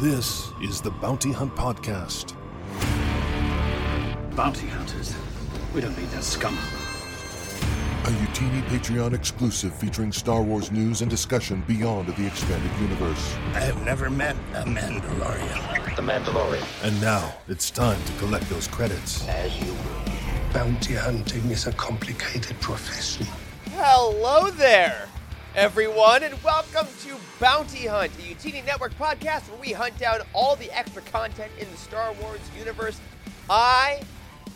This is the Bounty Hunt Podcast. Bounty hunters. We don't need that scum. A Utini Patreon exclusive featuring Star Wars news and discussion beyond the expanded universe. I have never met a Mandalorian. The Mandalorian. And now it's time to collect those credits. As you will. Bounty hunting is a complicated profession. Hello there, everyone, and welcome to Bounty Hunt, the Utini Network podcast where we hunt down all the extra content in the Star Wars universe. I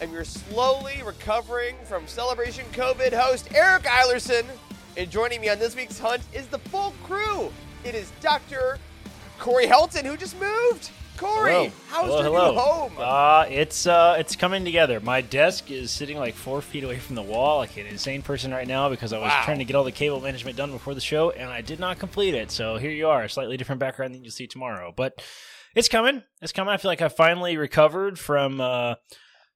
am your slowly recovering from Celebration COVID host, Eric Eilerson, and joining me on this week's hunt is the full crew. It is Dr. Corey Helton, who just moved. Corey, Hello. how's hello, your hello. new home? Uh, it's uh, it's coming together. My desk is sitting like four feet away from the wall, like an insane person right now, because I was Wow. trying to get all the cable management done before the show, and I did not complete it. So here you are, a slightly different background than you'll see tomorrow, but it's coming. It's coming. I feel like I finally recovered from uh,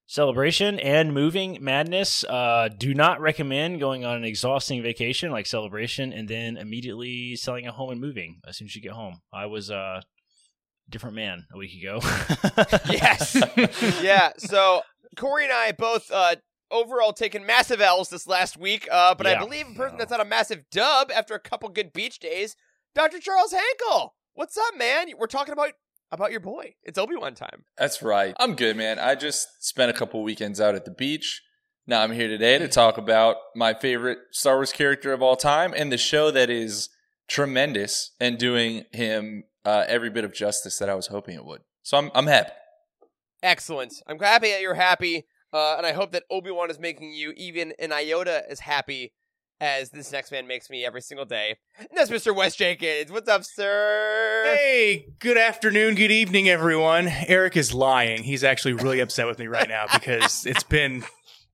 celebration and moving madness. Uh, do not recommend going on an exhausting vacation like celebration and then immediately selling a home and moving as soon as you get home. I was uh, different man a week ago. yes. yeah. So Corey and I both uh, overall taken massive L's this last week, uh, but I believe a person that's on a massive dub after a couple good beach days, Dr. Charles Hankel. What's up, man? We're talking about about your boy. It's Obi Wan time. That's right. I'm good, man. I just spent a couple weekends out at the beach. Now I'm here today to talk about my favorite Star Wars character of all time and the show that is tremendous and doing him uh, every bit of justice that I was hoping it would. So I'm I'm happy. Excellent. I'm happy that you're happy, uh, and I hope that Obi Wan is making you even an iota as happy as this next man makes me every single day. And that's Mr. Wes Jenkins. What's up, sir? Hey, good afternoon, good evening, everyone. Eric is lying. He's actually really upset with me right now because it's been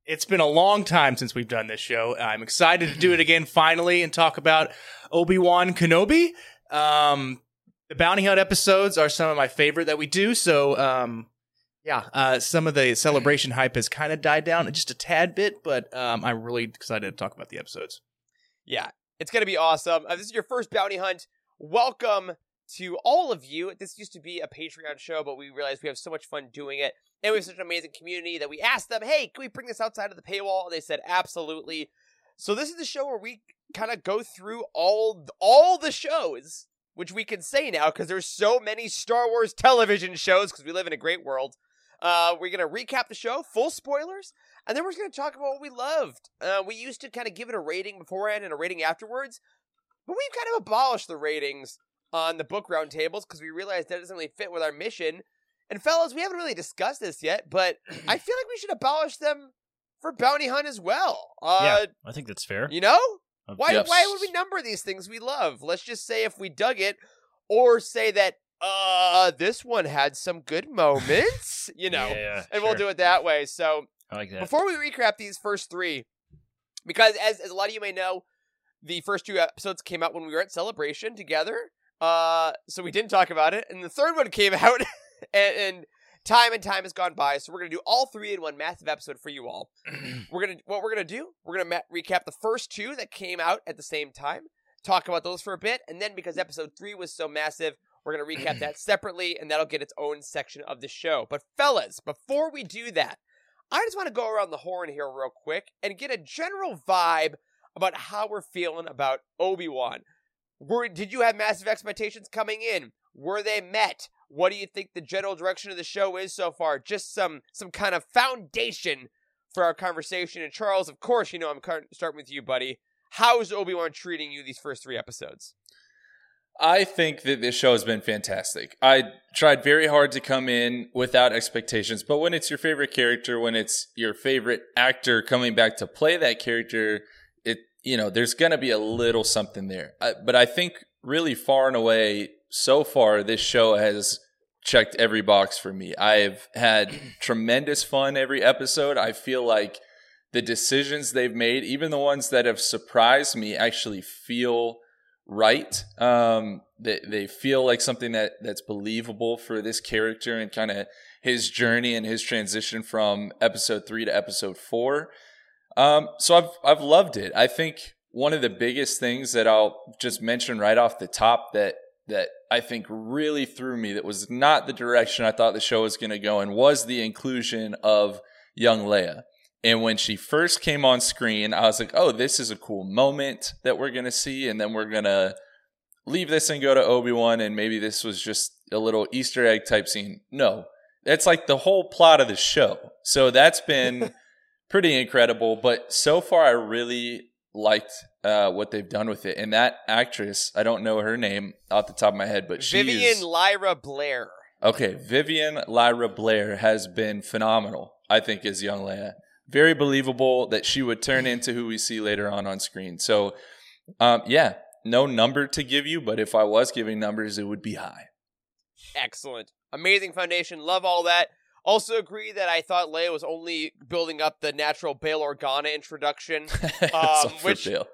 it's been a long time since we've done this show. I'm excited to do it again finally and talk about Obi-Wan Kenobi. Um the Bounty Hunt episodes are some of my favorite that we do, so um yeah, uh, some of the celebration hype has kind of died down just a tad bit, but um, I'm really excited to talk about the episodes. Yeah, it's going to be awesome. Uh, this is your first bounty hunt. Welcome to all of you. This used to be a Patreon show, but we realized we have so much fun doing it. And we have such an amazing community that we asked them, hey, can we bring this outside of the paywall? And they said, absolutely. So this is the show where we kind of go through all all the shows, which we can say now because there's so many Star Wars television shows because we live in a great world. Uh, we're gonna recap the show, full spoilers, and then we're just gonna talk about what we loved. Uh, we used to kind of give it a rating beforehand and a rating afterwards, but we've kind of abolished the ratings on the book roundtables because we realized that doesn't really fit with our mission. And fellas, we haven't really discussed this yet, but I feel like we should abolish them for Bounty Hunt as well. Uh, yeah, I think that's fair. you know, why Yes. why would we number these things we love? Let's just say if we dug it, or say that uh this one had some good moments, you know, yeah, and we'll do it that way. So I like that. before we recap these first three, because as, as a lot of you may know, the first two episodes came out when we were at Celebration together. Uh, so we didn't talk about it, and the third one came out, and, and time and time has gone by. So we're gonna do all three in one massive episode for you all. we're gonna what we're gonna do. We're gonna ma- recap the first two that came out at the same time, talk about those for a bit, and then because episode three was so massive, we're gonna recap that separately, and that'll get its own section of the show. But fellas, before we do that, I just want to go around the horn here real quick and get a general vibe about how we're feeling about Obi Wan. Were did you have massive expectations coming in? Were they met? What do you think the general direction of the show is so far? Just some some kind of foundation for our conversation. And Charles, of course, you know I'm starting with you, buddy. How's Obi Wan treating you these first three episodes? I think that this show has been fantastic. I tried very hard to come in without expectations, but when it's your favorite character, when it's your favorite actor coming back to play that character, it you know there's going to be a little something there. I, but I think really far and away so far this show has checked every box for me. I've had tremendous fun every episode. I feel like the decisions they've made, even the ones that have surprised me, actually feel right. Um, they they feel like something that that's believable for this character and kind of his journey and his transition from episode three to episode four. Um, so I've I've loved it. I think one of the biggest things that I'll just mention right off the top that that I think really threw me that was not the direction I thought the show was going to go and was the inclusion of young Leia. And when she first came on screen, I was like, oh, this is a cool moment that we're going to see. And then we're going to leave this and go to Obi Wan. And maybe this was just a little Easter egg type scene. No, that's like the whole plot of the show. So that's been pretty incredible. But so far, I really liked uh, what they've done with it. And that actress, I don't know her name off the top of my head, but she's Vivian Lyra Blair. okay. Vivian Lyra Blair has been phenomenal. I think as young Leia, very believable that she would turn into who we see later on on screen. So, um, yeah, no number to give you, but if I was giving numbers, it would be high. Excellent. Amazing foundation. Love all that. Also agree that I thought Leia was only building up the natural Bail Organa introduction, um, which Bill.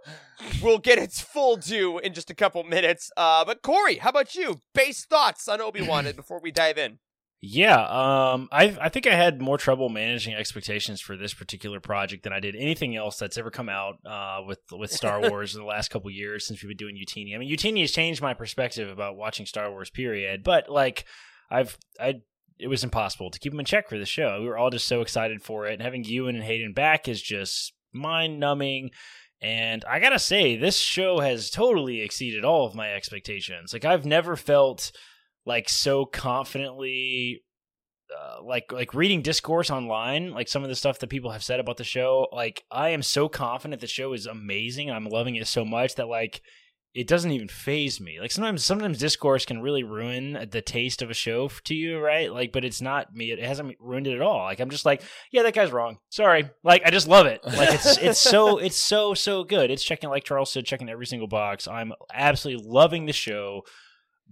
will get its full due in just a couple minutes. Uh, but Corey, how about you? Base thoughts on Obi Wan before we dive in. Yeah, um, I I think I had more trouble managing expectations for this particular project than I did anything else that's ever come out uh, with with Star Wars in the last couple years since we've been doing Utini. I mean, Utini has changed my perspective about watching Star Wars. Period. But like, I've I it was impossible to keep them in check for the show. We were all just so excited for it, and having Ewan and Hayden back is just mind numbing. And I gotta say, this show has totally exceeded all of my expectations. Like I've never felt like so confidently uh, like like reading discourse online like some of the stuff that people have said about the show like i am so confident the show is amazing i'm loving it so much that like it doesn't even phase me. Like sometimes sometimes discourse can really ruin the taste of a show to you right? Like but it's not me it hasn't ruined it at all. Like i'm just like yeah that guy's wrong. Sorry. Like i just love it. Like it's it's so it's so so good. It's checking like charles said checking every single box. I'm absolutely loving the show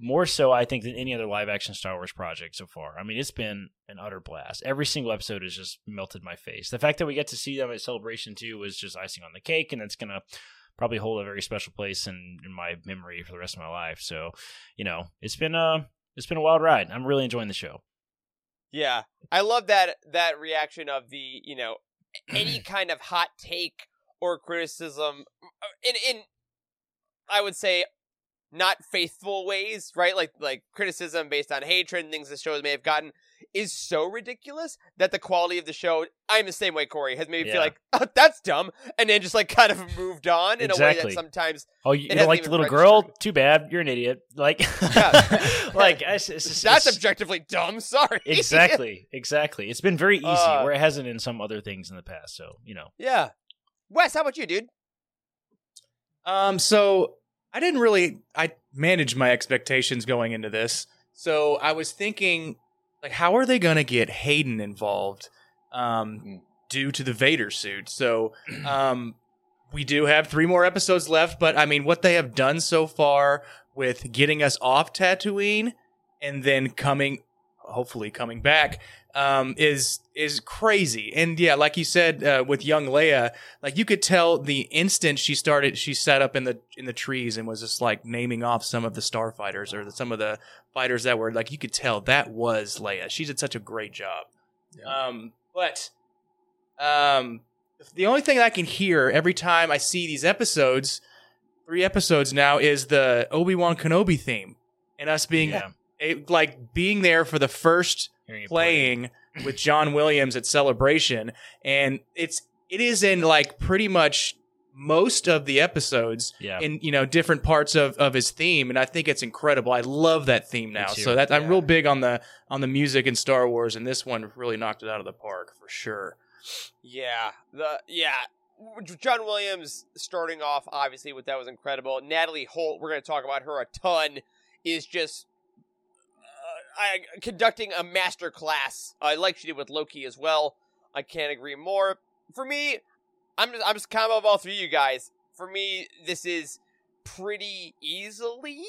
more so I think than any other live action Star Wars project so far. I mean, it's been an utter blast. Every single episode has just melted my face. The fact that we get to see them at Celebration too was just icing on the cake, and it's gonna probably hold a very special place in, in my memory for the rest of my life. So, you know, it's been a it's been a wild ride. I'm really enjoying the show. Yeah, I love that that reaction of the you know any kind of hot take or criticism uh, in in I would say not faithful ways, right? Like like criticism based on hatred and things the show may have gotten is so ridiculous that the quality of the show I'm the same way Corey has made me Yeah. feel like oh, that's dumb and then just like kind of moved on in a way Exactly. that sometimes Oh, you, you don't like the little registered. girl? Too bad. You're an idiot. Like, Yeah. like it's, it's just, that's it's- objectively dumb. Sorry. exactly, exactly. It's been very easy Uh, where it hasn't in some other things in the past. So you know, yeah. Wes, how about you, dude? Um, so I didn't really I managed my expectations going into this. So I was thinking, like, how are they gonna get Hayden involved? Um, Mm. due to the Vader suit. So, um, we do have three more episodes left, but I mean, what they have done so far with getting us off Tatooine and then coming, hopefully coming back, um, is is crazy. And yeah, like you said uh, with young Leia, like you could tell the instant she started, she sat up in the in the trees and was just like naming off some of the starfighters or the, some of the fighters that were like you could tell that was Leia. She did such a great job. Um, but um, the only thing I can hear every time I see these episodes, three episodes now, is the Obi Wan Kenobi theme, and us being yeah, a, like being there for the first hearing it play. playing with John Williams at Celebration, and it's it is in like pretty much most of the episodes Yeah, in you know different parts of, of his theme, and I think it's incredible. I love that theme now, so that I'm real big on the on the music in Star Wars, and this one really knocked it out of the park for sure. Yeah, the yeah, John Williams starting off obviously with that was incredible. Natalie Holt, we're going to talk about her a ton, is just uh, conducting a master class, uh, like she did with Loki as well. I can't agree more. For me, I'm just, I'm just kind of all three of you guys. For me, this is pretty easily,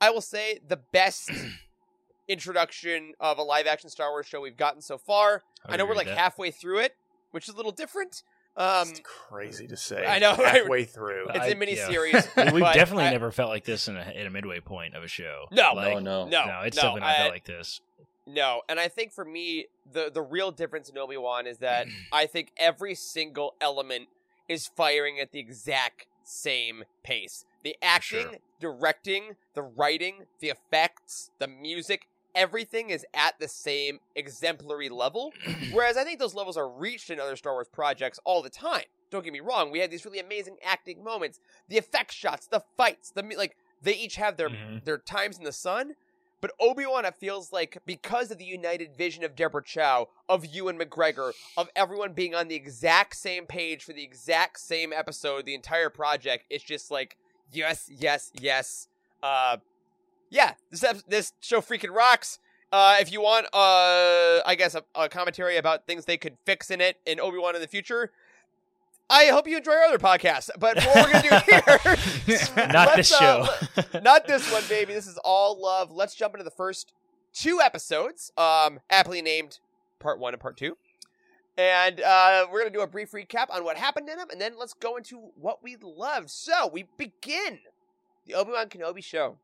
I will say, the best introduction of a live action Star Wars show we've gotten so far. I, know we're like halfway through it, which is a little different. Um, it's crazy to say. I know, right? halfway through. it's I- a mini yeah. series. We've definitely I- never felt like this in a, in a midway point of a show. No, like, no, no, no, it's no, definitely not I- felt like this. No, and I think for me, the the real difference in Obi Wan is that I think every single element is firing at the exact same pace. The acting, Sure. directing, the writing, the effects, the music, everything is at the same exemplary level. Whereas I think those levels are reached in other Star Wars projects all the time. Don't get me wrong, we had these really amazing acting moments, the effect shots, the fights, the like they each have their Mhm. their times in the sun. But Obi Wan, it feels like because of the united vision of Deborah Chow, of Ewan McGregor, of everyone being on the exact same page for the exact same episode, the entire project, it's just like yes, yes, yes. Uh, yeah, this this show freaking rocks. Uh, if you want, uh, I guess a, a commentary about things they could fix in it in Obi Wan in the future, I hope you enjoy our other podcasts. But what we're gonna do here, Not let's, this uh, show. not this one, baby. This is all love. Let's jump into the first two episodes, um, aptly named Part One and Part Two, and uh, we're gonna do a brief recap on what happened in them, and then let's go into what we loved. So we begin the Obi Wan Kenobi show.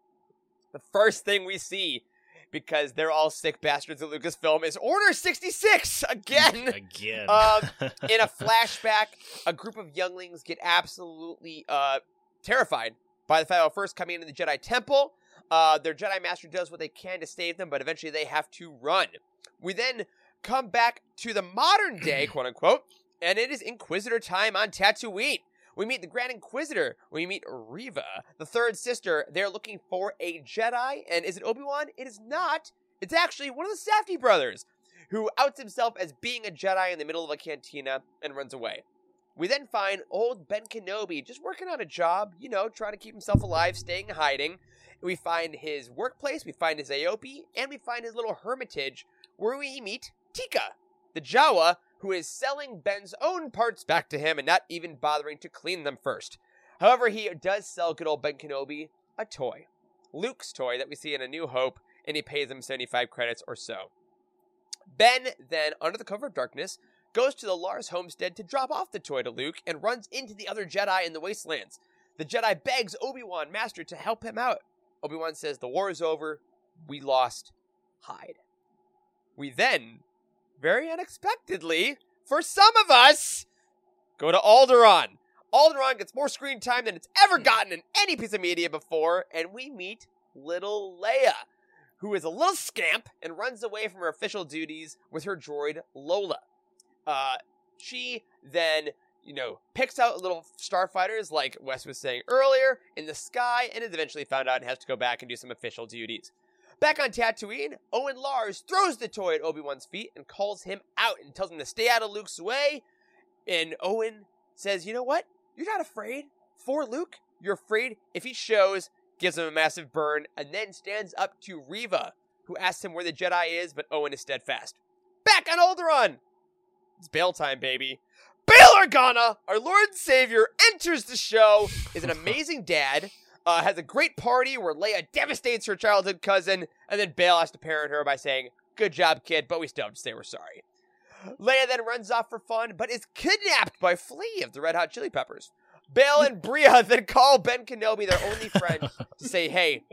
The first thing we see, because they're all sick bastards at Lucasfilm, is Order sixty six again. Again. Um, in a flashback, a group of younglings get absolutely uh, terrified by the fact of first coming into the Jedi Temple. Uh, their Jedi Master does what they can to save them, but eventually they have to run. We then come back to the modern day, quote unquote, and it is Inquisitor time on Tatooine. We meet the Grand Inquisitor. We meet Reva, the third sister. They're looking for a Jedi, and is it Obi Wan? It is not. It's actually one of the Safdie brothers who outs himself as being a Jedi in the middle of a cantina and runs away. We then find old Ben Kenobi just working on a job, you know, trying to keep himself alive, staying hiding. We find his workplace, we find his eopie, and we find his little hermitage where we meet Teeka, the Jawa, who is selling Ben's own parts back to him and not even bothering to clean them first. However, he does sell good old Ben Kenobi a toy. Luke's toy that we see in A New Hope, and he pays him 75 credits or so. Ben then, under the cover of darkness, goes to the Lars homestead to drop off the toy to Luke and runs into the other Jedi in the wastelands. The Jedi begs Obi-Wan, Master, to help him out. Obi-Wan says, The war is over. We lost. Hide. We then, very unexpectedly, for some of us, go to Alderaan. Alderaan gets more screen time than it's ever gotten in any piece of media before, and we meet little Leia, who is a little scamp and runs away from her official duties with her droid Lola. Uh, she then, you know, picks out little starfighters, like Wes was saying earlier, in the sky, and is eventually found out and has to go back and do some official duties. Back on Tatooine, Owen Lars throws the toy at Obi Wan's feet and calls him out and tells him to stay out of Luke's way. And Owen says, You know what? You're not afraid for Luke. You're afraid if he shows, gives him a massive burn, and then stands up to Reva, who asks him where the Jedi is, but Owen is steadfast. Back on Alderaan! It's bail time, baby. Bail Organa, our Lord and Savior, enters the show, is an amazing dad, uh, has a great party where Leia devastates her childhood cousin, and then Bail has to parent her by saying, Good job, kid, but we still have to say we're sorry. Leia then runs off for fun, but is kidnapped by Flea of the Red Hot Chili Peppers. Bail and Breha then call Ben Kenobi, their only friend, to say, Hey,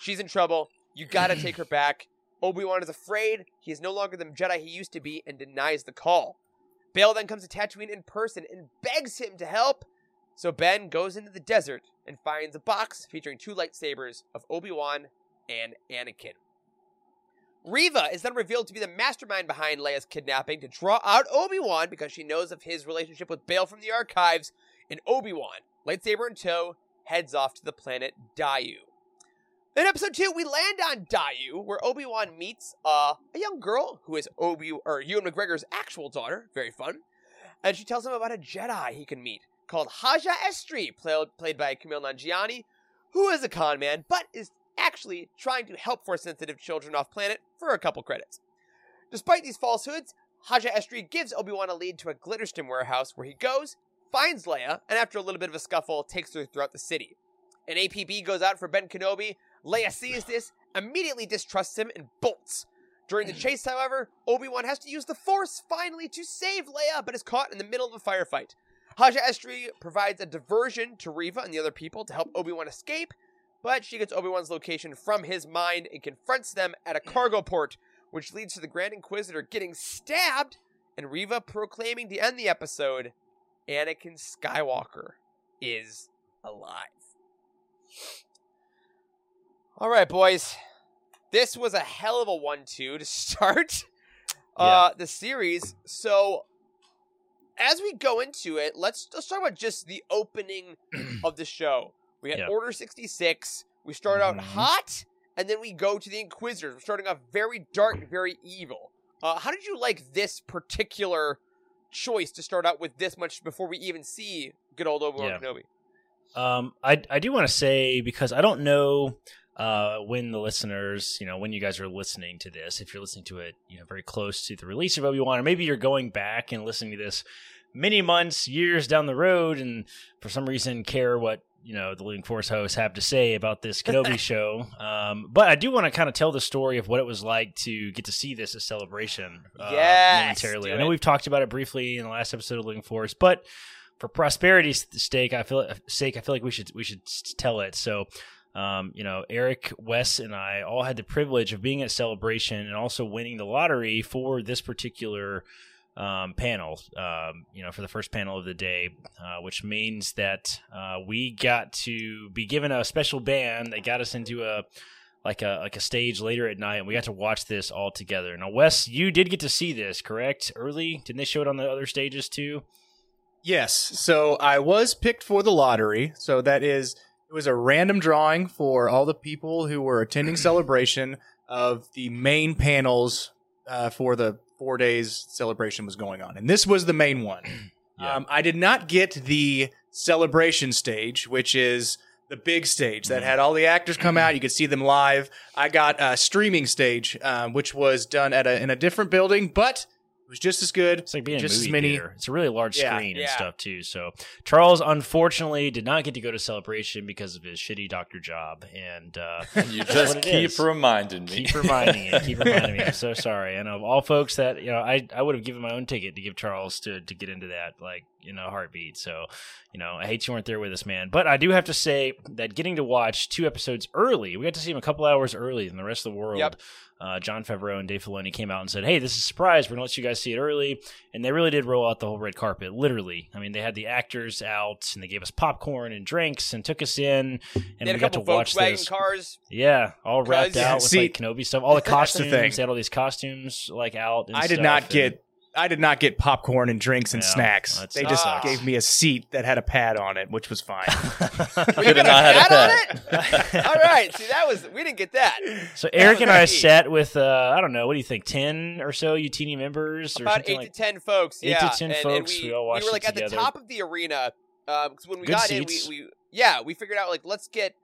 she's in trouble. You gotta take her back. Obi Wan is afraid. He is no longer the Jedi he used to be and denies the call. Bail then comes to Tatooine in person and begs him to help. So Ben goes into the desert and finds a box featuring two lightsabers of Obi Wan and Anakin. Reva is then revealed to be the mastermind behind Leia's kidnapping to draw out Obi Wan because she knows of his relationship with Bail from the archives. And Obi Wan, lightsaber in tow, heads off to the planet Daiyu. In episode two, we land on Daiyu, where Obi Wan meets uh, a young girl who is Obi or Ewan McGregor's actual daughter. Very fun. And she tells him about a Jedi he can meet called Haja Estree, played, played by Kumail Nanjiani, who is a con man, but is actually trying to help force sensitive children off planet for a couple credits. Despite these falsehoods, Haja Estree gives Obi-Wan a lead to a Glitterstim warehouse where he goes, finds Leia, and after a little bit of a scuffle, takes her throughout the city. An APB goes out for Ben Kenobi. Leia sees this, immediately distrusts him, and bolts. During the chase, however, Obi-Wan has to use the Force finally to save Leia, but is caught in the middle of a firefight. Haja Estree provides a diversion to Reva and the other people to help Obi-Wan escape, but she gets Obi-Wan's location from his mind and confronts them at a cargo port, which leads to the Grand Inquisitor getting stabbed and Reva proclaiming to end the episode, Anakin Skywalker is alive. All right, boys. This was a hell of a one-two to start uh, the series. So, as we go into it, let's let's talk about just the opening of the show. We had Yeah. Order sixty six. We start out Mhm. hot, and then we go to the Inquisitors. We're starting off very dark, very evil. Uh, how did you like this particular choice to start out with this much before we even see good old Obi Wan Yeah. Kenobi? Um, I I do want to say because I don't know uh, when the listeners, you know, when you guys are listening to this, if you're listening to it, you know, very close to the release of Obi Wan, or maybe you're going back and listening to this many months, years down the road, and for some reason care what you know the Living Force hosts have to say about this Kenobi show. Um, but I do want to kind of tell the story of what it was like to get to see this as celebration. Uh, Yes, momentarily. I know we've talked about it briefly in the last episode of Living Force, but for prosperity's sake, I feel sake, I feel like we should we should tell it. So, um, you know, Eric, Wes, and I all had the privilege of being at Celebration and also winning the lottery for this particular um, panel. Um, you know, for the first panel of the day, uh, which means that uh, we got to be given a special band that got us into a like a like a stage later at night, and we got to watch this all together. Now, Wes, you did get to see this, correct? Early? Didn't they show it on the other stages too? Yes. So I was picked for the lottery. So that is, it was a random drawing for all the people who were attending celebration of the main panels uh, for the four days celebration was going on. And this was the main one. Yeah. Um, I did not get the celebration stage, which is the big stage that had all the actors come out. You could see them live. I got a streaming stage, um, which was done at a, in a different building, but it was just as good. It's like being just in a as movie many. theater. It's a really large Yeah. screen and Yeah. stuff too. So Charles unfortunately did not get to go to celebration because of his shitty doctor job, and uh, You just keep is. reminding me. keep reminding me. Keep reminding me. I'm so sorry. And of all folks that you know, I I would have given my own ticket to give Charles to to get into that like in a heartbeat. So you know, I hate you weren't there with us, man. But I do have to say that getting to watch two episodes early, we got to see him a couple hours early than the rest of the world. Yep. Uh, Jon Favreau and Dave Filoni came out and said, "Hey, this is a surprise. We're gonna let you guys see it early," and they really did roll out the whole red carpet. Literally, I mean, they had the actors out and they gave us popcorn and drinks and took us in, and we got to watch Volkswagen this. cars. Yeah, all wrapped Cause- out with See, like Kenobi stuff. All the that's the costumes. thing. They had all these costumes like out. And I did stuff, not and- get I did not get popcorn and drinks and Yeah, snacks. that They just sucks. gave me a seat that had a pad on it, which was fine. We Could have not had a hat pet. All right, see that was we didn't get that. so Eric and I neat. sat with uh, I don't know what do you think ten or so UTini members or About something eight like to ten folks. Eight yeah, to 10 and, folks, And we, we all watched were it like at the top of the arena because when we Good got seats. in, we, we yeah we figured out like let's get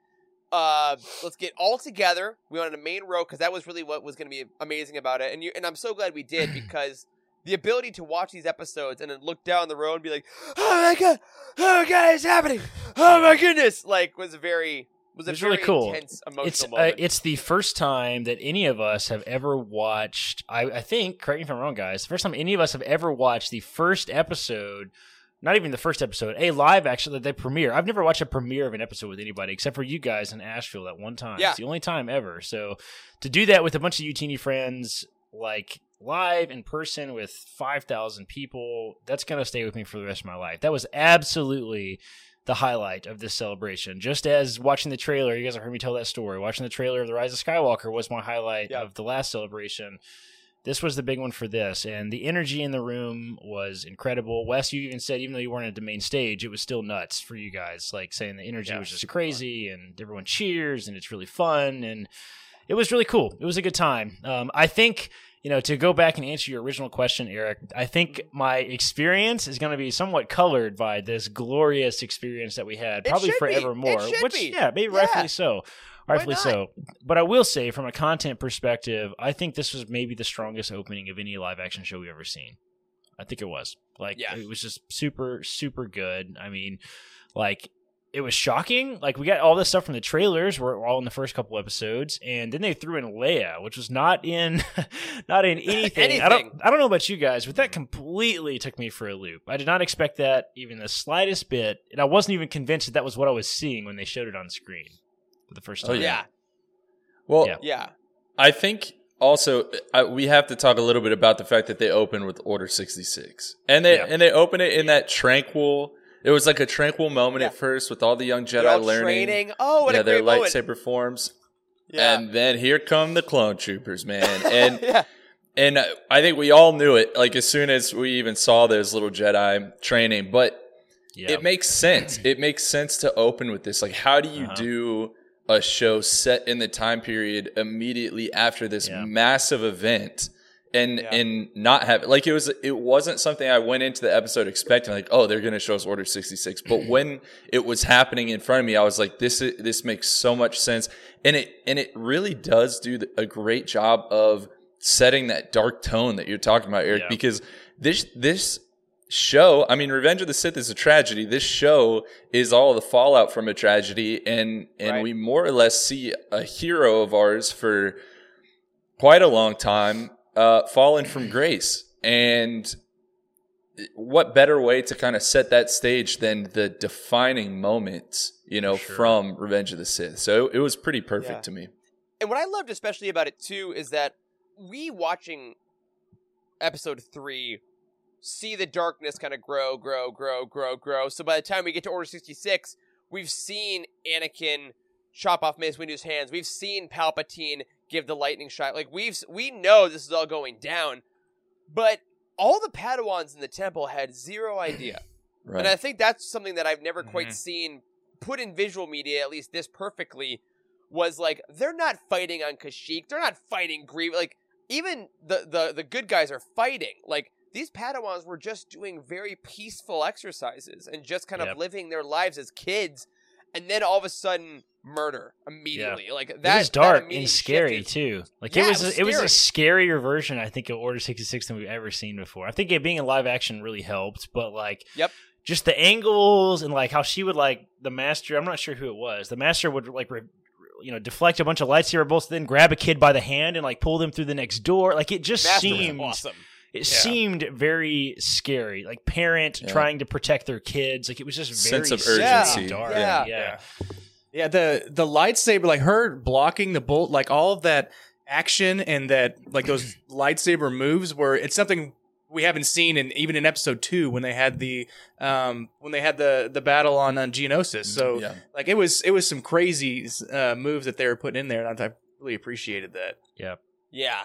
uh let's get all together. We wanted a main row because that was really what was going to be amazing about it. And you and I'm so glad we did because. The ability to watch these episodes and then look down the road and be like, "Oh my god, oh my god, it's happening! Oh my goodness!" Like was very was a It very really cool. intense emotional it's uh, it's the first time that any of us have ever watched. I, I think, correct me if I'm wrong, guys. The first time any of us have ever watched the first episode. Not even the first episode, a live actually that they premiere. I've never watched a premiere of an episode with anybody except for you guys in Asheville at one time. Yeah. It's the only time ever. So to do that with a bunch of Utini friends, like live in person with 5,000 people, that's going to stay with me for the rest of my life. That was absolutely the highlight of this celebration. Just as watching the trailer, you guys have heard me tell that story. Watching the trailer of The Rise of Skywalker was my highlight Yeah. of the last celebration. This was the big one for this, and the energy in the room was incredible. Wes, you even said even though you weren't at the main stage, it was still nuts for you guys. Like saying the energy Yeah, was just crazy, and everyone cheers, and it's really fun, and it was really cool. It was a good time. Um, I think you know to go back and answer your original question, Eric. I think my experience is going to be somewhat colored by this glorious experience that we had, probably should be. It forevermore. which, be. yeah, maybe Yeah. rightfully so. Rightfully so. But I will say, from a content perspective, I think this was maybe the strongest opening of any live action show we've ever seen. I think it was. Like, Yeah. it was just super, super good. I mean, like, it was shocking. Like, we got all this stuff from the trailers, were all in the first couple episodes, and then they threw in Leia, which was not in, not in anything. I don't, I don't know about you guys, but that completely took me for a loop. I did not expect that even the slightest bit, and I wasn't even convinced that that was what I was seeing when they showed it on screen for the first time. Oh, time. yeah, Well, Yeah. yeah. I think also uh, we have to talk a little bit about the fact that they open with Order 66. And they Yeah. and they open it in that tranquil It was like a tranquil moment Yeah. at first with all the young Jedi all learning. training. Oh, what yeah, a great their moment. lightsaber forms. Yeah. And then here come the clone troopers, man. And yeah. and I think we all knew it like as soon as we even saw those little Jedi training, but Yeah. it makes sense. It makes sense to open with this. Like how do you Uh-huh. do a show set in the time period immediately after this Yeah. massive event? And Yeah. and not have like it was it wasn't something I went into the episode expecting like oh they're gonna show us Order sixty six but when it was happening in front of me I was like this is, this makes so much sense and it and it really does do the- a great job of setting that dark tone that you're talking about Eric Yeah. because this this show I mean Revenge of the Sith is a tragedy this show is all the fallout from a tragedy and and Right. we more or less see a hero of ours for quite a long time uh, fallen from grace. And what better way to kind of set that stage than the defining moment, you know, Sure. from Revenge of the Sith? So it was pretty perfect Yeah. to me. And what I loved especially about it too is that we watching episode three see the darkness kind of grow, grow, grow, grow, grow. So by the time we get to Order sixty six, we've seen Anakin chop off Mace Windu's hands. We've seen Palpatine give the lightning shot. Like we've we know this is all going down, but all the Padawans in the temple had zero idea. Right. And I think that's something that I've never quite mm-hmm. seen put in visual media, at least this perfectly, was like they're not fighting on Kashyyyk. They're not fighting Grievous. Like even the, the the good guys are fighting. Like these Padawans were just doing very peaceful exercises and just kind Yep. of living their lives as kids, and then all of a sudden murder immediately. Like that. it was that dark and scary is- too. Like Yeah, it it was, was a, it was a scarier version, I think, of Order sixty six than we've ever seen before. I think it being in live action really helped, but like, Yep. just the angles and like how she would like the master. I'm not sure who it was. The master would like. Re- you know, deflect a bunch of lightsaber bolts, then grab a kid by the hand and like pull them through the next door. Like it just Master seemed awesome. It Yeah. seemed very scary, like parent Yeah. trying to protect their kids. Like it was just very Sense of urgency. and dark. Yeah. yeah. Yeah, the the lightsaber, like her blocking the bolt, like all of that action and that like those lightsaber moves were it's something we haven't seen in even in episode two when they had the um when they had the the battle on, on Geonosis. So yeah. like it was it was some crazy uh, moves that they were putting in there, and I really appreciated that. Yeah, yeah.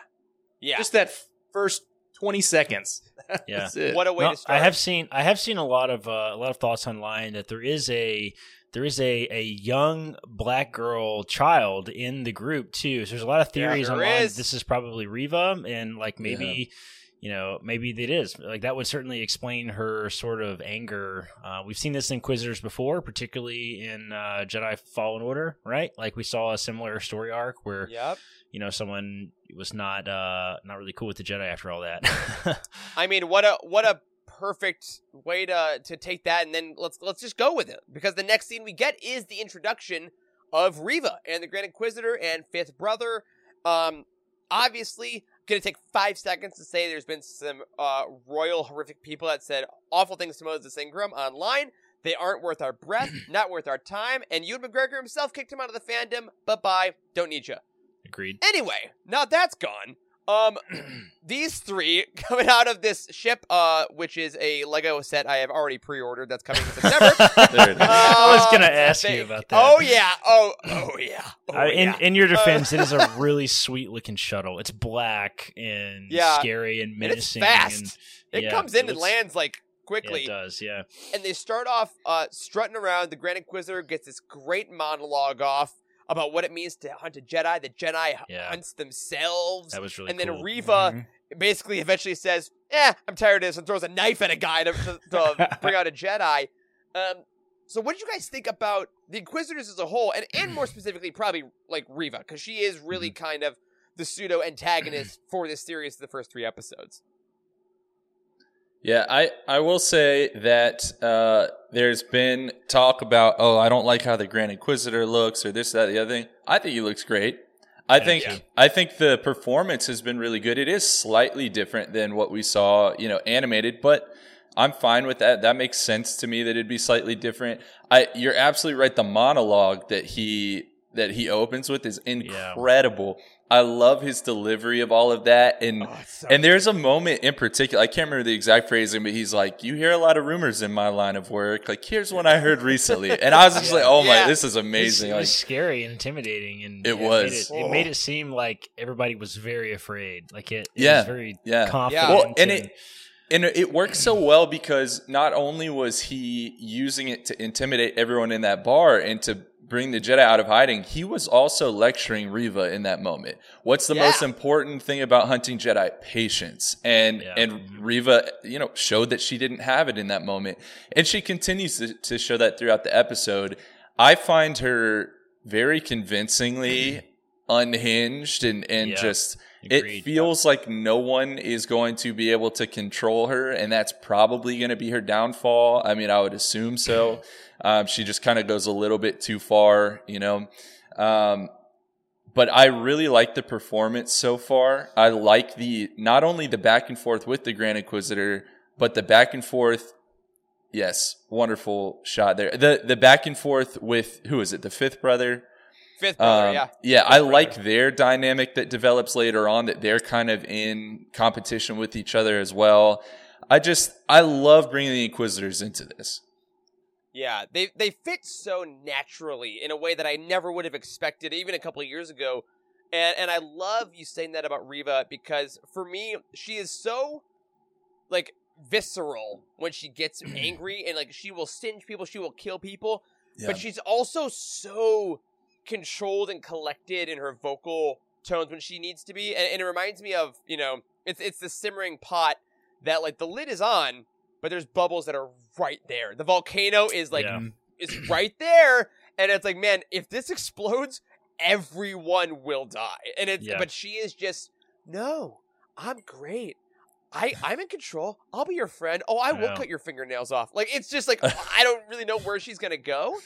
Yeah. Just that f- first twenty seconds. Yeah. That's it. what a way No, to start. I have seen I have seen a lot of uh, a lot of thoughts online that there is a there is a, a young black girl child in the group too. So there's a lot of theories there online. is. This is probably Reva, and like maybe you know maybe it is like that would certainly explain her sort of anger. Uh, we've seen this in Inquisitors before, particularly in uh, Jedi Fallen Order, right? Like we saw a similar story arc where Yep. You know someone was not uh, not really cool with the Jedi after all that. I mean, what a what a perfect way to to take that, and then let's let's just go with it because the next scene we get is the introduction of Reva and the Grand Inquisitor and Fifth Brother. Um, obviously, gonna take five seconds to say there's been some uh, royal horrific people that said awful things to Moses Ingram online. They aren't worth our breath, not worth our time, and Ewan McGregor himself kicked him out of the fandom. Bye bye, don't need you. Agreed. Anyway, now that's gone. Um, these three coming out of this ship, uh, which is a Lego set I have already pre-ordered. That's coming in September. There it is. I was gonna Uh, ask they- you about that. Oh yeah. Oh oh yeah. Oh, I- in yeah. in your defense, Uh, it is a really sweet looking shuttle. It's black and Yeah. scary and And it's menacing. fast. and- it comes in and looks- lands like Yeah, quickly, it does. Yeah. and they start off uh, strutting around. The Grand Inquisitor gets this great monologue off about what it means to hunt a Jedi. The Jedi Yeah. hunts themselves. That was really and then cool. Reva Mhm. basically eventually says, "Eh, I'm tired of this," and throws a knife at a guy to, to, to bring out a Jedi. Um, so, what did you guys think about the Inquisitors as a whole, and and more specifically, probably like Reva, because she is really Mm-hmm. kind of the pseudo antagonist for this series, the first three episodes. Yeah, I, I will say that uh, there's been talk about, oh, I don't like how the Grand Inquisitor looks or this, that, the other thing. I think he looks great. I think you. I think the performance has been really good. It is slightly different than what we saw, you know, animated, but I'm fine with that. That makes sense to me that it'd be slightly different. I you're absolutely right. The monologue that he that he opens with is incredible. I love his delivery of all of that, and Oh, so and there's a moment in particular. I can't remember the exact phrasing, but he's like, "You hear a lot of rumors in my line of work. Like, here's one I heard recently," and I was just like, "Oh my, Yeah. this is It was, amazing!" it Like, was scary and intimidating, and It yeah, was. Made it, it made it seem like everybody was very afraid. Like it, it Yeah, was very yeah. confident. Well, and and it and it worked so well because not only was he using it to intimidate everyone in that bar and to bring the Jedi out of hiding, he was also lecturing Reva in that moment. What's the Yeah. most important thing about hunting Jedi? Patience. And Yeah. and Reva, you know, showed that she didn't have it in that moment. And she continues to, to show that throughout the episode. I find her very convincingly unhinged and, and Yeah. just Agreed. it feels like no one is going to be able to control her, and that's probably going to be her downfall. I mean, I would assume so. Um, she just kind of goes a little bit too far, you know. Um, but I really like the performance so far. I like the not only the back and forth with the Grand Inquisitor, but the back and forth. Yes, wonderful shot there. The the back and forth with who is it? The fifth brother. Fifth brother, Um, yeah. yeah, I like their dynamic that develops later on. That they're kind of in competition with each other as well. I just I love bringing the Inquisitors into this. Yeah, they they fit so naturally in a way that I never would have expected even a couple of years ago. And and I love you saying that about Reva because for me she is so like visceral when she gets angry and like she will singe people, she will kill people, but she's also so controlled and collected in her vocal tones when she needs to be. And, and it reminds me of, you know, it's it's the simmering pot that like the lid is on, but there's bubbles that are right there. The volcano is like Yeah. is right there, and it's like, man, if this explodes, everyone will die. And it's Yeah. but she is just no, I'm great. I, I'm in control. I'll be your friend. Oh, I will cut your fingernails off. Like it's just like I don't really know where she's gonna go,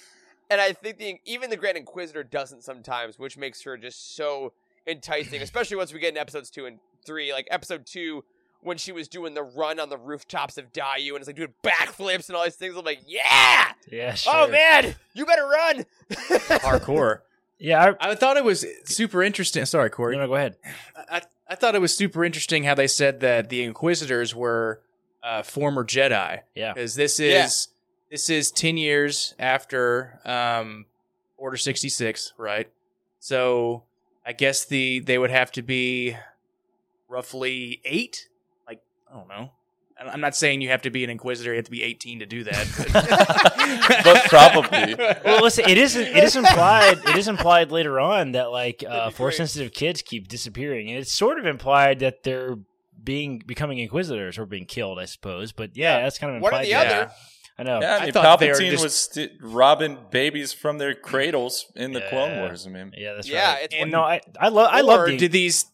and I think the even the Grand Inquisitor doesn't sometimes, which makes her just so enticing. Especially once we get in episodes two and three. Like episode two, when she was doing the run on the rooftops of Daiyu and it's like doing backflips and all these things. I'm like, yeah, yeah, sure. oh man, you better run. Hardcore. yeah. I, I thought it was super interesting. Sorry, Corey. no, no, go ahead. I, I thought it was super interesting how they said that the Inquisitors were uh, former Jedi. Yeah. because this is this is ten years after um, Order sixty six, right? So I guess the they would have to be roughly eight. Like I don't know. I- I'm not saying you have to be an Inquisitor; you have to be 18 to do that. But probably. Well, listen, it isn't. It is implied. It is implied later on that like uh, force-sensitive kids keep disappearing, and it's sort of implied that they're being becoming inquisitors or being killed, I suppose. But yeah, Yeah. that's kind of One or implied. the there. other. I know. Yeah, I I mean, thought they Palpatine just- was st- robbing babies from their cradles in the Clone Wars. I mean, Yeah, that's yeah, right. it's And no, I I love I love or the did these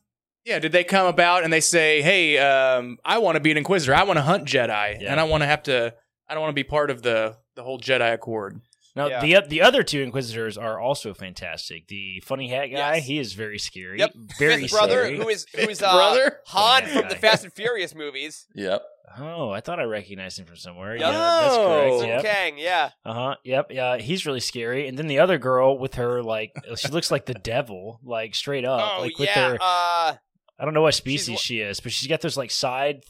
yeah did they come about and they say hey um, i want to be an inquisitor i want to hunt jedi Yeah. and i want to have to i don't want to be part of the the whole jedi accord Now Yeah. the the other two Inquisitors are also fantastic. The funny hat guy, Yes. he is very scary. Yep. very Fifth brother, scary. who is who is Fifth uh, brother? Han Yeah, from the. Fast and Furious movies. yep. Oh, I thought I recognized him from somewhere. Yep. Yeah, that's Oh. correct. Yep. Kang, yeah. Uh huh. Yep. Yeah, he's really scary. And then the other girl with her, like, she looks like the devil, like straight up, oh like with yeah. her. uh, I don't know what species wha- she is, but she's got those like side,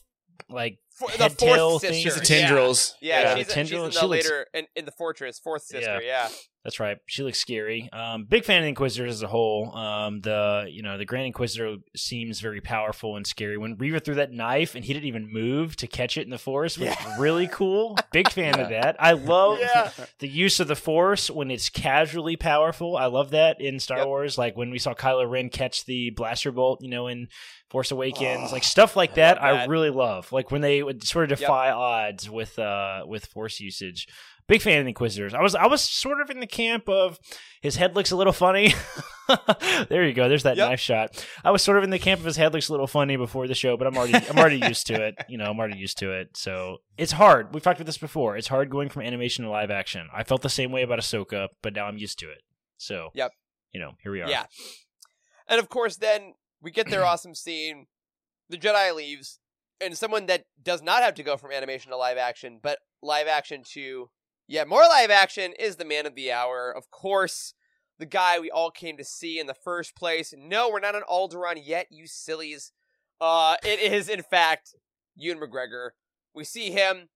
like for, the head tail fourth thing. sister. She's a tendrils Yeah, Yeah, she's, the she's tendril- in she the looks- later in, in the fortress, fourth sister. Yeah. Yeah. That's right. She looks scary. Um, big fan of the Inquisitors as a whole. Um, the you know the Grand Inquisitor seems very powerful and scary. When Reva threw that knife and he didn't even move to catch it in the forest was really cool. Big fan of that. I love Yeah. the use of the Force when it's casually powerful. I love that in Star Yep. Wars. Like when we saw Kylo Ren catch the blaster bolt, you know, in Force Awakens, like stuff like that. I, that. really love. Like when they would sort of Yep. defy odds with uh with Force usage. Big fan of the Inquisitors. I was I was sort of in the camp of his head looks a little funny. there you go. There's that Yep. knife shot. I was sort of in the camp of his head looks a little funny before the show, but I'm already I'm already used to it. You know, I'm already used to it. So it's hard. We've talked about this before. It's hard going from animation to live action. I felt the same way about Ahsoka, but now I'm used to it. So Yep. You know, here we are. Yeah. And of course, then we get their awesome scene. The Jedi leaves, and someone that does not have to go from animation to live action, but live action to, yeah, more live action is the man of the hour. Of course, the guy we all came to see in the first place. No, we're not on Alderaan yet, you sillies. Uh, it is in fact Ewan McGregor. We see him.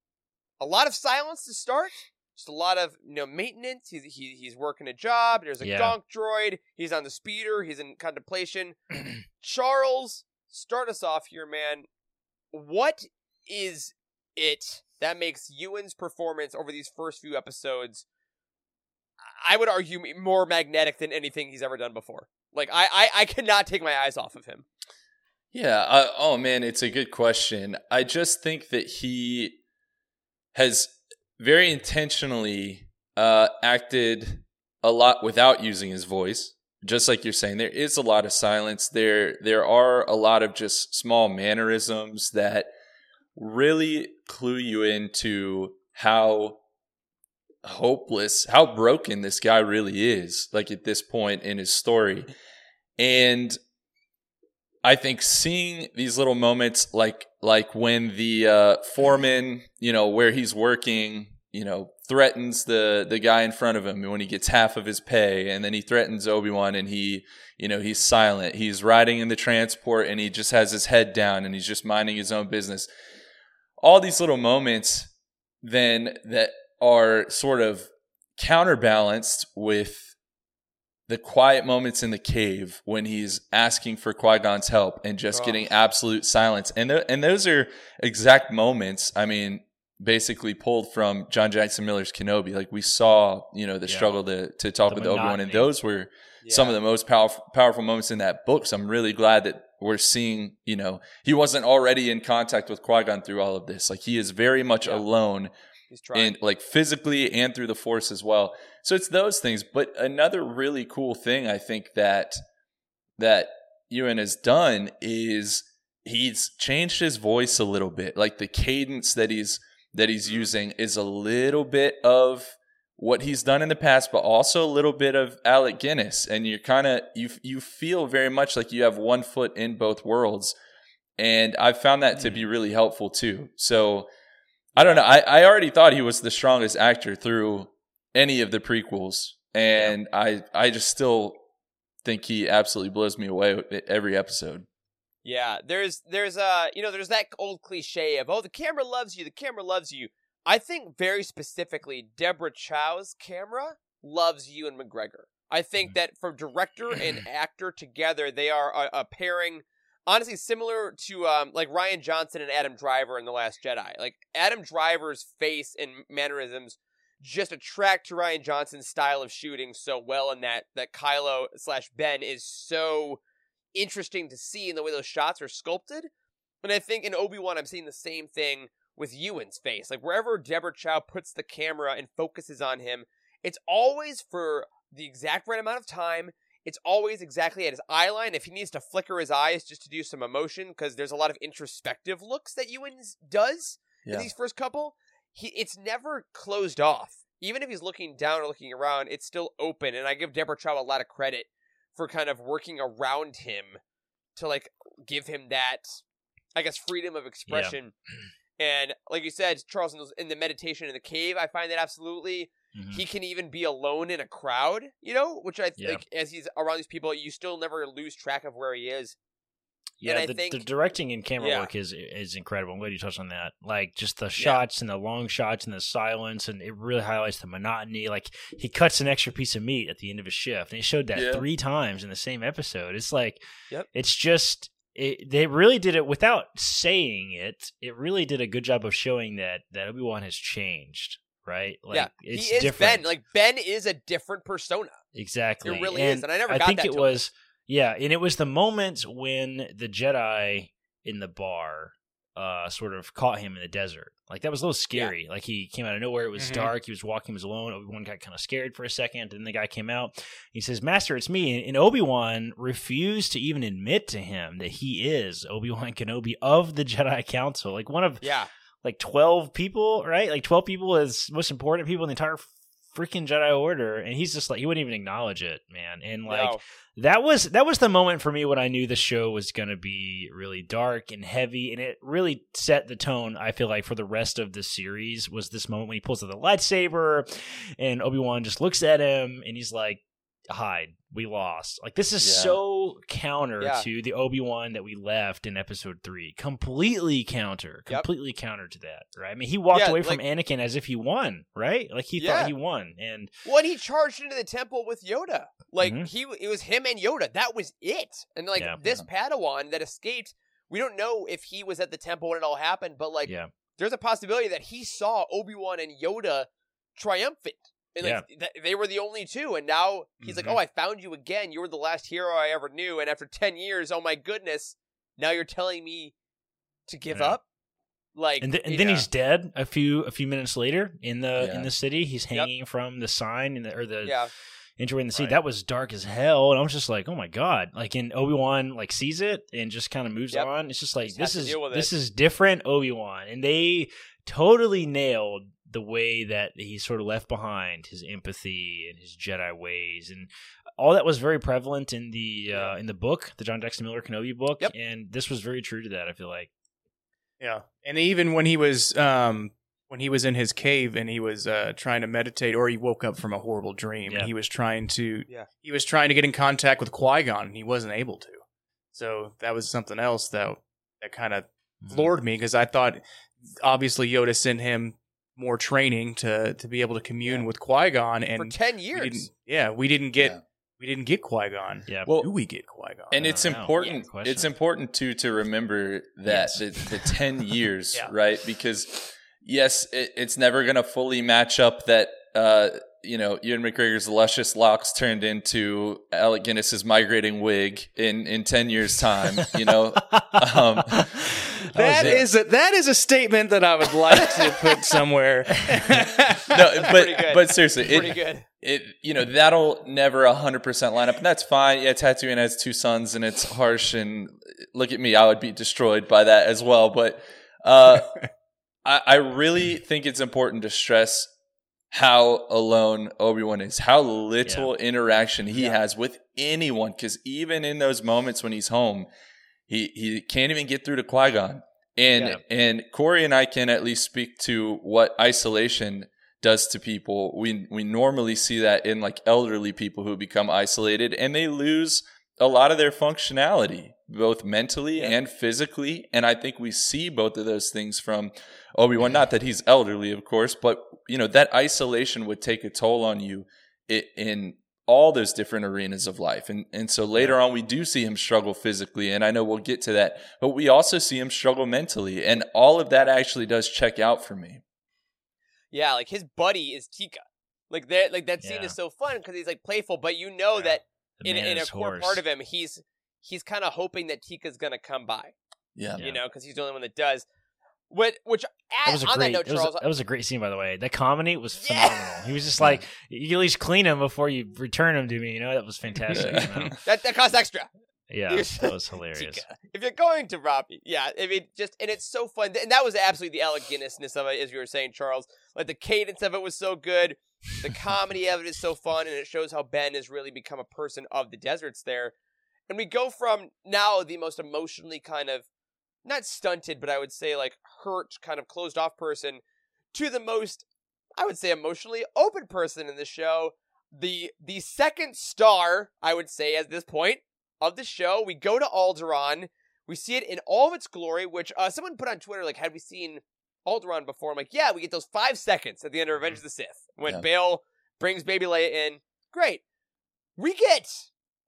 A lot of silence to start. Just a lot of you know maintenance. He's he, he's working a job. There's a Yeah. gonk droid. He's on the speeder. He's in contemplation. Charles, start us off here, man. What is it that makes Ewan's performance over these first few episodes? I would argue more magnetic than anything he's ever done before. Like I, I, I cannot take my eyes off of him. Yeah. I, oh man, it's a good question. I just think that he has very intentionally uh, acted a lot without using his voice. Just like you're saying, there is a lot of silence. There, there are a lot of just small mannerisms that really clue you into how hopeless, how broken this guy really is. Like at this point in his story, and I think seeing these little moments, like like when the uh, foreman, you know, where he's working, you know, threatens the the guy in front of him when he gets half of his pay, and then he threatens Obi Wan, and he, you know, he's silent. He's riding in the transport, and he just has his head down, and he's just minding his own business. All these little moments, then that are sort of counterbalanced with the quiet moments in the cave when he's asking for Qui Gon's help and just Oh. getting absolute silence. And th- and those are exact moments. I mean, basically pulled from John Jackson Miller's Kenobi. Like we saw, you know, the Yeah. struggle to to talk with The with Obi Wan, and those were some of the most powerful powerful moments in that book. So I'm really glad that we're seeing. You know, he wasn't already in contact with Qui Gon through all of this. Like he is very much Yeah. alone and like physically and through the force as well. So it's those things. But another really cool thing I think that that Ewan has done is he's changed his voice a little bit. Like the cadence that he's that he's mm-hmm. using is a little bit of what he's done in the past, but also a little bit of Alec Guinness. And you're kind of you you feel very much like you have one foot in both worlds. And I've found that to be really helpful too. So I don't know. I, I already thought he was the strongest actor through any of the prequels, and I I just still think he absolutely blows me away every episode. Yeah, there's there's uh you know there's that old cliche of oh the camera loves you the camera loves you. I think very specifically Deborah Chow's camera loves you and McGregor. I think that for director and actor together they are a, a pairing honestly similar to um like Rian Johnson and Adam Driver in The Last Jedi. Like Adam Driver's face and mannerisms just attract to Rian Johnson's style of shooting so well and that that Kylo slash Ben is so interesting to see in the way those shots are sculpted. And I think in Obi Wan, I'm seeing the same thing with Ewan's face. Like wherever Deborah Chow puts the camera and focuses on him, it's always for the exact right amount of time. It's always exactly at his eye line. If he needs to flicker his eyes just to do some emotion, because there's a lot of introspective looks that Ewan does in these first couple, he it's never closed off. Even if he's looking down or looking around, it's still open. And I give Deborah Chow a lot of credit for kind of working around him to like give him that, I guess, freedom of expression. And like you said, Charles, in, the meditation in the cave, I find that absolutely Mhm. he can even be alone in a crowd, you know, which I Yeah. think as he's around these people, you still never lose track of where he is. Yeah, I the, think- the directing and camera Yeah. work is is incredible. I'm glad you touched on that. Like just the shots and the long shots and the silence, and it really highlights the monotony. Like he cuts an extra piece of meat at the end of his shift, and he showed that Yeah. three times in the same episode. It's like, Yep. it's just it, they really did it without saying it. It really did a good job of showing that that Obi Wan has changed. Right? Like yeah, it's he is different. Ben. Like Ben is a different persona. Exactly. It really and is, and I never I got think that it was yeah, and it was the moment when the Jedi in the bar uh sort of caught him in the desert. Like that was a little scary. Like he came out of nowhere, it was Mhm. dark, he was walking, he was alone. Obi-Wan got kind of scared for a second, Then the guy came out. He says, "Master, it's me." And Obi-Wan refused to even admit to him that he is Obi-Wan Kenobi of the Jedi Council. Like one of Yeah, like 12 people, right? Like 12 people is most important people in the entire freaking Jedi Order, and he's just like he wouldn't even acknowledge it, man. And like no. that was that was the moment for me when I knew the show was going to be really dark and heavy, and it really set the tone. I feel like for the rest of the series was this moment when he pulls out the lightsaber, and Obi Wan just looks at him, and he's like. Hide. We lost. Like this is Yeah. so counter Yeah. to the Obi Wan that we left in Episode Three. Completely counter. Yep. Completely counter to that. Right. I mean, he walked Yeah, away from like- Anakin as if he won. Right. Like he Yeah. thought he won. And When he charged into the temple with Yoda, like Mhm. he, it was him and Yoda. That was it. And like Yeah. this Padawan that escaped, we don't know if he was at the temple when it all happened, but like yeah, there's a possibility that he saw Obi Wan and Yoda triumphant. And like th- they were the only two, and now he's Mhm. like, "Oh, I found you again. You were the last hero I ever knew." And after ten years, oh my goodness, now you're telling me to give Yeah. up? Like, and, th- and then know, he's dead a few a few minutes later in the Yeah. in the city. He's Yep. hanging from the sign in the, or the yeah, entry in the sea. Right. That was dark as hell, and I was just like, oh my god! Like, in Obi Wan like sees it and just kind of moves Yep. on. It's just like Just this is this is different Obi Wan, and they totally nailed the way that he sort of left behind his empathy and his Jedi ways and all that was very prevalent in the uh, in the book, the John Jackson Miller Kenobi book, Yep. and this was very true to that. I feel like. Yeah, and even when he was um when he was in his cave and he was uh trying to meditate, or he woke up from a horrible dream, Yeah. and he was trying to Yeah. he was trying to get in contact with Qui Gon, and he wasn't able to. So that was something else that that kind of Mm-hmm. floored me because I thought obviously Yoda sent him more training to to be able to commune Yeah. with Qui Gon, for and ten we years. didn't, yeah, we didn't get Yeah. we didn't get Qui Gon. Yeah. Well, Do we get Qui Gon? and it's know. important Yeah, it's important too to remember that Yes. the, the 10 years Yeah. right because yes it, it's never going to fully match up that uh you know Ewan McGregor's luscious locks turned into Alec Guinness's migrating wig in in 10 years time you know um That it. is a, that is a statement that I would like to put somewhere. no but but seriously Pretty it, good. it you know that'll never 100% line up and that's fine yeah Tatooine has two suns and it's harsh and look at me I would be destroyed by that as well but uh I, I really think it's important to stress how alone Obi-Wan is how little interaction he Yeah. has with anyone because even in those moments when he's home he he can't even get through to Qui-Gon and Yeah. and Corey and I can at least speak to what isolation does to people. We we normally see that in like elderly people who become isolated and they lose a lot of their functionality, both mentally Yeah. and physically. And I think we see both of those things from Obi Wan. Not that he's elderly, of course, but you know that isolation would take a toll on you in all those different arenas of life. And and so later on we do see him struggle physically and I know we'll get to that, but we also see him struggle mentally and all of that actually does check out for me. Yeah, like his buddy is Teeka. Like that, like that scene Yeah. is so fun because he's like playful, but you know Yeah. that The in, man in a is core horse. part of him, he's he's kind of hoping that Teeka's gonna come by. Yeah. Yeah. You know, because he's the only one that does. What, which That at, was a on great. that note, that, was Charles, a, that was a great scene, by the way. That comedy was Yeah. phenomenal. He was just like, "You at least clean him before you return him to me." You know, that was fantastic. you know? that that costs extra. Yeah, that was hilarious. Teeka. If you're going to rob me, yeah, I mean, just and it's so fun, and that was absolutely the Alec Guinnessness of it, as you were saying, Charles. Like the cadence of it was so good, the comedy of it is so fun, and it shows how Ben has really become a person of the deserts there. And we go from now the most emotionally kind of not stunted, but I would say like hurt, kind of closed off person, to the most, I would say, emotionally open person in the show. The the second star, I would say, at this point of the show. We go to Alderaan. We see it in all of its glory, which uh, someone put on Twitter, like, had we seen Alderaan before? I'm like, yeah, we get those five seconds at the end of Revenge of the Sith when Yeah. Bail brings Baby Leia in. Great. We get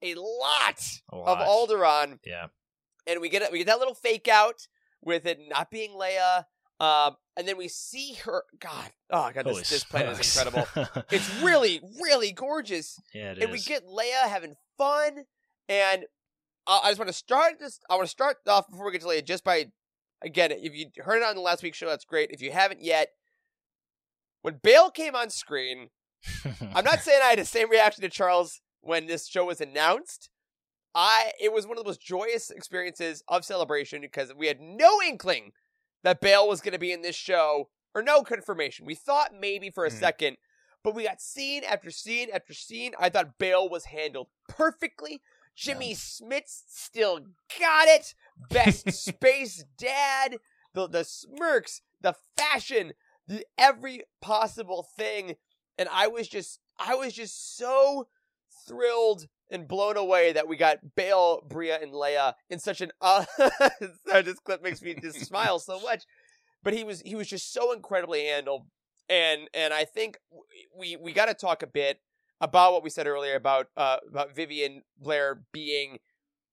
a lot, A of lot. Alderaan, Yeah, and we get we get that little fake out with it not being Leia. Um, and then we see her. God, oh god, this, this planet is incredible. It's really, really gorgeous yeah, it and we get Leia having fun. And uh, I just want to start this. I want to start off before we get to Leia just by again. If you heard it on the last week's show, that's great. If you haven't yet, when Bail came on screen, I'm not saying I had the same reaction to Charles when this show was announced. I it was one of the most joyous experiences of celebration because we had no inkling that Bail was going to be in this show or no confirmation. We thought maybe for a Hmm. second, but we got scene after scene after scene. I thought Bail was handled perfectly. Jimmy Smits still got it. Best space dad. The the smirks, the fashion, the every possible thing and I was just I was just so thrilled and blown away that we got Bail, Breha, and Leia in such an. Uh, this clip makes me just smile so much. But he was he was just so incredibly handled, and and I think we we got to talk a bit about what we said earlier about uh about Vivien Blair being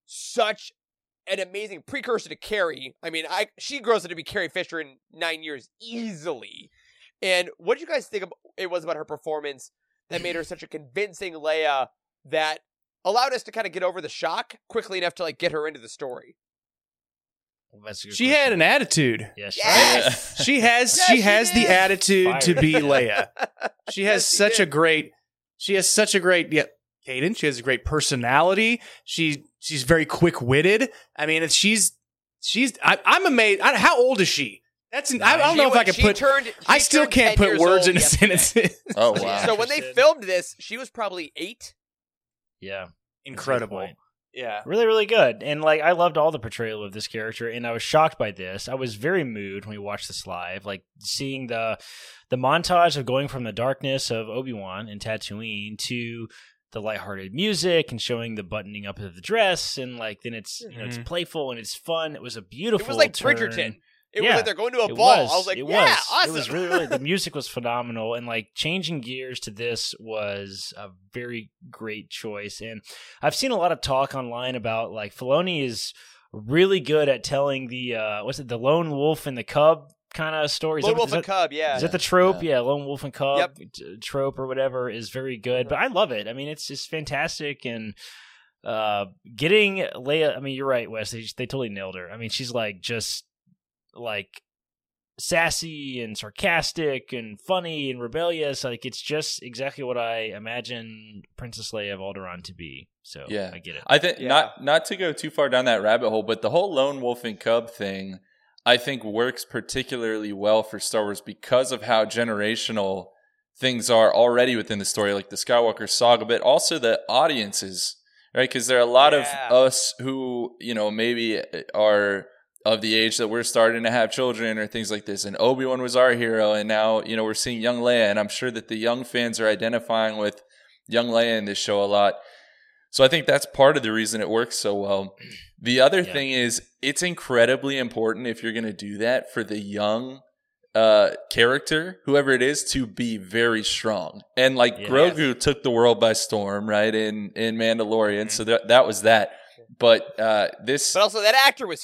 such an amazing precursor to Carrie. I mean, I she grows up to be Carrie Fisher in nine years easily. And what did you guys think of, it was about her performance that made her such a convincing Leia that allowed us to kind of get over the shock quickly enough to like get her into the story? Well, that's a good She question. had an attitude. Yeah, she Yes! She has Yes, she she has the did. attitude to be Leia. She has Yes, she such a great she has such a great yeah, cadence. She has a great personality. She she's very quick witted. I mean, it's, she's she's I, I'm amazed. I, how old is she? That's I, I don't She know if I can put. Turned, I still can't put words old into yesterday. sentences. Oh wow. So when they filmed this, she was probably eight. Yeah. That's a good Incredible. Yeah. Really, really good. And like I loved all the portrayal of this character and I was shocked by this. I was very moved when we watched this live. Like seeing the the montage of going from the darkness of Obi-Wan and Tatooine to the lighthearted music and showing the buttoning up of the dress and like then it's you know it's Mhm. playful and it's fun. It was a beautiful It was like turn. Bridgerton. It Yeah, was like they're going to a ball. was. I was like, it yeah, was. awesome. It was really, really. The music was phenomenal, and like changing gears to this was a very great choice. And I've seen a lot of talk online about like Filoni is really good at telling the uh what's it, the lone wolf and the cub kind of story. Is Lone that- Wolf is and that- Cub, yeah. Is that the trope? Yeah. lone wolf and cub Yep. t- trope or whatever is very good. But I love it. I mean, it's just fantastic and. Uh, getting Leia. I mean, you're right, Wes. They, they totally nailed her. I mean, she's like just like sassy and sarcastic and funny and rebellious. Like it's just exactly what I imagine Princess Leia of Alderaan to be. So Yeah. I get it. I think Yeah. not not to go too far down that rabbit hole, but the whole lone wolf and cub thing, I think works particularly well for Star Wars because of how generational things are already within the story, like the Skywalker saga, but also the audiences, right? Because there are a lot Yeah. of us who you know maybe are of the age that we're starting to have children or things like this. And Obi Wan was our hero, and now you know we're seeing young Leia, and I'm sure that the young fans are identifying with young Leia in this show a lot. So I think that's part of the reason it works so well. The other Yeah. thing is it's incredibly important if you're going to do that for the young uh character whoever it is to be very strong. And like grogu took the world by storm right in in mandalorian so that that was that. But uh this But also, that actor was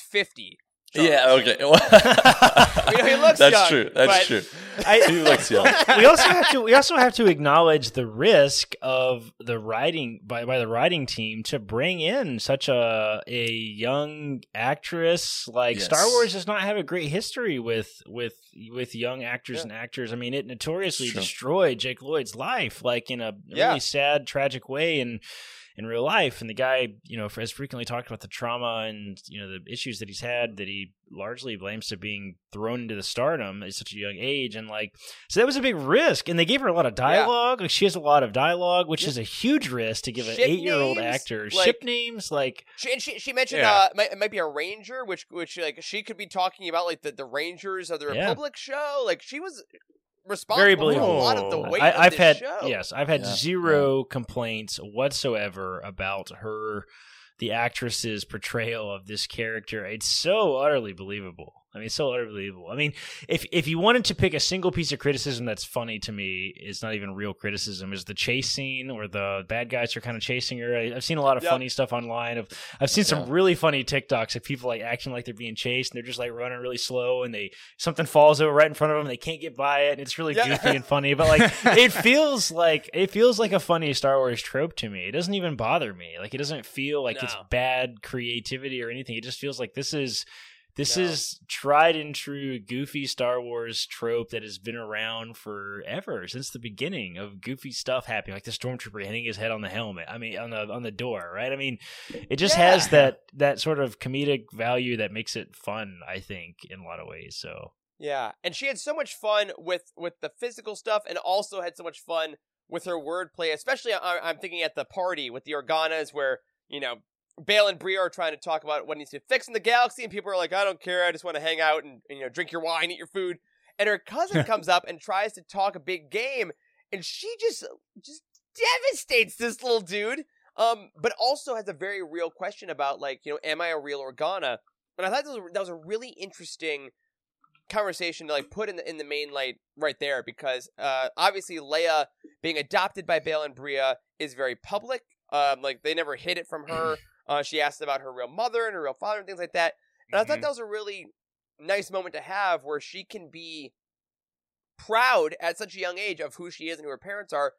50. yeah okay he looks that's young, true that's true I- he looks young we also have to we also have to acknowledge the risk of the writing by, by the writing team to bring in such a a young actress like Yes. Star Wars does not have a great history with with with young actors Yeah. and actors. I mean, it notoriously destroyed Jake Lloyd's life like in a Yeah. really sad, tragic way and in real life. And the guy, you know, has frequently talked about the trauma and you know the issues that he's had that he largely blames to being thrown into the stardom at such a young age. And like, so that was a big risk. And they gave her a lot of dialogue. Like she has a lot of dialogue, which Yeah. is a huge risk to give an Ship eight-year-old names, actor like- ship names. Like, She, and she, she mentioned Yeah. uh, it might, it might be a ranger, which which like she could be talking about like the, the Rangers of the Yeah. Republic show. Like she was responsible Very for a believable. lot of the oh. weight I, of I've this had show. yes, I've had Yeah. zero complaints whatsoever about her, the actress's portrayal of this character. It's so utterly believable. I mean, it's so unbelievable. I mean, if if you wanted to pick a single piece of criticism that's funny to me, it's not even real criticism. Is the chase scene where the bad guys are kind of chasing her? I, I've seen a lot of Yep. funny stuff online. Of I've seen some Yeah. really funny TikToks of people like acting like they're being chased and they're just like running really slow and they something falls over right in front of them. They can't get by it. And it's really Yeah. goofy and funny, but like it feels like it feels like a funny Star Wars trope to me. It doesn't even bother me. Like it doesn't feel like it's bad creativity or anything. It just feels like this is this is tried and true goofy Star Wars trope that has been around forever since the beginning of goofy stuff happening, like the stormtrooper hitting his head on the helmet. I mean, on the on the door, right? I mean, it just Yeah. has that that sort of comedic value that makes it fun. I think in a lot of ways. So Yeah, and she had so much fun with with the physical stuff, and also had so much fun with her wordplay. Especially, I, I'm thinking at the party with the Organas, where you know Bail and Breha are trying to talk about what needs to fix in the galaxy, and people are like, "I don't care, I just want to hang out and, and you know drink your wine, eat your food." And her cousin comes up and tries to talk a big game, and she just just devastates this little dude. Um, but also has a very real question about like, you know, am I a real Organa? And I thought that was, that was a really interesting conversation to like put in the in the main light right there because uh obviously Leia being adopted by Bail and Breha is very public. Um, like they never hid it from her. Uh, she asked about her real mother and her real father and things like that. And I thought Mhm. that was a really nice moment to have where she can be proud at such a young age of who she is and who her parents are,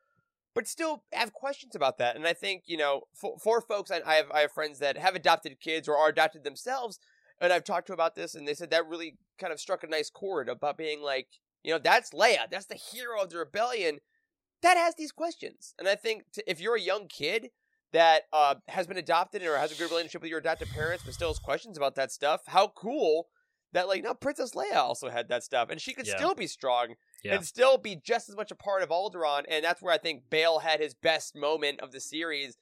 but still have questions about that. And I think you know, for, for folks, I, I have I have friends that have adopted kids or are adopted themselves, and I've talked to about this, and they said that really kind of struck a nice chord about being like, you know, that's Leia, that's the hero of the rebellion, that has these questions. And I think t- if you're a young kid that uh, has been adopted or has a good relationship with your adopted parents, but still has questions about that stuff, how cool that like now Princess Leia also had that stuff, and she could Yeah. still be strong Yeah. and still be just as much a part of Alderaan. And that's where I think Bail had his best moment of the series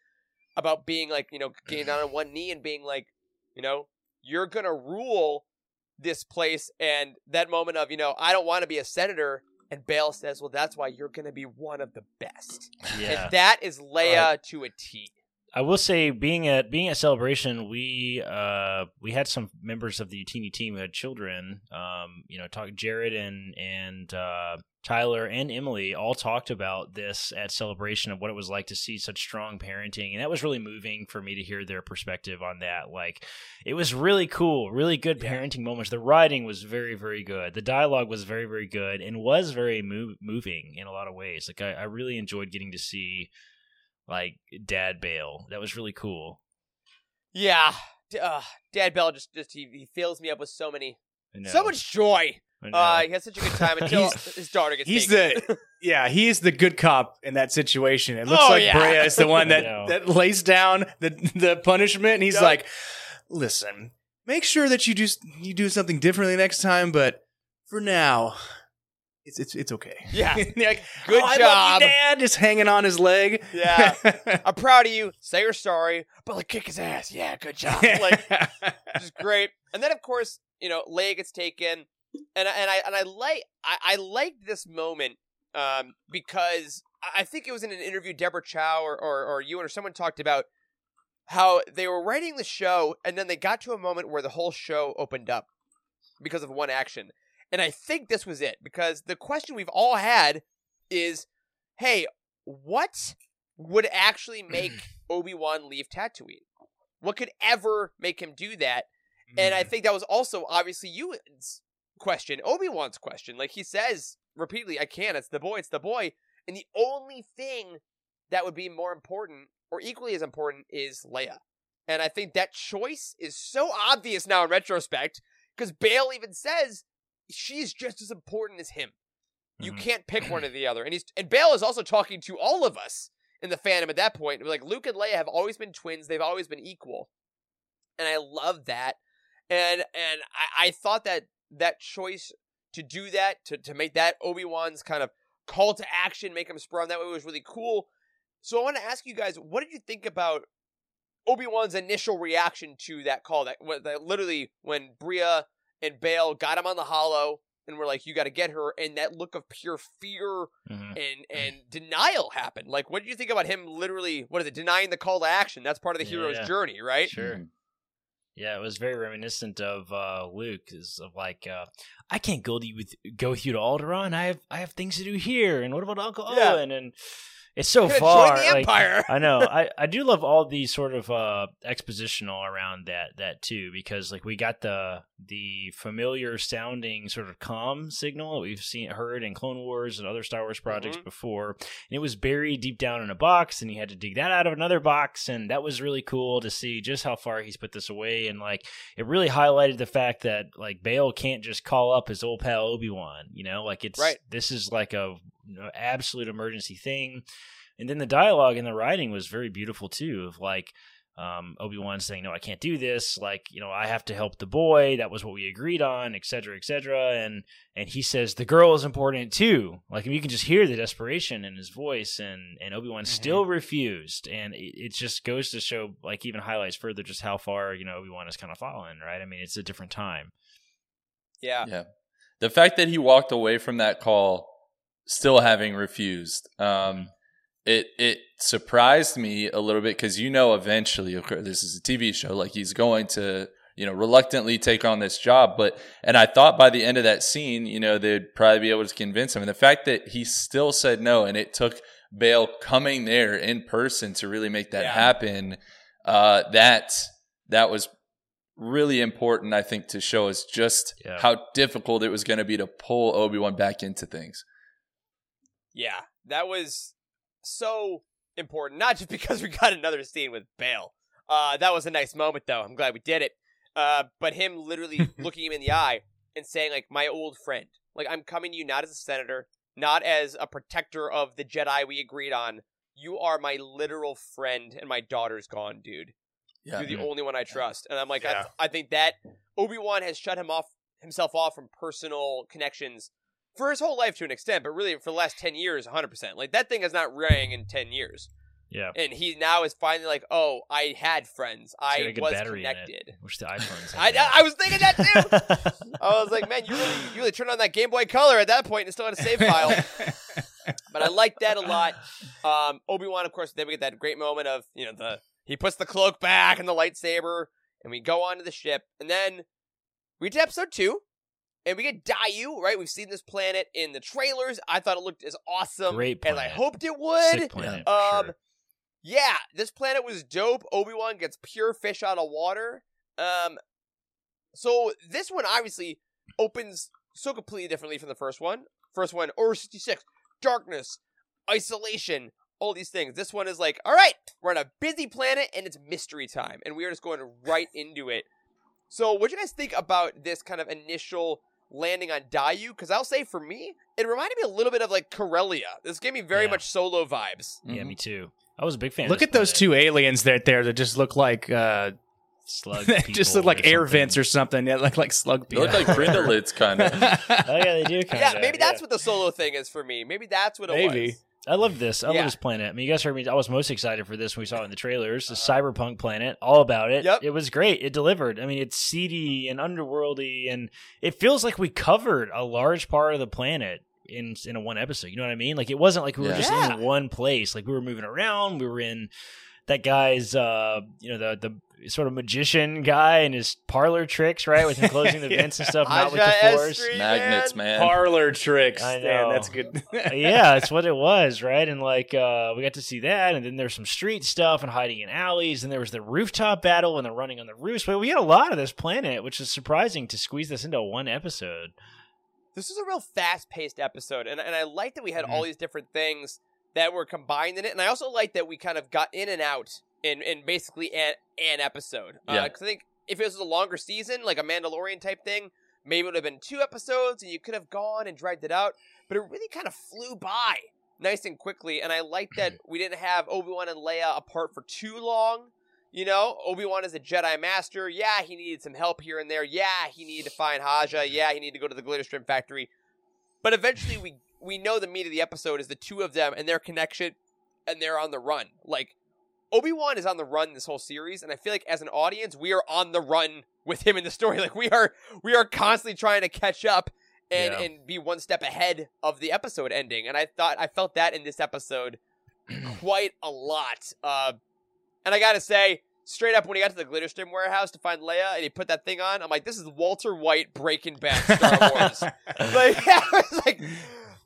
about being like, you know, getting down on one knee and being like, you know, you're gonna rule this place. And that moment of, you know, I don't want to be a senator. And Bail says, well, that's why you're gonna be one of the best. Yeah. And that is Leia to a T. I will say, being at being at celebration, we uh we had some members of the Utini team who had children. Um, you know, talk Jared and and uh, Tyler and Emily all talked about this at celebration of what it was like to see such strong parenting, and that was really moving for me to hear their perspective on that. Like, it was really cool, really good parenting moments. The writing was very very good. The dialogue was very very good and was very move- moving in a lot of ways. Like, I, I really enjoyed getting to see like Dad Bail. That was really cool. Yeah. Uh, Dad Bail just, just he, he fills me up with so many, so much joy. Uh, he has such a good time until his daughter gets he's taken. the yeah he's the good cop in that situation it looks Oh, like yeah. Breha is the one that that lays down the the punishment and he's like listen make sure that you do you do something differently next time but for now it's it's it's okay Yeah. Like, Good "Oh, I love job." you, dad just hanging on his leg Yeah. I'm proud of you. Say you're sorry, but like kick his ass. Yeah, good job. Like, is great. And then of course, you know, Leia gets taken, and I, and I and I like I, I liked this moment um, because I- I think it was in an interview Deborah Chow or, or or you or someone talked about how they were writing the show, and then they got to a moment where the whole show opened up because of one action. And I think this was it because the question we've all had is, hey, what would actually make Obi Wan leave Tatooine? What could ever make him do that? And I mm. think that was also obviously Ewan's uh, question, Obi Wan's question. Like he says repeatedly, I can't, it's the boy, it's the boy. And the only thing that would be more important or equally as important is Leia. And I think that choice is so obvious now in retrospect because Bail even says she's just as important as him. You Mhm. can't pick one or the other. And he's and Bail is also talking to all of us in the fandom at that point. Like Luke and Leia have always been twins. They've always been equal. And I love that. And and I, I thought that that choice to do that, to, to make that Obi-Wan's kind of call to action, make him sprung that way was really cool. So I want to ask you guys, what did you think about Obi-Wan's initial reaction to that call? That, that literally when Breha and Bail got him on the hollow and were like, you got to get her, and that look of pure fear Mhm. and and denial happened. Like, what did you think about him? Literally, what is it? Denying the call to action. That's part of the hero's Yeah. journey, right? Sure. Yeah, it was very reminiscent of uh, Luke, is of like, uh, I can't go to you with go with you to Alderaan. I have I have things to do here, and what about Uncle Yeah. Owen? And it's so far. joined the like- Empire. I know. I, I do love all the sort of uh, expositional around that that too, because like we got the the familiar sounding sort of com signal that we've seen heard in Clone Wars and other Star Wars projects Mhm. before, and it was buried deep down in a box, and you had to dig that out of another box, and that was really cool to see just how far he's put this away, and like it really highlighted the fact that like Bail can't just call up his old pal Obi Wan, you know, like it's Right. this is like a you know, absolute emergency thing. And then the dialogue and the writing was very beautiful too, of like um, Obi Wan saying, "No, I can't do this. Like, you know, I have to help the boy. That was what we agreed on, et cetera, et cetera." And and he says the girl is important too. Like, you can just hear the desperation in his voice, and and Obi Wan still refused. And it, it just goes to show, like, even highlights further just how far you know Obi Wan has kind of fallen. Right? I mean, it's a different time. Yeah. Yeah. The fact that he walked away from that call still having refused. Um, it it surprised me a little bit because you know eventually, of course, this is a TV show. Like he's going to you know reluctantly take on this job, but and I thought by the end of that scene, you know, they'd probably be able to convince him. And the fact that he still said no, and it took Bail coming there in person to really make that Yeah. happen, uh, that that was really important. I think to show us just Yeah. how difficult it was going to be to pull Obi Wan back into things. Yeah, that was so important. Not just because we got another scene with Bail. Uh, that was a nice moment, though. I'm glad we did it. Uh, but him literally looking him in the eye and saying, like, my old friend, like, I'm coming to you not as a senator, not as a protector of the Jedi we agreed on. You are my literal friend, and my daughter's gone, dude. Yeah. You're the only one I trust. And I'm like, Yeah. I, I think that Obi Wan has shut him off himself off from personal connections for his whole life to an extent, but really for the last ten years, 100. percent Like that thing has not rang in ten years, Yeah. and he now is finally like, oh, I had friends, It's got a I was battery in it, connected. which the iPhones. I, have. I was thinking that too. I was like, man, you really, you really turned on that Game Boy Color at that point and still had a save file. but I like that a lot. Um, Obi Wan, of course, then we get that great moment of you know the he puts the cloak back and the lightsaber, and we go onto the ship, and then we get to episode two, and we get Daiyu. Right, we've seen this planet in the trailers. I thought it looked as awesome Great as I hoped it would. Sick planet. Um, sure. Yeah, this planet was dope. Obi Wan gets pure fish out of water. Um, so this one obviously opens so completely differently from the first one. First one, Order sixty six, darkness, isolation, all these things. This one is like, all right, we're on a busy planet and it's mystery time, and we are just going right into it. So, what do you guys think about this kind of initial landing on Daiyu? Because I'll say for me, it reminded me a little bit of like Corellia. This gave me very Yeah. much solo vibes. Yeah, Mhm. me too. I was a big fan. Look of at those two aliens that there that just look like uh, slug. just look like air something. vents or something. Yeah, like like slug people. They look like Brindalids, kind of. Oh yeah, they do. Kind yeah, maybe that's what the solo thing is for me. Maybe that's what it Maybe. was. I love this. I Yeah. love this planet. I mean, you guys heard me. I was most excited for this when we saw it in the trailers. The cyberpunk planet, all about it. Yep. It was great. It delivered. I mean, it's seedy and underworldy, and it feels like we covered a large part of the planet in in a one episode. You know what I mean? Like it wasn't like we were Yeah. just in one place. Like we were moving around. We were in that guy's, uh, you know, the the sort of magician guy and his parlor tricks, right, with him closing the Yeah. vents and stuff, not with the force. Estree, Magnets, man. man. Parlor tricks. I Man, know. that's good. yeah, it's what it was, right? And like uh we got to see that, and then there's some street stuff and hiding in alleys, and there was the rooftop battle and the running on the roofs. But we had a lot of this planet, which is surprising to squeeze this into one episode. This was a real fast paced episode, and and I like that we had all Mm-hmm. these different things that were combined in it, and I also like that we kind of got in and out in in basically an, an episode. Uh, yeah. Because I think if it was a longer season, like a Mandalorian type thing, maybe it would have been two episodes, and you could have gone and dragged it out. But it really kind of flew by nice and quickly, and I like that we didn't have Obi Wan and Leia apart for too long. You know, Obi Wan is a Jedi Master. Yeah, he needed some help here and there. Yeah, he needed to find Haja. Yeah, he needed to go to the Glitterstream factory. But eventually, we we know the meat of the episode is the two of them and their connection, and they're on the run. Like Obi Wan is on the run this whole series, and I feel like as an audience, we are on the run with him in the story. Like we are we are constantly trying to catch up and Yeah. and be one step ahead of the episode ending. And I thought I felt that in this episode quite a lot. Uh, and I gotta say, straight up when he got to the Glitterstream warehouse to find Leia and he put that thing on, I'm like, this is Walter White Breaking Bad Star Wars. like, yeah, it's like,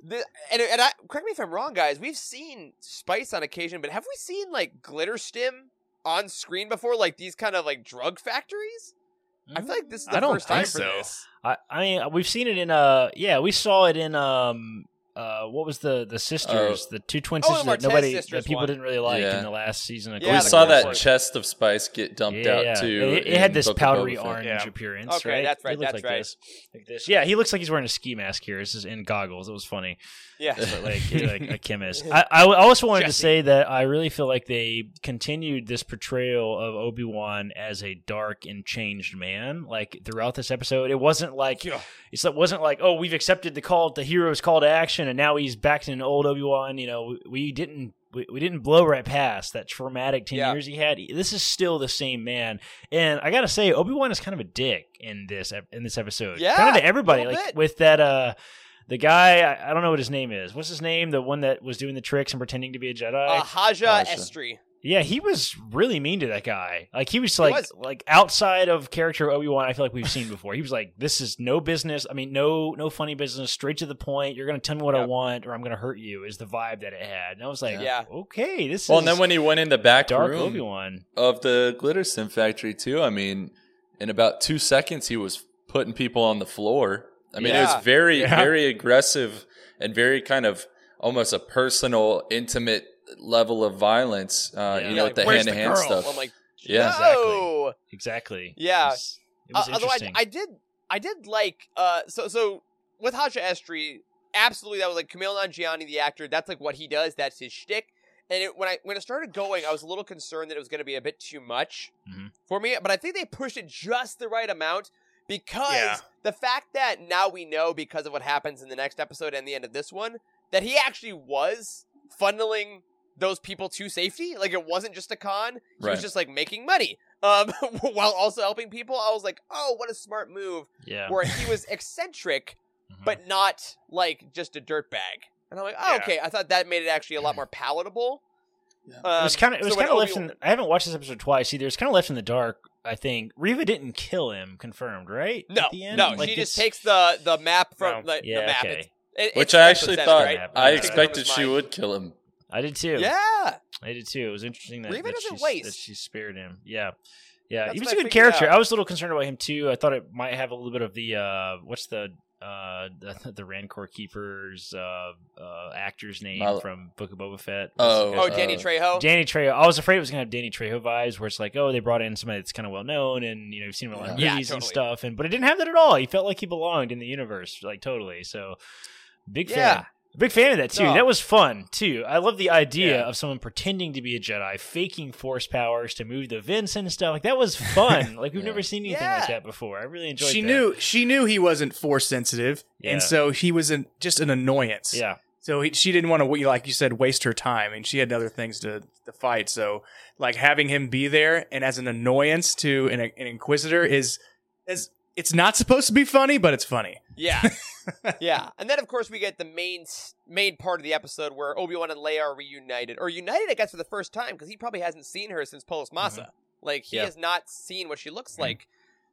the, and and I correct me if I'm wrong, guys. We've seen Spice on occasion, but have we seen like Glitterstim on screen before, like these kind of like drug factories? I feel like this is the I don't first time think for this. I, I mean, we've seen it in uh, yeah, we saw it in um, uh, what was the the sisters, the two twin Oh, the sisters Martez that nobody sisters that people one. didn't really like Yeah. in the last season. Of Yeah, we saw that Clone chest of spice get dumped yeah, out yeah. too. It, it had this Book powdery orange Yeah. appearance, Okay, right? that's right, It looked that's like right. This, like this. Yeah, he looks like he's wearing a ski mask here. This is in goggles. It was funny, Yeah. but like like a chemist. I, I also wanted to say that I really feel like they continued this portrayal of Obi Wan as a dark and changed man. Like throughout this episode, it wasn't like it's it wasn't like oh we've accepted the call the hero's call to action and now he's back to an old Obi Wan. You know we, we didn't. We, we didn't blow right past that traumatic 10 Yeah. years he had. This is still the same man. And I got to say Obi-Wan is kind of a dick in this in this episode. Yeah, Kind of to everybody like bit. with that uh The guy, I, I don't know what his name is. What's his name? The one that was doing the tricks and pretending to be a Jedi. Uh, Haja Haja. Estree. Yeah, he was really mean to that guy. Like he was like was. like outside of character Obi Wan. I feel like we've seen before. He was like, "This is no business. I mean, no no funny business. Straight to the point. You're gonna tell me what I want, or I'm gonna hurt you." Is the vibe that it had. And I was like, Yeah. okay, this Well, is and then when he went in the back dark room Obi Wan. of the Glitterstim factory too, I mean, in about two seconds he was putting people on the floor. I mean, it was very, Yeah. very aggressive and very kind of almost a personal, intimate level of violence. Uh, Yeah. You Yeah, know, like, with the hand to hand stuff. I'm like, Yeah. no. Exactly. Yeah. It was, it was Uh, although I. I did, I did like, uh, so so with Haja Estree, absolutely that was like Kumail Nanjiani, the actor. That's like what he does. That's his shtick. And it, when I when it started going, I was a little concerned that it was going to be a bit too much Mhm. for me. But I think they pushed it just the right amount because Yeah. the fact that now we know because of what happens in the next episode and the end of this one that he actually was funneling those people to safety. Like it wasn't just a con. He was just like making money. Um, while also helping people, I was like, "Oh, what a smart move!" yeah. Where he was eccentric, Mhm. but not like just a dirtbag. And I'm like, "Oh, Yeah. okay." I thought that made it actually a lot more palatable. Yeah. Um, it was kind of it was so kind of left Obi- in. I haven't watched this episode twice either. It's kind of left in the dark. I think Reva didn't kill him. Confirmed, right? No, At the end? no, Like, she just takes the the map from No. the, the map. okay. It's- it- Which it's I actually what it says, thought, right? I expected she would kill him. I did too. Yeah, I did too. It was interesting that, Reva that, doesn't she's- waste. that she spared him. Yeah. Yeah, That's he was a good character. out. I was a little concerned about him too. I thought it might have a little bit of the uh what's the uh the, the Rancor Keepers uh uh actor's name Mal- from Book of Boba Fett. Oh, Oh, Uh, Danny Trejo. Danny Trejo. I was afraid it was gonna have Danny Trejo vibes, where it's like, oh, they brought in somebody that's kind of well known, and you know, you've seen him in a lot of Yeah. movies Yeah, and stuff, and but it didn't have that at all. He felt like he belonged in the universe, like totally. So, big fan. Big fan of that too. No. That was fun too. I love the idea Yeah. of someone pretending to be a Jedi, faking force powers to move the vents and stuff. Like that was fun. like we've Yeah. never seen anything Yeah. like that before. I really enjoyed. she that. knew she knew he wasn't force sensitive, and so he was an, just an annoyance. Yeah, So he, she didn't want to, like you said, waste her time, and she had other things to, to fight. So, like having him be there and as an annoyance to an, an inquisitor is is it's not supposed to be funny, but it's funny. Yeah, yeah, and then of course we get the main main part of the episode where Obi Wan and Leia are reunited, or united, I guess, for the first time because he probably hasn't seen her since Polis Massa. Uh-huh. Like he Yeah. has not seen what she looks mm-hmm. like,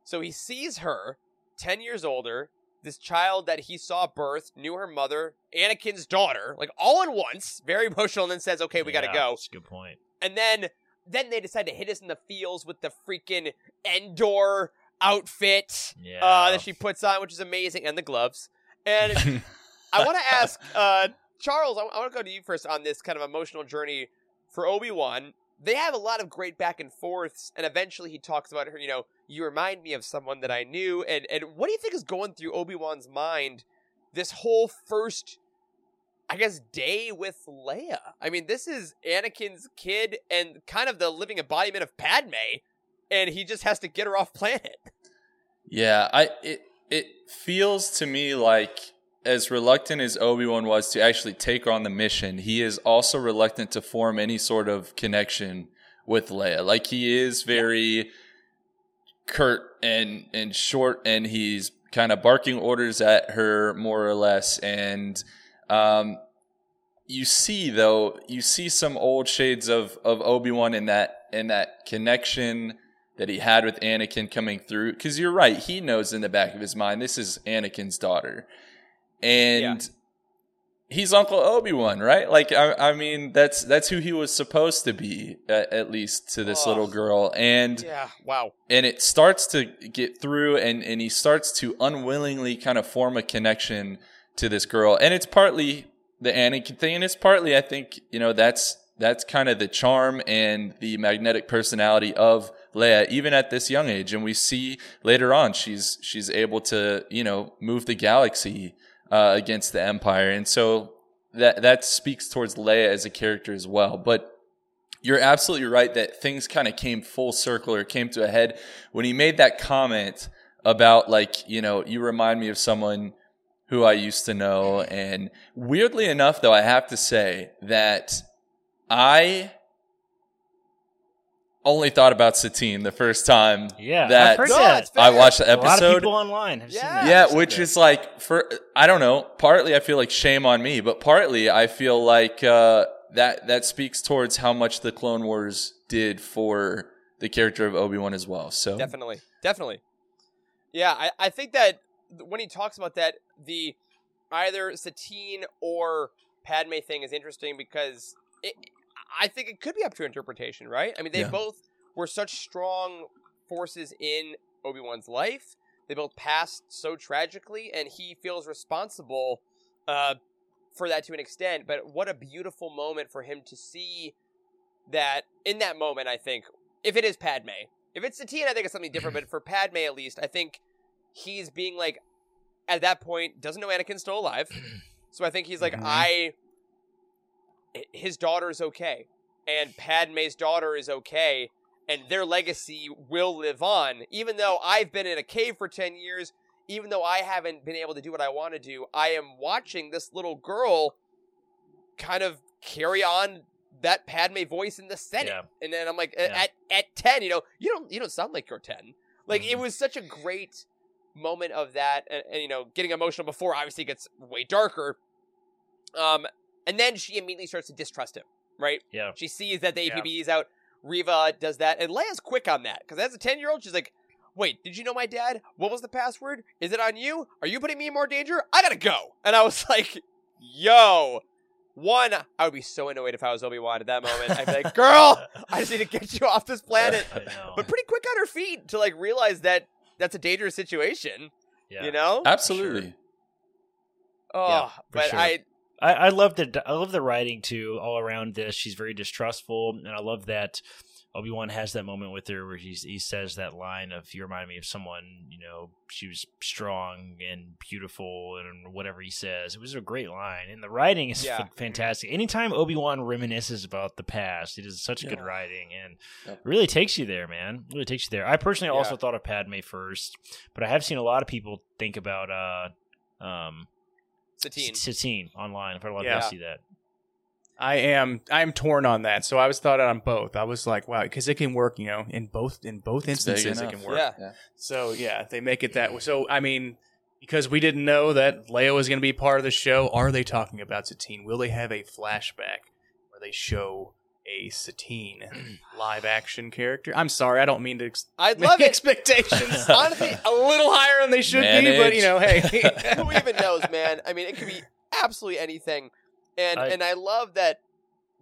so he sees her, ten years older, this child that he saw birth, knew her mother, Anakin's daughter, like all at once, very emotional, and then says, "Okay, we got to go." That's a good point. and then then they decide to hit us in the feels with the freaking Endor outfit Yeah, uh, that she puts on, which is amazing, and the gloves. And I want to ask uh, Charles. I, want to go to you first on this kind of emotional journey for Obi Wan. They have a lot of great back and forths, and eventually he talks about her. You know, you remind me of someone that I knew. And and what do you think is going through Obi Wan's mind this whole first? I guess day with Leia. I mean, this is Anakin's kid and kind of the living embodiment of Padme, and he just has to get her off planet. Yeah, I it it feels to me like as reluctant as Obi-Wan was to actually take on the mission, he is also reluctant to form any sort of connection with Leia. Like he is very curt and and short and he's kind of barking orders at her more or less. And um you see though you see some old shades of of Obi-Wan in that in that connection that he had with Anakin coming through cuz you're right he knows in the back of his mind this is Anakin's daughter and he's Uncle Obi-Wan right like I, I mean that's that's who he was supposed to be at, at least to this Oh. little girl and Yeah. Wow. and it starts to get through and, and he starts to unwillingly kind of form a connection to this girl and it's partly the Anakin thing and it's partly I think you know that's that's kind of the charm and the magnetic personality of Leia even at this young age and we see later on she's she's able to you know move the galaxy uh, against the empire. And so that that speaks towards Leia as a character as well. But you're absolutely right that things kind of came full circle or came to a head when he made that comment about like you know you remind me of someone who I used to know. And weirdly enough though I have to say that I only thought about Satine the first time Yeah, that I've heard No, that. I watched the episode. A lot of episode. people online have seen Yeah. that. yeah, have which that. is like for I don't know. Partly, I feel like shame on me, but partly I feel like uh, that that speaks towards how much the Clone Wars did for the character of Obi Wan as well. So Definitely, definitely. Yeah, I, I think that when he talks about that, the either Satine or Padme thing is interesting because it, I think it could be up to interpretation, right? I mean, they Yeah. both were such strong forces in Obi Wan's life. They both passed so tragically, and he feels responsible uh, for that to an extent. But what a beautiful moment for him to see that in that moment. I think if it is Padme, if it's Satine, I think it's something different. but for Padme, at least, I think he's being like, at that point, doesn't know Anakin's still alive. So I think he's like, Mhm. I. His daughter is okay, and Padme's daughter is okay, and their legacy will live on. Even though I've been in a cave for 10 years, even though I haven't been able to do what I want to do, I am watching this little girl kind of carry on that Padme voice in the Senate. Yeah. And then I'm like, Yeah. at at 10, you know, you don't you don't sound like you're 10. Like it Mhm. was such a great moment of that and, and you know, getting emotional before obviously gets way darker. Um and then she immediately starts to distrust him, right? Yeah. She sees that the Yeah. APB is out. Reva does that, and Leia's quick on that because as a ten year old, she's like, "Wait, did you know my dad? What was the password? Is it on you? Are you putting me in more danger? I gotta go." And I was like, "Yo." One, I would be so annoyed if I was Obi Wan at that moment. I'd be like, "Girl, I just need to get you off this planet." But pretty quick on her feet to like realize that that's a dangerous situation. yeah. You know? absolutely. Oh, Yeah, but sure. I I, I love the I love the writing too all around this. She's very distrustful, and I love that Obi Wan has that moment with her where he's, he says that line of "You remind me of someone." You know, she was strong and beautiful, and whatever he says. It was a great line, and the writing is Yeah. fantastic. Anytime Obi Wan reminisces about the past, it is such good writing, and Yep. really takes you there, man. Really takes you there. I personally Yeah. also thought of Padme first, but I have seen a lot of people think about uh um Satine. Satine online. I've heard a lot of Yeah. people see that. I am I am torn on that. So I was thought on both. I was like, wow, because it can work, you know, in both in both instances it can work. Yeah. Yeah. So yeah, they make it that way. So I mean, because we didn't know that Leo was going to be part of the show, are they talking about Satine? Will they have a flashback where they show a Satine live action character? I'm sorry, I don't mean to ex- I'd make love it. expectations honestly a little higher than they should be, but you know, hey, Who even knows, man? I mean, it could be absolutely anything, and I- and I love that.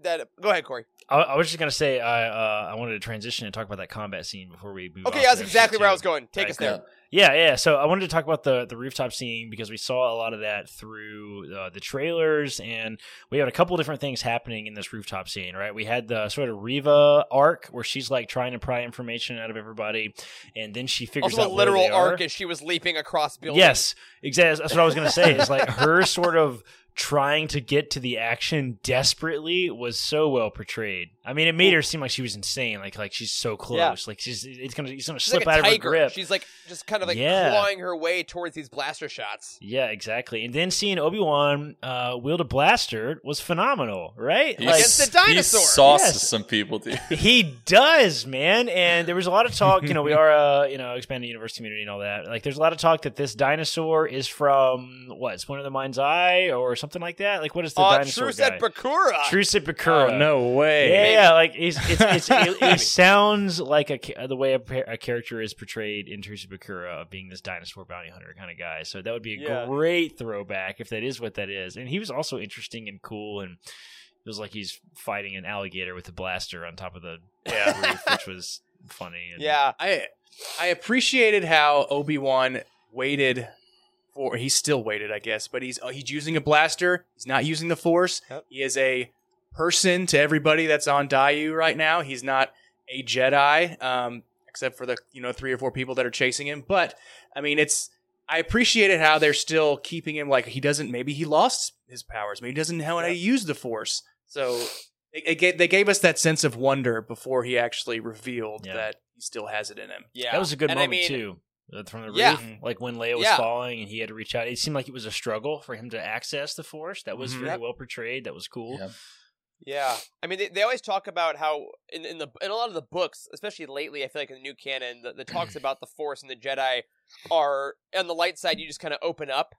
That go ahead, Corey. I, I was just gonna say I uh, I wanted to transition and talk about that combat scene before we move. Okay, off that's exactly where I was going. Take Right, us there. Yeah, yeah. So I wanted to talk about the the rooftop scene because we saw a lot of that through uh, the trailers, and we had a couple different things happening in this rooftop scene. Right, we had the sort of Reva arc where she's like trying to pry information out of everybody, and then she figures Also, out the where literal they are. arc as she was leaping across buildings. Yes, exactly. That's what I was going to say. Is like her sort of trying to get to the action desperately was so well portrayed. I mean, it made her seem like she was insane. Like like she's so close. Yeah. Like she's it's gonna it's gonna she's slip like a out of her tiger. grip. She's like just kind of like Yeah. clawing her way towards these blaster shots. yeah, exactly. And then seeing Obi Wan uh, wield a blaster was phenomenal, right? He Like Against the dinosaur. He sauces Yes. some people, dude. he does, man. And there was a lot of talk. You know, we are a you know expanded universe community and all that. Like, there's a lot of talk that this dinosaur is from what Splinter of the Mind's Eye or something like that. Like, what is the Uh, dinosaur Truce at guy? Bakura. Truce at Bakura. oh no way. Yeah, Maybe. Yeah, like it's, it's, it's, it, it sounds like a, the way a, a character is portrayed in Truce of Bakura of being this dinosaur bounty hunter kind of guy. So that would be a Yeah. great throwback if that is what that is. And he was also interesting and cool, and it was like he's fighting an alligator with a blaster on top of the Yeah. roof, which was funny. And, Yeah. I I appreciated how Obi Wan waited for. He's still waited, I guess, but he's uh, he's using a blaster. He's not using the Force. Yep. He is a person to everybody that's on Daiyu right now. He's not a Jedi, um, except for the you know three or four people that are chasing him. But I mean, it's I appreciated how they're still keeping him like he doesn't. Maybe he lost his powers. Maybe he doesn't know how to use the Force. So. It, it they gave us that sense of wonder before he actually revealed Yeah. that he still has it in him. Yeah. that was a good and I moment mean, too. uh, From the roof, Yeah. like when Leia was Yeah. falling and he had to reach out. It seemed like it was a struggle for him to access the Force. That was Mhm. very Yep. well portrayed. That was cool. Yeah. I mean, they, they always talk about how in in the in a lot of the books, especially lately, I feel like in the new canon, the, the talks about the Force and the Jedi are on the light side. You just kind of open up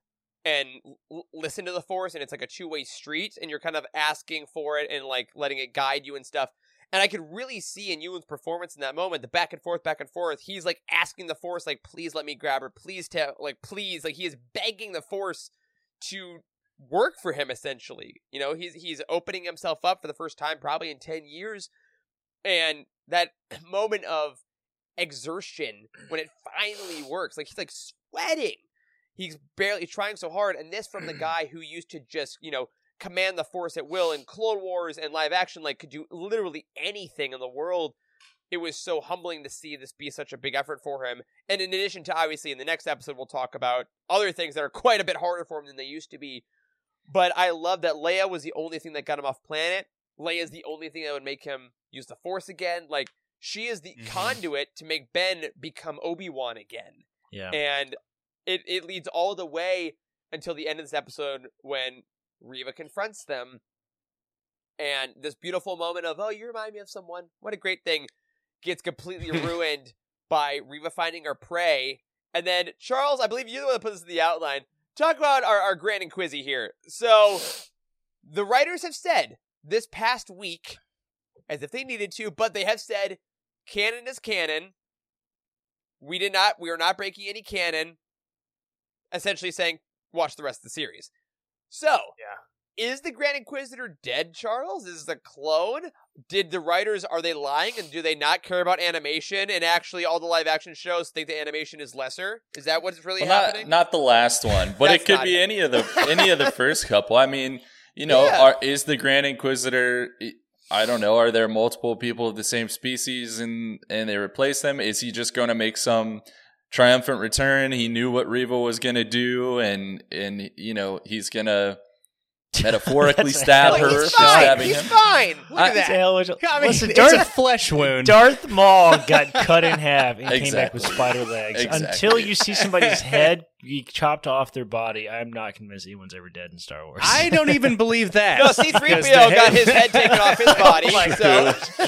and l- listen to the Force, and it's like a two way street, and you're kind of asking for it and like letting it guide you and stuff. And I could really see in Ewan's performance in that moment, the back and forth, back and forth. He's like asking the Force, like, "Please let me grab her. Please tell, like, please." Like he is begging the Force to work for him essentially. You know, he's he's opening himself up for the first time probably in 10 years and that moment of exertion when it finally works, like he's like sweating. He's barely trying so hard and this from the guy who used to just, you know, command the force at will in Clone Wars and live action like could do literally anything in the world. It was so humbling to see this be such a big effort for him. And in addition to obviously in the next episode we'll talk about other things that are quite a bit harder for him than they used to be but I love that Leia was the only thing that got him off planet. Leia is the only thing that would make him use the Force again. Like she is the Mhm. conduit to make Ben become Obi Wan again, Yeah. and it it leads all the way until the end of this episode when Reva confronts them, and this beautiful moment of "Oh, you remind me of someone." What a great thing gets completely ruined by Reva finding her prey, and then Charles, I believe you're the one that put this in the outline talk about our, our grand and quizzy here. So, the writers have said this past week, as if they needed to, but they have said canon is canon. We did not, we are not breaking any canon. Essentially saying, watch the rest of the series. So, Yeah. Is the Grand Inquisitor dead, Charles? Is a clone? Did the writers are they lying and do they not care about animation and actually all the live action shows think the animation is lesser? Is that what's really Well, happening? not not the last one, but it could be it. any of the any of the first couple. I mean, you know, Yeah. are, is the Grand Inquisitor? I don't know. Are there multiple people of the same species and and they replace them? Is he just going to make some triumphant return? He knew what Reva was going to do, and and you know he's going to metaphorically stab her of a he's for fine. stabbing He's him. fine. Look I- at a that. hell of a- I mean, Listen, it's Darth, a flesh wound. Darth Maul got cut in half and came back with Exactly. spider legs. Exactly. Until you see somebody's head be chopped off their body, I'm not convinced anyone's ever dead in Star Wars. I don't even believe that. No, Because C-3PO the got his head taken off his oh body. so True,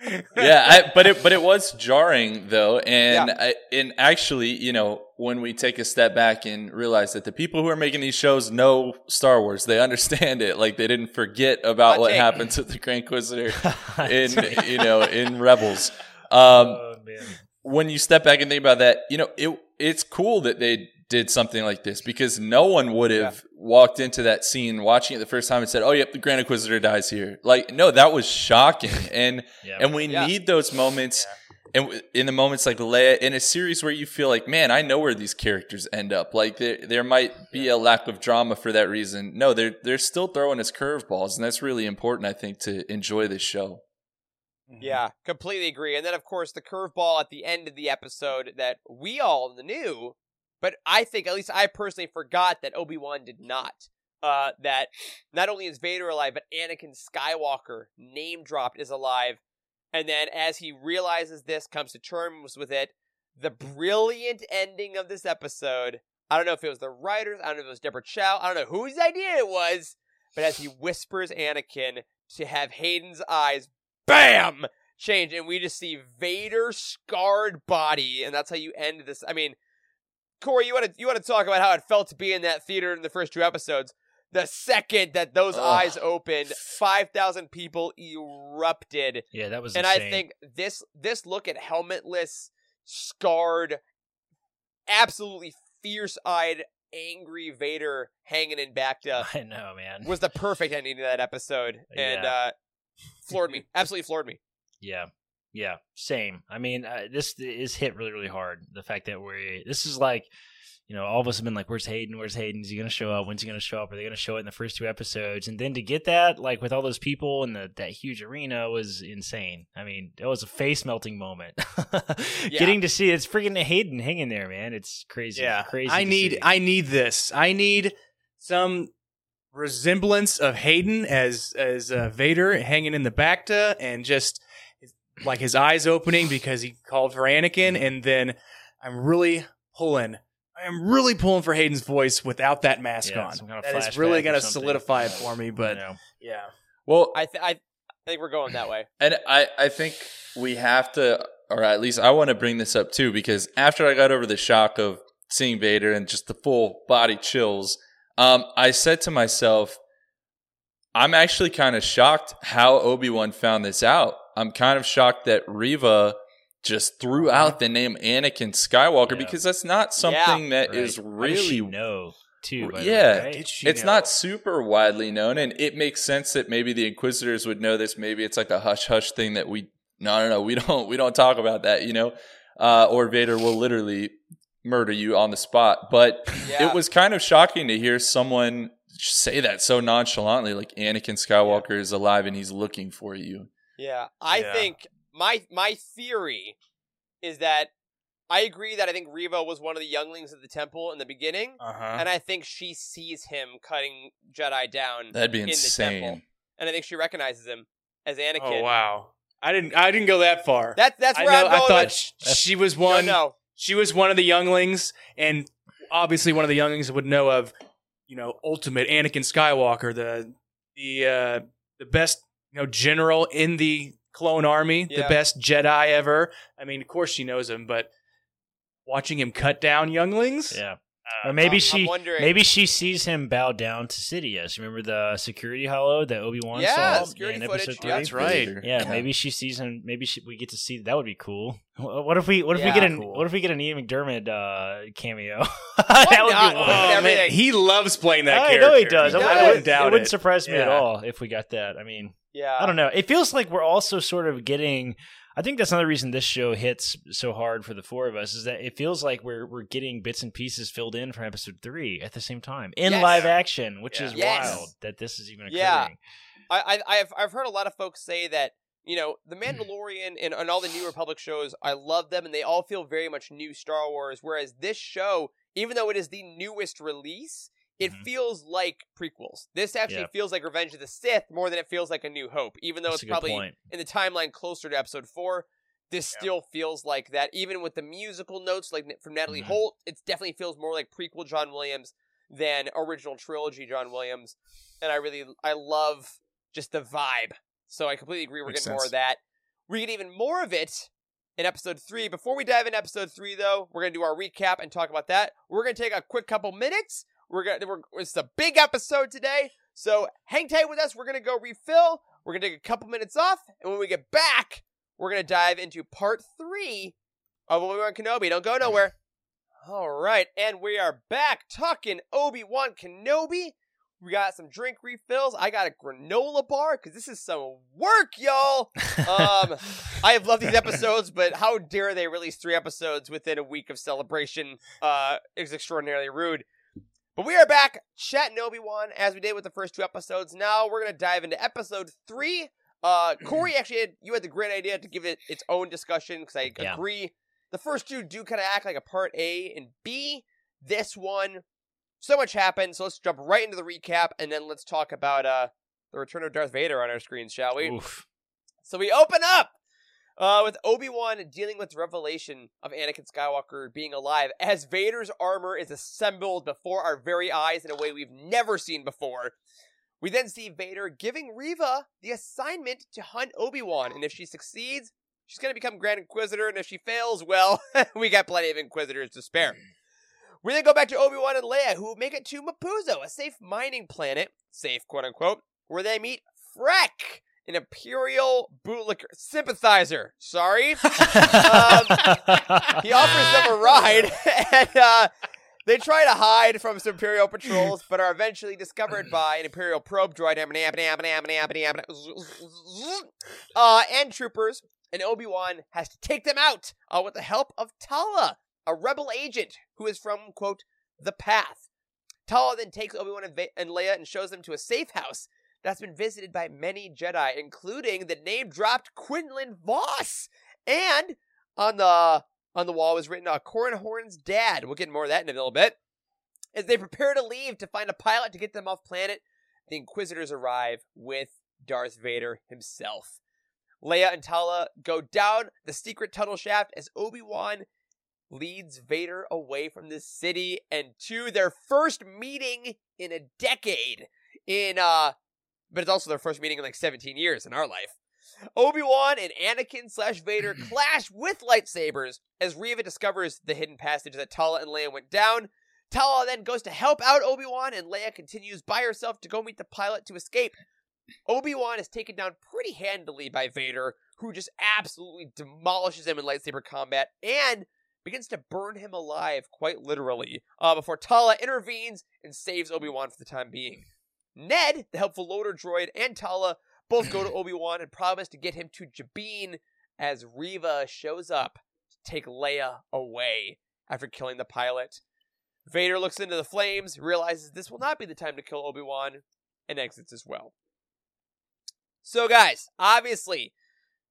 true. yeah, I, but it but it was jarring though, and Yeah. I, and actually, you know, when we take a step back and realize that the people who are making these shows know Star Wars, they understand it. Like they didn't forget about what happened to the Grand Inquisitor in you know in Rebels. Um, oh when you step back and think about that, you know, it it's cool that they did something like this because no one would have walked into that scene watching it the first time and said, "Oh, yep, the Grand Inquisitor dies here." Like, no, that was shocking, and Yeah. and we Yeah. need those moments. And in the moments like Leia, in a series where you feel like, man, I know where these characters end up. Like there, there might be a lack of drama for that reason. No, they're they're still throwing us curveballs, and that's really important, I think, to enjoy this show. yeah, completely agree. And then of course the curveball at the end of the episode that we all knew, but I think at least I personally forgot that Obi Wan did not. Uh, that not only is Vader alive, but Anakin Skywalker, name dropped, is alive. And then as he realizes this, comes to terms with it, the brilliant ending of this episode. I don't know if it was the writers, I don't know if it was Deborah Chow, I don't know whose idea it was, but as he whispers Anakin to have Hayden's eyes, bam, change, and we just see Vader's scarred body, and that's how you end this. I mean, Corey, you want to you want to talk about how it felt to be in that theater in the first two episodes. The second that those Ugh. eyes opened, five thousand people erupted Yeah, that was and insane. I think this this look at helmetless, scarred, absolutely fierce-eyed, angry Vader hanging in Bacta I know, man. was the perfect ending to that episode, and Yeah. uh, floored me. Absolutely floored me. Yeah. Yeah, same. I mean, uh, this is hit really, really hard. The fact that we're this is like, you know, all of us have been like, "Where's Hayden? Where's Hayden? Is he going to show up? When's he going to show up? Are they going to show it in the first two episodes?" And then to get that, like, with all those people in the that huge arena, was insane. I mean, it was a face melting moment. Getting to see it's freaking Hayden hanging there, man. It's crazy. Yeah, crazy. I need see. I need this. I need some resemblance of Hayden as as uh, Vader hanging in the Bacta and just like his eyes opening because he called for Anakin, and then I'm really pulling. I am really pulling for Hayden's voice without that mask Yeah, on. some kind of That is really going to solidify it for me. But know. yeah, Well, I th- I, I think we're going that way. And I, I think we have to, or at least I want to bring this up too, because after I got over the shock of seeing Vader and just the full body chills, um, I said to myself, I'm actually kind of shocked how Obi Wan found this out. I'm kind of shocked that Reva just threw out the name Anakin Skywalker Yeah. because that's not something that Right. is really she know too. By the Yeah. way, right? It's know? not super widely known, and it makes sense that maybe the Inquisitors would know this. Maybe it's like a hush hush thing that we no no no we don't we don't talk about that, you know, uh, or Vader will literally murder you on the spot. But Yeah. it was kind of shocking to hear someone say that so nonchalantly, like Anakin Skywalker is alive and he's looking for you. Yeah, I Yeah. think my my theory is that I agree that I think Reva was one of the younglings of the temple in the beginning, Uh-huh. and I think she sees him cutting Jedi down That'd be in the insane. temple, and I think she recognizes him as Anakin. Oh wow. I didn't I didn't go that far. That's that's I where know I'm going. I thought with, sh- That's- she was no, one no, she was one of the younglings and obviously one of the younglings would know of you know ultimate Anakin Skywalker the the uh the best you know general in the clone army the best Jedi ever I mean of course she knows him but watching him cut down younglings Yeah. uh, Or maybe I'm- I'm she wondering- maybe she sees him bow down to Sidious. Remember the security holo that Obi Wan Yeah, saw security in episode footage. three? That's right. Vader. Yeah, maybe she sees him. Maybe she, we get to see. That would be cool. What if we? What if we get an? Cool. What if we get an Ian McDiarmid uh, cameo? That would not? be oh, With man, he loves playing that I character know he does. He I, does. I wouldn't wouldn't doubt it It wouldn't surprise me at all if we got that. I mean, yeah, I don't know. It feels like we're also sort of getting. I think that's another reason this show hits so hard for the four of us is that it feels like we're we're getting bits and pieces filled in from episode three at the same time in Yes. live action, which Yeah. is Yes. wild that this is even occurring. Yeah. I, I I've I've heard a lot of folks say that you know the. Mandalorian and, and all the New Republic shows. I love them, and they all feel very much new Star Wars. Whereas this show, even though it is the newest release, it Mhm. feels like prequels. This actually Yeah. feels like Revenge of the Sith more than it feels like A New Hope. Even though That's it's probably point. in the timeline closer to Episode Four. This Yeah. still feels like that, even with the musical notes like from Natalie Mhm. Holt. It definitely feels more like prequel John Williams than original trilogy John Williams. And I really, I love just the vibe. So I completely agree. We're Makes getting more of that. We get even more of it in episode three. Before we dive into episode three, though, we're gonna do our recap and talk about that. We're gonna take a quick couple minutes. We're gonna, we're, it's a big episode today, so hang tight with us. We're gonna go refill. We're gonna take a couple minutes off, and when we get back, we're gonna dive into part three of Obi Wan Kenobi. Don't go nowhere. All right, and we are back talking Obi Wan Kenobi. We got some drink refills. I got a granola bar because this is some work, y'all. Um, I have loved these episodes, but how dare they release three episodes within a week of celebration? Uh, extraordinarily rude. But we are back chatting Obi Wan as we did with the first two episodes. Now we're gonna dive into episode three. Uh, Corey actually had you had the great idea to give it its own discussion because I Yeah. agree. The first two do kind of act like a part A and B. This one, so much happened. So let's jump right into the recap and then let's talk about uh the return of Darth Vader on our screens, shall we? Oof. So we open up uh, with Obi Wan dealing with the revelation of Anakin Skywalker being alive as Vader's armor is assembled before our very eyes in a way we've never seen before. We then see Vader giving Reva the assignment to hunt Obi Wan, and if she succeeds, she's going to become Grand Inquisitor, and if she fails, well, we got plenty of Inquisitors to spare. We then go back to Obi Wan and Leia, who make it to Mapuzo, a safe mining planet, safe quote unquote, where they meet Freck, an Imperial bootlicker sympathizer. Sorry, he offers them a ride, and uh, they try to hide from some Imperial patrols, but are eventually discovered by an Imperial probe droid, uh, and troopers. And Obi Wan has to take them out uh, with the help of Tala, a rebel agent who is from quote the Path. Tala then takes Obi Wan and, Va- and Leia and shows them to a safe house that's been visited by many Jedi, including the name-dropped Quinlan Vos. And on the on the wall was written uh, Corran Horn's dad. We'll get more of that in a little bit. As they prepare to leave to find a pilot to get them off planet, the Inquisitors arrive with Darth Vader himself. Leia and Tala go down the secret tunnel shaft as Obi-Wan leads Vader away from the city and to their first meeting in a decade in uh but it's also their first meeting in like 17 years in our life. Obi Wan and Anakin slash Vader clash with lightsabers as Reva discovers the hidden passage that Tala and Leia went down. Tala then goes to help out Obi Wan, and Leia continues by herself to go meet the pilot to escape. Obi Wan is taken down pretty handily by Vader, who just absolutely demolishes him in lightsaber combat and begins to burn him alive, quite literally, uh, before Tala intervenes and saves Obi Wan for the time being. Ned, the helpful loader droid, and Tala both go to Obi Wan and promise to get him to Jabiim as Reva shows up to take Leia away after killing the pilot. Vader looks into the flames, realizes this will not be the time to kill Obi Wan, and exits as well. So, guys, obviously,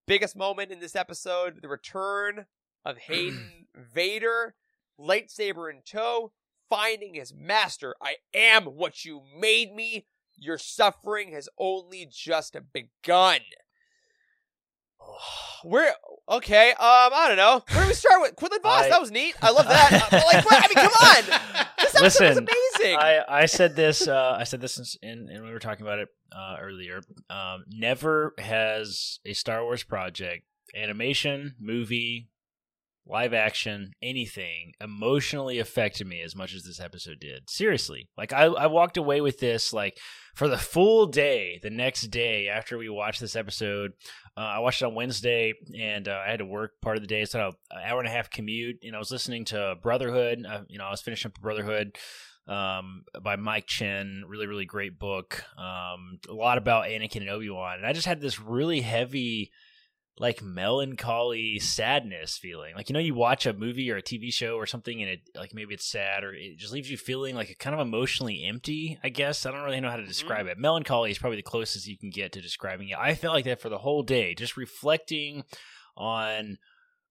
biggest moment in this episode the return of Hayden Vader, lightsaber in tow, finding his master. I am what you made me. Your suffering has only just begun. Where okay, um, I don't know. Where do we start with Quinlan Vos? I- that was neat. I love that. Uh, like, what- I mean, come on. This episode was Listen, amazing. I, I said this. Uh, I said this in, in we were talking about it uh, earlier. Um, never has a Star Wars project, animation, movie, live action, anything emotionally affected me as much as this episode did. Seriously, like I, I walked away with this like for the full day. The next day after we watched this episode, uh, I watched it on Wednesday, and uh, I had to work part of the day. So an hour and a half commute, and I was listening to Brotherhood. Uh, you know, I was finishing up Brotherhood um, by Mike Chen. Really, really great book. Um, a lot about Anakin and Obi Wan, and I just had this really heavy, like melancholy sadness feeling. Like you know, you watch a movie or a TV show or something, and it like maybe it's sad or it just leaves you feeling like kind of emotionally empty. I guess I don't really know how to mm-hmm. describe it. Melancholy is probably the closest you can get to describing it. I felt like that for the whole day, just reflecting on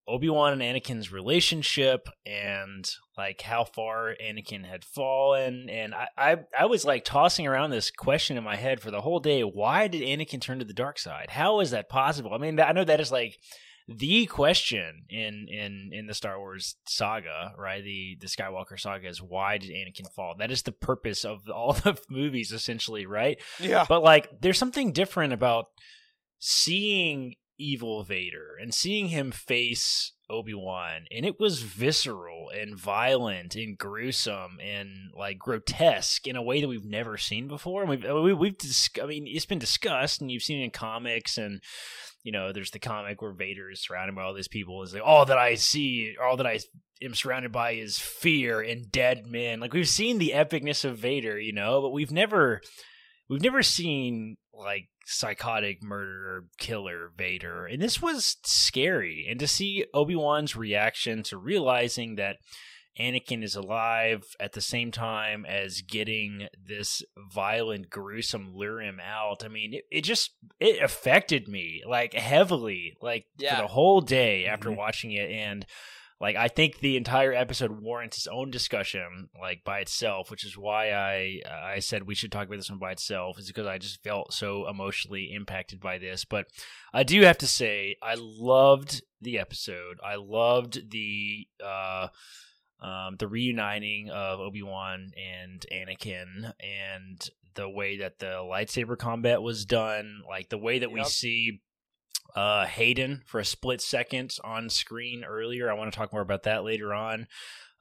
Obi-Wan and Anakin's relationship and like how far Anakin had fallen. And I, I I was like tossing around this question in my head for the whole day. Why did Anakin turn to the dark side? How is that possible? I mean I know that is like the question in in in the Star Wars saga right? The the Skywalker saga is why did Anakin fall? That is the purpose of all the movies essentially right? Yeah. but like, there's something different about seeing evil Vader and seeing him face Obi Wan, and it was visceral and violent and gruesome and like grotesque in a way that we've never seen before. And we've uh, we, we've dis- I mean, it's been discussed, and you've seen it in comics and. You know, there's the comic where Vader is surrounded by all these people. Is like all that I see, all that I am surrounded by is fear and dead men. Like we've seen the epicness of Vader, you know, but we've never we've never seen like psychotic murderer killer Vader. And this was scary. And to see Obi-Wan's reaction to realizing that Anakin is alive at the same time as getting this violent, gruesome lure him out. I mean, it, it just it affected me like heavily, like Yeah. for the whole day after Mhm. watching it. And like I think the entire episode warrants its own discussion, like by itself, which is why I I said we should talk about this one by itself, is because I just felt so emotionally impacted by this. But I do have to say, I loved the episode. I loved the uh, um, the reuniting of Obi Wan and Anakin, and the way that the lightsaber combat was done, like the way that we see uh, Hayden for a split second on screen earlier. I want to talk more about that later on.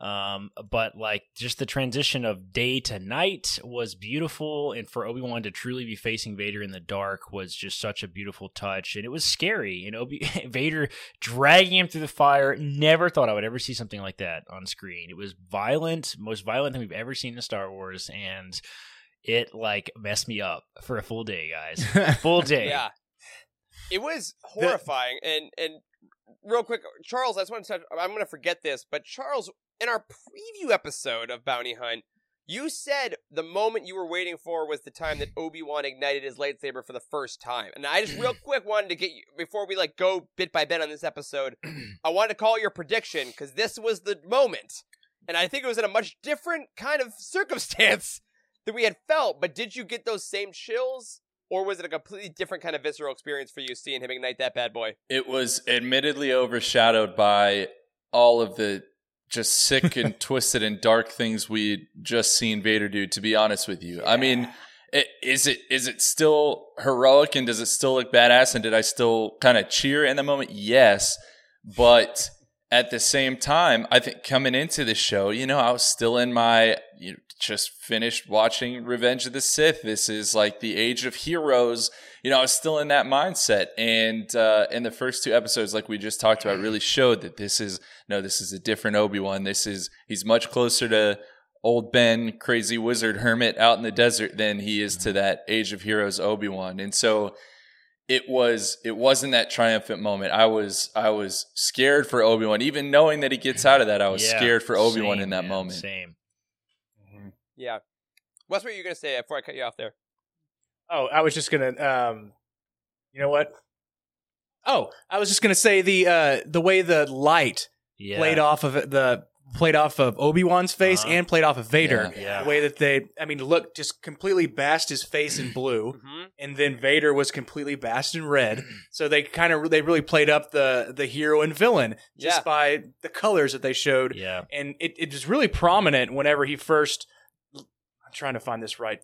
Um, but like just the transition of day to night was beautiful, and for Obi Wan to truly be facing Vader in the dark was just such a beautiful touch, and it was scary. And Obi Vader dragging him through the fire. Never thought I would ever see something like that on screen. It was violent, most violent thing we've ever seen in Star Wars, and it like messed me up for a full day, guys. Full day. Yeah. It was horrifying. and and real quick, Charles, I just want to touch I'm gonna forget this, but Charles, in our preview episode of Bounty Hunt, you said the moment you were waiting for was the time that Obi-Wan ignited his lightsaber for the first time. And I just real quick wanted to get you before we like go bit by bit on this episode, I wanted to call your prediction because this was the moment. And I think it was in a much different kind of circumstance that we had felt. But did you get those same chills? Or was it a completely different kind of visceral experience for you seeing him ignite that bad boy? It was admittedly overshadowed by all of the just sick and twisted and dark things we'd just seen Vader do, to be honest with you. I mean, it, is it is it still heroic and does it still look badass? And did I still kind of cheer in the moment? Yes, but at the same time, I think coming into the show, you know, I was still in my you know, just finished watching Revenge of the Sith. This is like the age of heroes. You know, I was still in that mindset. And uh, in the first two episodes, like we just talked about, really showed that this is no, this is a different Obi Wan. This is he's much closer to old Ben, crazy wizard hermit out in the desert than he is to that age of heroes Obi Wan. And so it was it wasn't that triumphant moment. I was I was scared for Obi Wan, even knowing that he gets out of that. I was Yeah, scared for Obi Wan same, in that man, moment. Same. Yeah. What's what you were gonna say before I cut you off there? Oh, I was just gonna. Um, you know what? Oh, I was just gonna say the uh, the way the light Yeah. played off of the played off of Obi Wan's face Uh-huh. and played off of Vader. Yeah. Yeah. The way that they, I mean, look, just completely bashed his face in blue, Mm-hmm. and then Vader was completely bashed in red. So they kind of they really played up the the hero and villain just Yeah. by the colors that they showed, Yeah. and it, it was really prominent whenever he first. I'm trying to find this right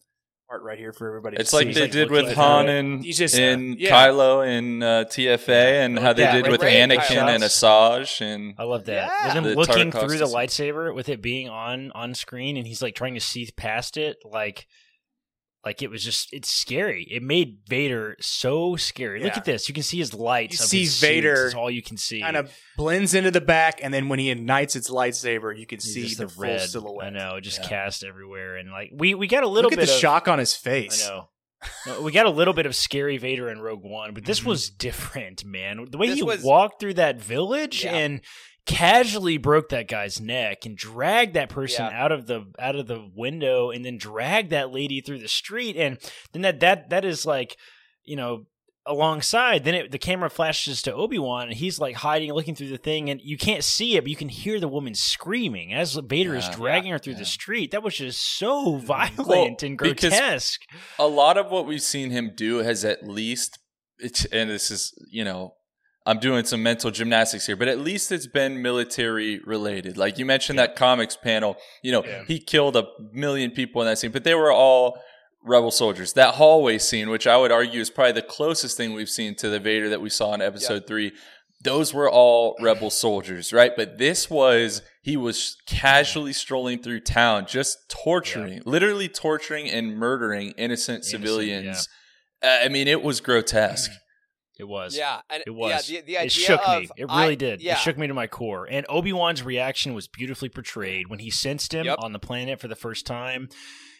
part right here for everybody. to It's like see. they like did looking with Han it. and He's just- in yeah. Kylo in uh, TFA, and how they Yeah, did like with Rey Anakin Kylo. and Asajj, and I love that. Yeah. With him looking through the lightsaber with it being on on screen and he's like trying to see past it like like it was just it's scary. It made Vader so scary. Look at this. You can see his lights. You see. Vader It's all you can see. kind of blends into the back, and then when he ignites its lightsaber, you can It's see the, full red. silhouette. I know, just Yeah. cast everywhere and like we we got a little Look at bit the of shock on his face. I know. No, we got a little bit of scary Vader in Rogue One, but Mm-hmm. this was different, man. The way This he was- walked through that village Yeah. and casually broke that guy's neck and dragged that person Yeah. out of the out of the window and then dragged that lady through the street and then that that that is like, you know, alongside then it, the camera flashes to Obi-Wan and he's like hiding looking through the thing and you can't see it but you can hear the woman screaming as Vader is Yeah. dragging her through Yeah. the street. That was just so violent Well, and grotesque. a lot of what we've seen him do has at least, it's, and this is you know. I'm doing some mental gymnastics here, but at least it's been military related. Like you mentioned that comics panel, you know, Yeah. he killed a million people in that scene, but they were all rebel soldiers. That hallway scene, which I would argue is probably the closest thing we've seen to the Vader that we saw in episode three, those were all rebel soldiers, right? But this was, he was casually strolling through town, just torturing, literally torturing and murdering innocent, civilians. Uh, I mean, it was grotesque. It was. Yeah, and It was. Yeah, the, the idea it shook of, me. It really I- did. Yeah, It shook me to my core. And Obi Wan's reaction was beautifully portrayed when he sensed him Yep. on the planet for the first time,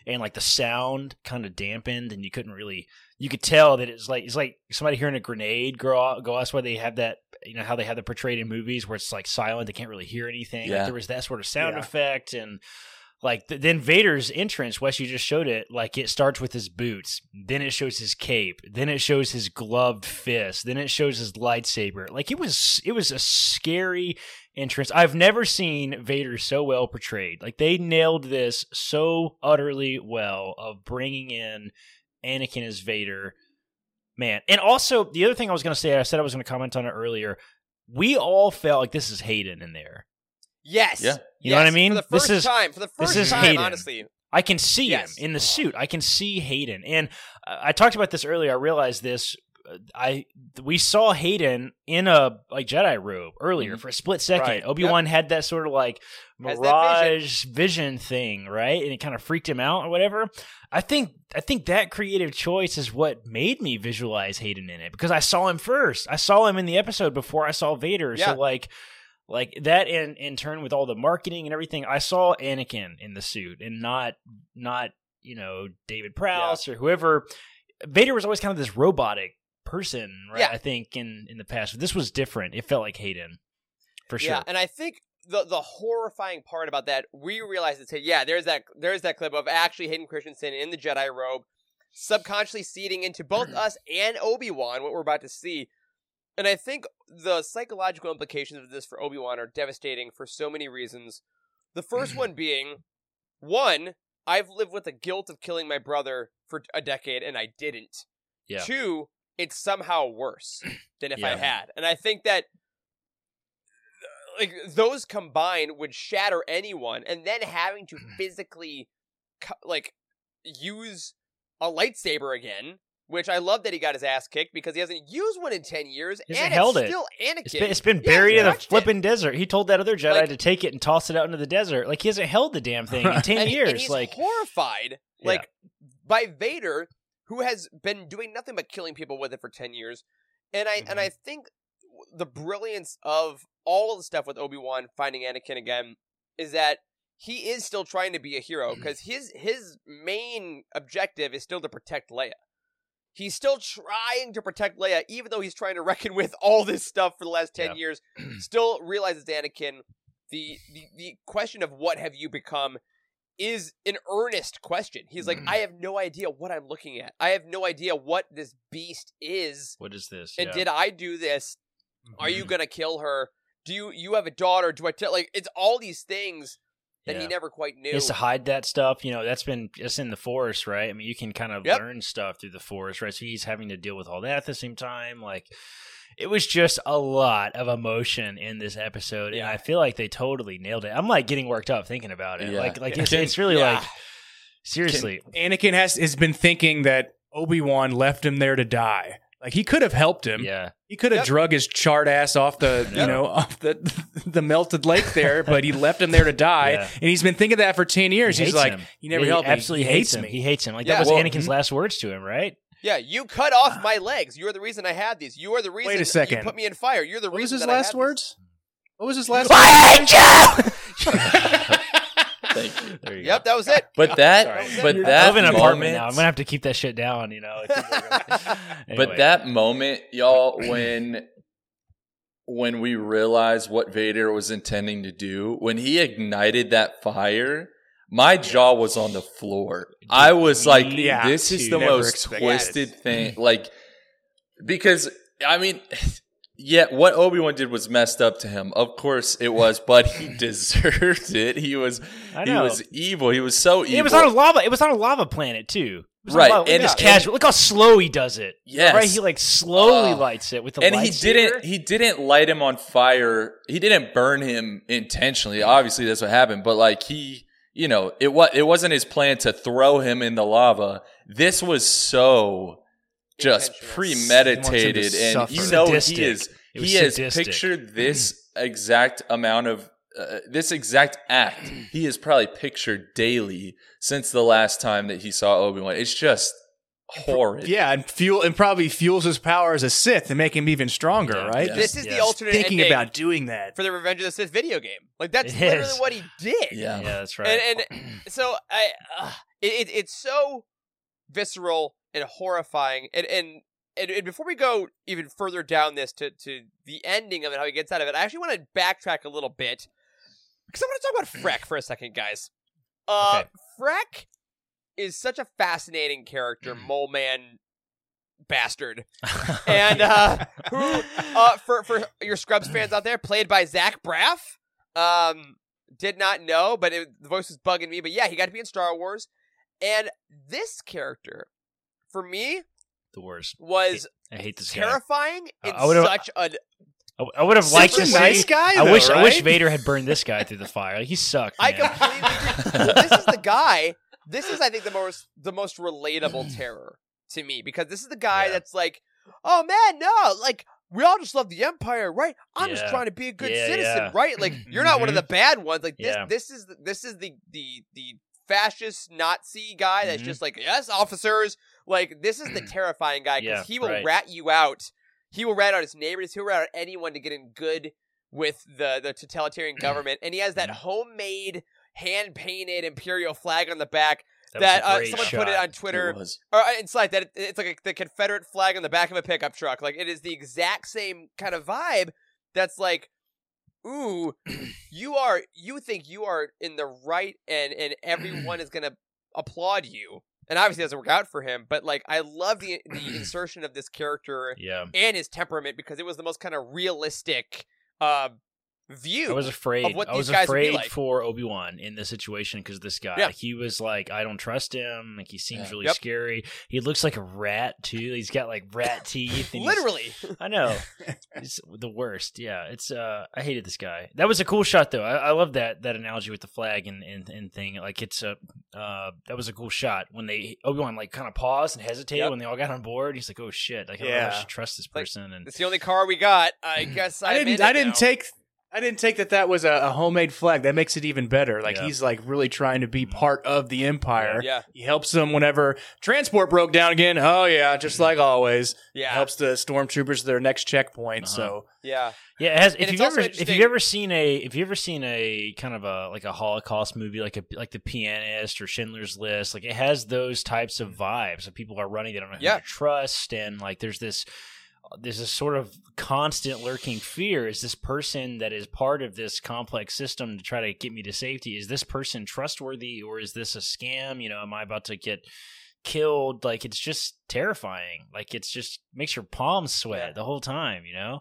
and like the sound kind of dampened, and you couldn't really. You could tell that it's like it's like somebody hearing a grenade go off. Go that's why they have that. You know how they have that portrayed in movies where it's like silent. They can't really hear anything. Like there was that sort of sound Yeah. effect and. Like th- then Vader's entrance, Wes, you just showed it. Like it starts with his boots, then it shows his cape, then it shows his gloved fist, then it shows his lightsaber. Like it was, it was a scary entrance. I've never seen Vader so well portrayed. Like they nailed this so utterly well of bringing in Anakin as Vader, man. And also the other thing I was going to say, I said I was going to comment on it earlier. We all felt like this is Hayden in there. Yes. Yeah. You know what I mean? For the This first is- time, for the this first is time, Hayden. honestly. I can see Yes. him in the suit. I can see Hayden, and uh, I talked about this earlier. I realized this. uh, I we saw Hayden in a like Jedi robe earlier Mhm. for a split second. Right. Obi Wan had that sort of like Has that mirage vision. thing, right? And it kind of freaked him out or whatever. I think I think that creative choice is what made me visualize Hayden in it because I saw him first. I saw him in the episode before I saw Vader. Yeah. So like like that in in turn with all the marketing and everything i saw anakin in the suit and not not you know david prowse or whoever vader was always kind of this robotic person right Yeah. i think in in the past but this was different it felt like hayden for sure Yeah, and I think the the horrifying part about that, we realized that yeah, there's that there's that clip of actually Hayden Christensen in the Jedi robe, subconsciously seeding into both us and Obi Wan what we're about to see. And I think the psychological implications of this for Obi Wan are devastating for so many reasons. The first one being, one, I've lived with the guilt of killing my brother for a decade and I didn't. Yeah. Two, it's somehow worse than if I had. And I think that like those combined would shatter anyone and then having to physically like use a lightsaber again, which I love that he got his ass kicked because he hasn't used one in ten years, and held it's it. still Anakin. It's been, it's been buried in a touched it. flipping desert. He told that other Jedi Like- to take it and toss it out into the desert. Like he hasn't held the damn thing in ten and, years. and he's like horrified, Yeah. like by Vader, who has been doing nothing but killing people with it for ten years. And I Mm-hmm. and I think the brilliance of all of the stuff with Obi Wan finding Anakin again is that he is still trying to be a hero because his his main objective is still to protect Leia. He's still trying to protect Leia, even though he's trying to reckon with all this stuff for the last ten Yeah. years. Still realizes Anakin. The, the the question of what have you become is an earnest question. He's like, mm. I have no idea what I'm looking at. I have no idea what this beast is. what is this? And Yeah. did I do this? Are you mm-hmm. gonna kill her? Do you you have a daughter? Do I tell like it's all these things that he never quite knew. He has to hide that stuff. You know, that's been it's in the forest, right? I mean, you can kind of Yep. learn stuff through the forest, right? So he's having to deal with all that at the same time. Like, it was just a lot of emotion in this episode, and I feel like they totally nailed it. I'm like getting worked up thinking about it. Yeah. Like, like it's, it's really yeah. like seriously. Anakin has has been thinking that Obi Wan left him there to die. Like he could have helped him. yeah, He could have Yep. drug his charred ass off the you know off the the melted lake there, but he left him there to die. Yeah. And he's been thinking that for ten years. He he's like, him. he never Yeah, helped me. Absolutely He hates him. me. He hates him. Like Yeah. that was Well, Anakin's mhm. last words to him, right? yeah, you cut off my legs. You're the reason I had these. You are the reason Wait a second. you put me in fire. You're the What was reason his that I last had words? What was his last? I hate you. Thank you. there you These. go. Yep, that was it. But that, Sorry. but I that live in an apartment moment, now. I'm gonna have to keep that shit down. You know. if people are gonna- Anyway. But that moment, y'all, when when we realized what Vader was intending to do, when he ignited that fire, my jaw was on the floor. I was like, Yeah, this is the most expected twisted thing. Like, because, I mean, yeah, what Obi Wan did was messed up to him. Of course it was, but he deserved it. He was, he was evil. He was so evil. It was on a lava. It was on a lava planet too. It was on Right, lava- and- just casual. Look how slow he does it. Yes. right. He like slowly Oh. lights it with the and he didn't he didn't light him on fire he didn't burn him intentionally obviously that's what happened but like he you know it was it wasn't his plan to throw him in the lava this was so just premeditated and you know Sadistic. he is he has sadistic. pictured this exact amount of uh, this exact act he has probably pictured daily since the last time that he saw Obi-Wan it's just horrid Yeah, and fuel and probably fuels his power as a Sith and make him even stronger, Yeah. right? Yeah. This is the Yes. alternate Thinking about doing that. for the Revenge of the Sith video game. Like that's It literally is. what he did. yeah Yeah, that's right. And and so I, uh, it, it it's so visceral and horrifying. And and, and and before we go even further down this to to the ending of it, how he gets out of it, I actually want to backtrack a little bit because I want to talk about Freck for a second, guys. Uh, Okay. Freck is such a fascinating character, mole man bastard and uh, who uh, for for your Scrubs fans out there, played by Zach Braff. Um, did not know, but it, the voice was bugging me. But yeah, he got to be in Star Wars, and this character, for me, the worst. was I hate this guy. terrifying I- in I such a. I, I would have liked to see. nice guy. I though, wish. I wish? Vader had burned this guy through the fire. Like, he sucked. I completely. agree. this is the guy. This is, I think, the most the most relatable terror to me because this is the guy Yeah. that's like, oh man, no, like we all just love the Empire, right? I'm just trying to be a good Yeah, citizen, yeah. right? Like you're not one of the bad ones. Like this, Yeah. this is this is the the the fascist Nazi guy that's Mhm. just like, yes, officers. Like this is the terrifying guy because Yeah, he will right. rat you out. He will rat out his neighbors. He'll rat out anyone to get in good with the the totalitarian government, and he has that homemade, hand painted imperial flag on the back. That, That, uh, someone shot. put it on Twitter or uh, it's like that. it- It's like a, the Confederate flag on the back of a pickup truck. Like it is the exact same kind of vibe. That's like, ooh, you are. You think you are in the right, and and everyone is gonna applaud you. And obviously, it doesn't work out for him. But like, I love the the insertion of this character Yeah. and his temperament because it was the most kind of realistic uh, view. I was afraid. what I these was guys afraid like. for Obi Wan in this situation because this guy, Yeah. he was like, I don't trust him. Like he seems Yeah. really Yep. scary. He looks like a rat too. He's got like rat teeth. and Literally, I know. It's the worst. Yeah, it's. uh I hated this guy. That was a cool shot though. I, I love that that analogy with the flag and and, and thing. Like it's a Uh, that was a cool shot when they Obi Wan like kind of paused and hesitated Yep. when they all got on board. He's like, "Oh shit! Like, I don't know if I should trust this Like, person." and It's the only car we got. I guess I, I didn't. I didn't take. I didn't take that that was a, a homemade flag. That makes it even better. Like Yeah. he's like really trying to be part of the empire. Yeah, He helps them whenever transport broke down again. Oh yeah, just like always. yeah, Helps the stormtroopers to their next checkpoint. Uh-huh. So yeah. Yeah, it has. If you've ever if you've ever seen a if you've ever seen a kind of a like a Holocaust movie like a like the Pianist or Schindler's List, like it has those types of vibes. Like people are running, they don't know who Yeah. to trust, and like there's this there's this sort of constant lurking fear. Is this person that is part of this complex system to try to get me to safety? Is this person trustworthy or is this a scam? You know, am I about to get killed? Like it's just terrifying. Like it's just makes your palms sweat Yeah. the whole time. You know.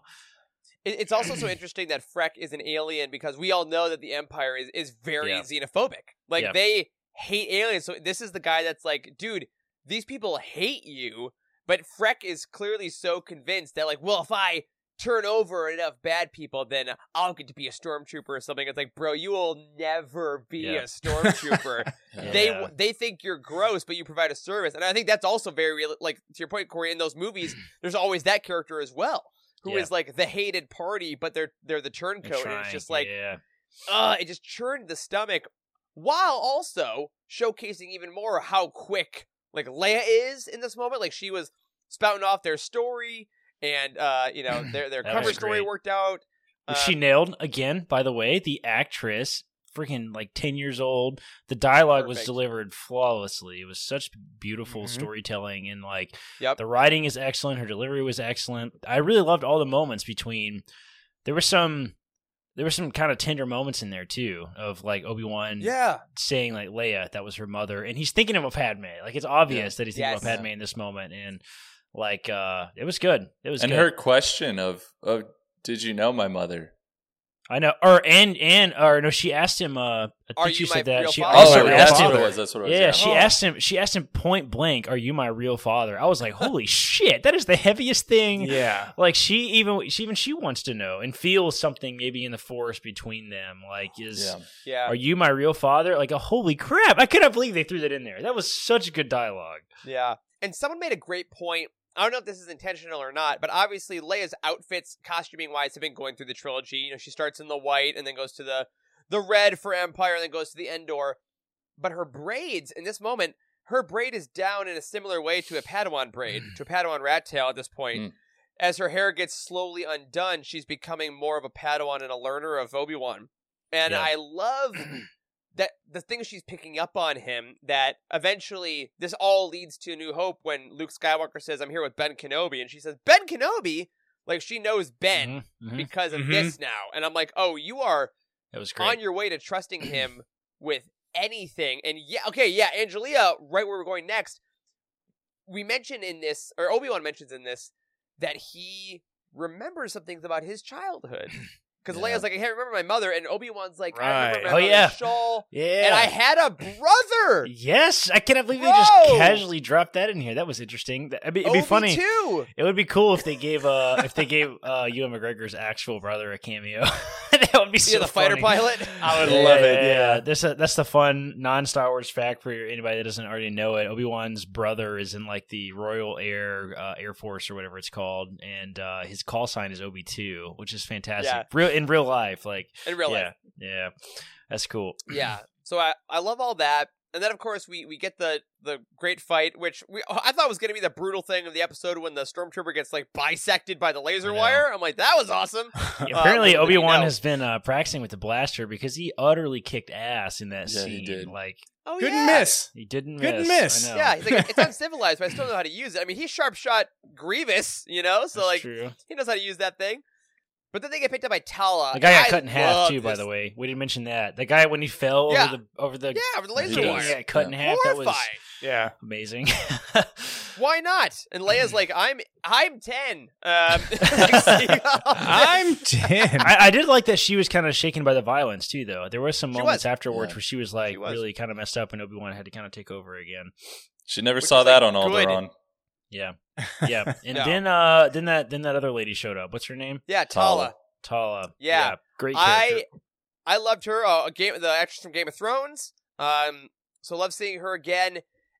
It's also so interesting that Freck is an alien because we all know that the Empire is is very Yeah. xenophobic. Like Yeah. they hate aliens. So this is the guy that's like, dude, these people hate you. But Freck is clearly so convinced that like, well, if I turn over enough bad people, then I'll get to be a stormtrooper or something. It's like, bro, you will never be Yeah. a stormtrooper. they Yeah. they think you're gross, but you provide a service, and I think that's also very real. Like to your point, Corey, in those movies, there's always that character as well, who is Yeah. like the hated party, but they're they're the turncoat. And it's just like, yeah. uh, it just churned the stomach, while also showcasing even more how quick like Leia is in this moment. Like she was spouting off their story, and uh, you know their their cover story worked out. Uh, she nailed again. By the way, the actress, freaking like ten years old. The dialogue was delivered flawlessly. It was such beautiful Mhm. storytelling, and like Yep. the writing is excellent. Her delivery was excellent. I really loved all the moments between. There were some. There were some kind of tender moments in there too, of like Obi Wan yeah, saying like Leia that was her mother, and he's thinking of Padme. Like it's obvious that he's thinking Yes. about Padme in this moment, and like uh it was good. It was and good. her question of, of did you know my mother?" I know, or and and or no, she asked him. Uh, I Are think you she said that. She also Oh, asked him. what it father. was. That's what it was. Yeah, she Oh. asked him. She asked him point blank, "Are you my real father?" I was like, "Holy shit, that is the heaviest thing." yeah. Like she even she even she wants to know and feels something maybe in the forest between them. Like is Yeah. yeah, are you my real father? Like a holy crap! I cannot believe they threw that in there. That was such a good dialogue. Yeah. And someone made a great point. I don't know if this is intentional or not, but obviously Leia's outfits, costuming wise, have been going through the trilogy. You know, she starts in the white and then goes to the the red for Empire and then goes to the Endor. But her braids in this moment, her braid is down in a similar way to a Padawan braid, to a Padawan rat tail at this point. Mm. As her hair gets slowly undone, she's becoming more of a Padawan and a learner of Obi Wan. And Yeah. I love that the things she's picking up on him that eventually this all leads to a New Hope when Luke Skywalker says, I'm here with Ben Kenobi. And she says, Ben Kenobi? Like she knows Ben Mhm, mhm. because of Mhm. this now. And I'm like, oh, you are That was great. on your way to trusting him with anything. And yeah, okay, yeah, Angelia, right where we're going next. We mention in this, or Obi Wan mentions in this, that he remembers some things about his childhood. Because Yeah. Leia's like, I can't remember my mother, and Obi Wan's like, I remember my Oh, mother's yeah. shawl, yeah, and I had a brother. Yes, I cannot believe they just casually dropped that in here. That was interesting. That- It'd be, it'd be Obi funny. too. It would be cool if they gave uh if they gave uh Ewan McGregor's actual brother a cameo. that would be so Yeah, the fighter pilot. I would Yeah, love it. yeah. That's a, that's the fun non Star Wars fact for anybody that doesn't already know it. Obi Wan's brother is in like the Royal Air uh, Air Force or whatever it's called, and uh, his call sign is Obi Two, which is fantastic. Real in real life, like in real yeah, life. yeah, that's cool. Yeah. So I, I love all that. And then of course we, we get the, the great fight, which we I thought was gonna be the brutal thing of the episode when the stormtrooper gets like bisected by the laser wire. I'm like, that was awesome. Apparently, little did Obi Wan has been uh, practicing with the blaster because he utterly kicked ass in that Yeah, he scene. did. Like Oh Good yeah. miss. he didn't Good miss. miss. I know. Yeah, he's like, it's uncivilized, but I still know how to use it. I mean, he sharp shot Grievous, you know, so That's like true. he knows how to use that thing. But then they get picked up by Tala. The guy got I cut in half love too. By the way, we didn't mention that. The guy when he fell Yeah. over the over the Yeah, over the laser He thing, does. wire. yeah, cut in half. That was Yeah. amazing. Why not? And Leia's like, I'm I'm ten. Um, like, seeing all this. I'm 10. I, I did like that she was kind of shaken by the violence too, though. There was some She moments was. afterwards Yeah. where she was like She was. really kind of messed up, and Obi Wan had to kind of take over again. She never Which saw that like, on good. Alderaan. Yeah, yeah. And No. then uh, then that then that other lady showed up. What's her name? yeah, Tala. Tala. Tala. Yeah. great. I character. I I loved her. Uh, a game, the actress from Game of Thrones. Um, so love seeing her again,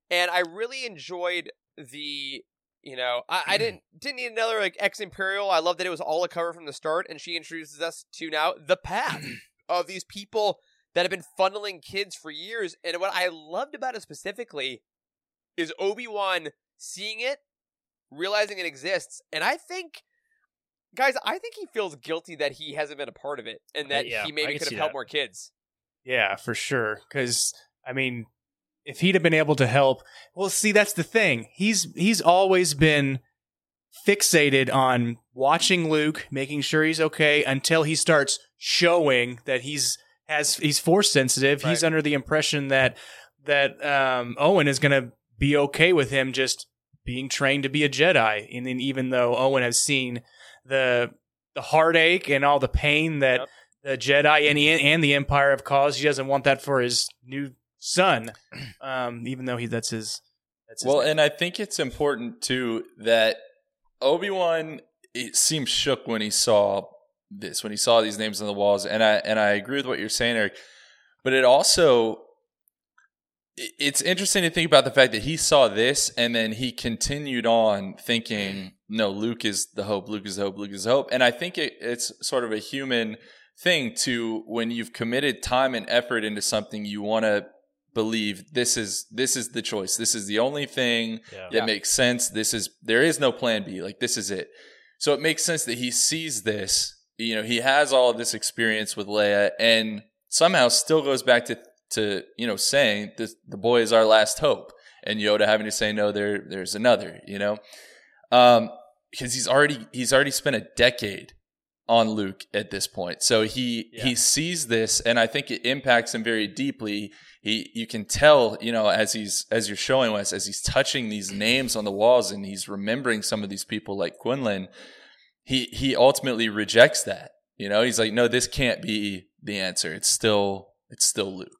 and I really enjoyed the. You know, I, I didn't didn't need another like ex Imperial. I love that it was all a cover from the start, and she introduces us to now the path of these people that have been funneling kids for years. And what I loved about it specifically is Obi Wan seeing it, realizing it exists, and I think, guys, I think he feels guilty that he hasn't been a part of it, and that Yeah, he maybe could have helped that. more kids. Yeah, for sure. Because I mean, if he'd have been able to help, well, see, that's the thing. He's he's always been fixated on watching Luke, making sure he's okay, until he starts showing that he's has he's force sensitive. He's under the impression that that um, Owen is going to be okay with him just being trained to be a Jedi, and then even though Owen has seen the the heartache and all the pain that Yep. the Jedi and the, and the Empire have caused. He doesn't want that for his new son, um, even though he that's his. That's his Well, name. and I think it's important too that Obi Wan it seemed shook when he saw this, when he saw these names on the walls, and I and I agree with what you're saying, Eric. But it also it's interesting to think about the fact that he saw this and then he continued on thinking, no, Luke is the hope, Luke is the hope, Luke is the hope. And I think it, it's sort of a human thing to when you've committed time and effort into something, you want to believe this is this is the choice. This is the only thing Yeah. that Yeah. makes sense. This is there is no plan B. Like this is it. So it makes sense that he sees this. You know, he has all of this experience with Leia, and somehow still goes back to to you know saying this, the boy is our last hope, and Yoda having to say no, there there's another. You know, um, because he's already he's already spent a decade on Luke at this point. So he Yeah. he sees this, and I think it impacts him very deeply. He you can tell, you know, as he's as you're showing us, as he's touching these names on the walls, and he's remembering some of these people like Quinlan. He he ultimately rejects that. You know, he's like, no, this can't be the answer. It's still it's still Luke.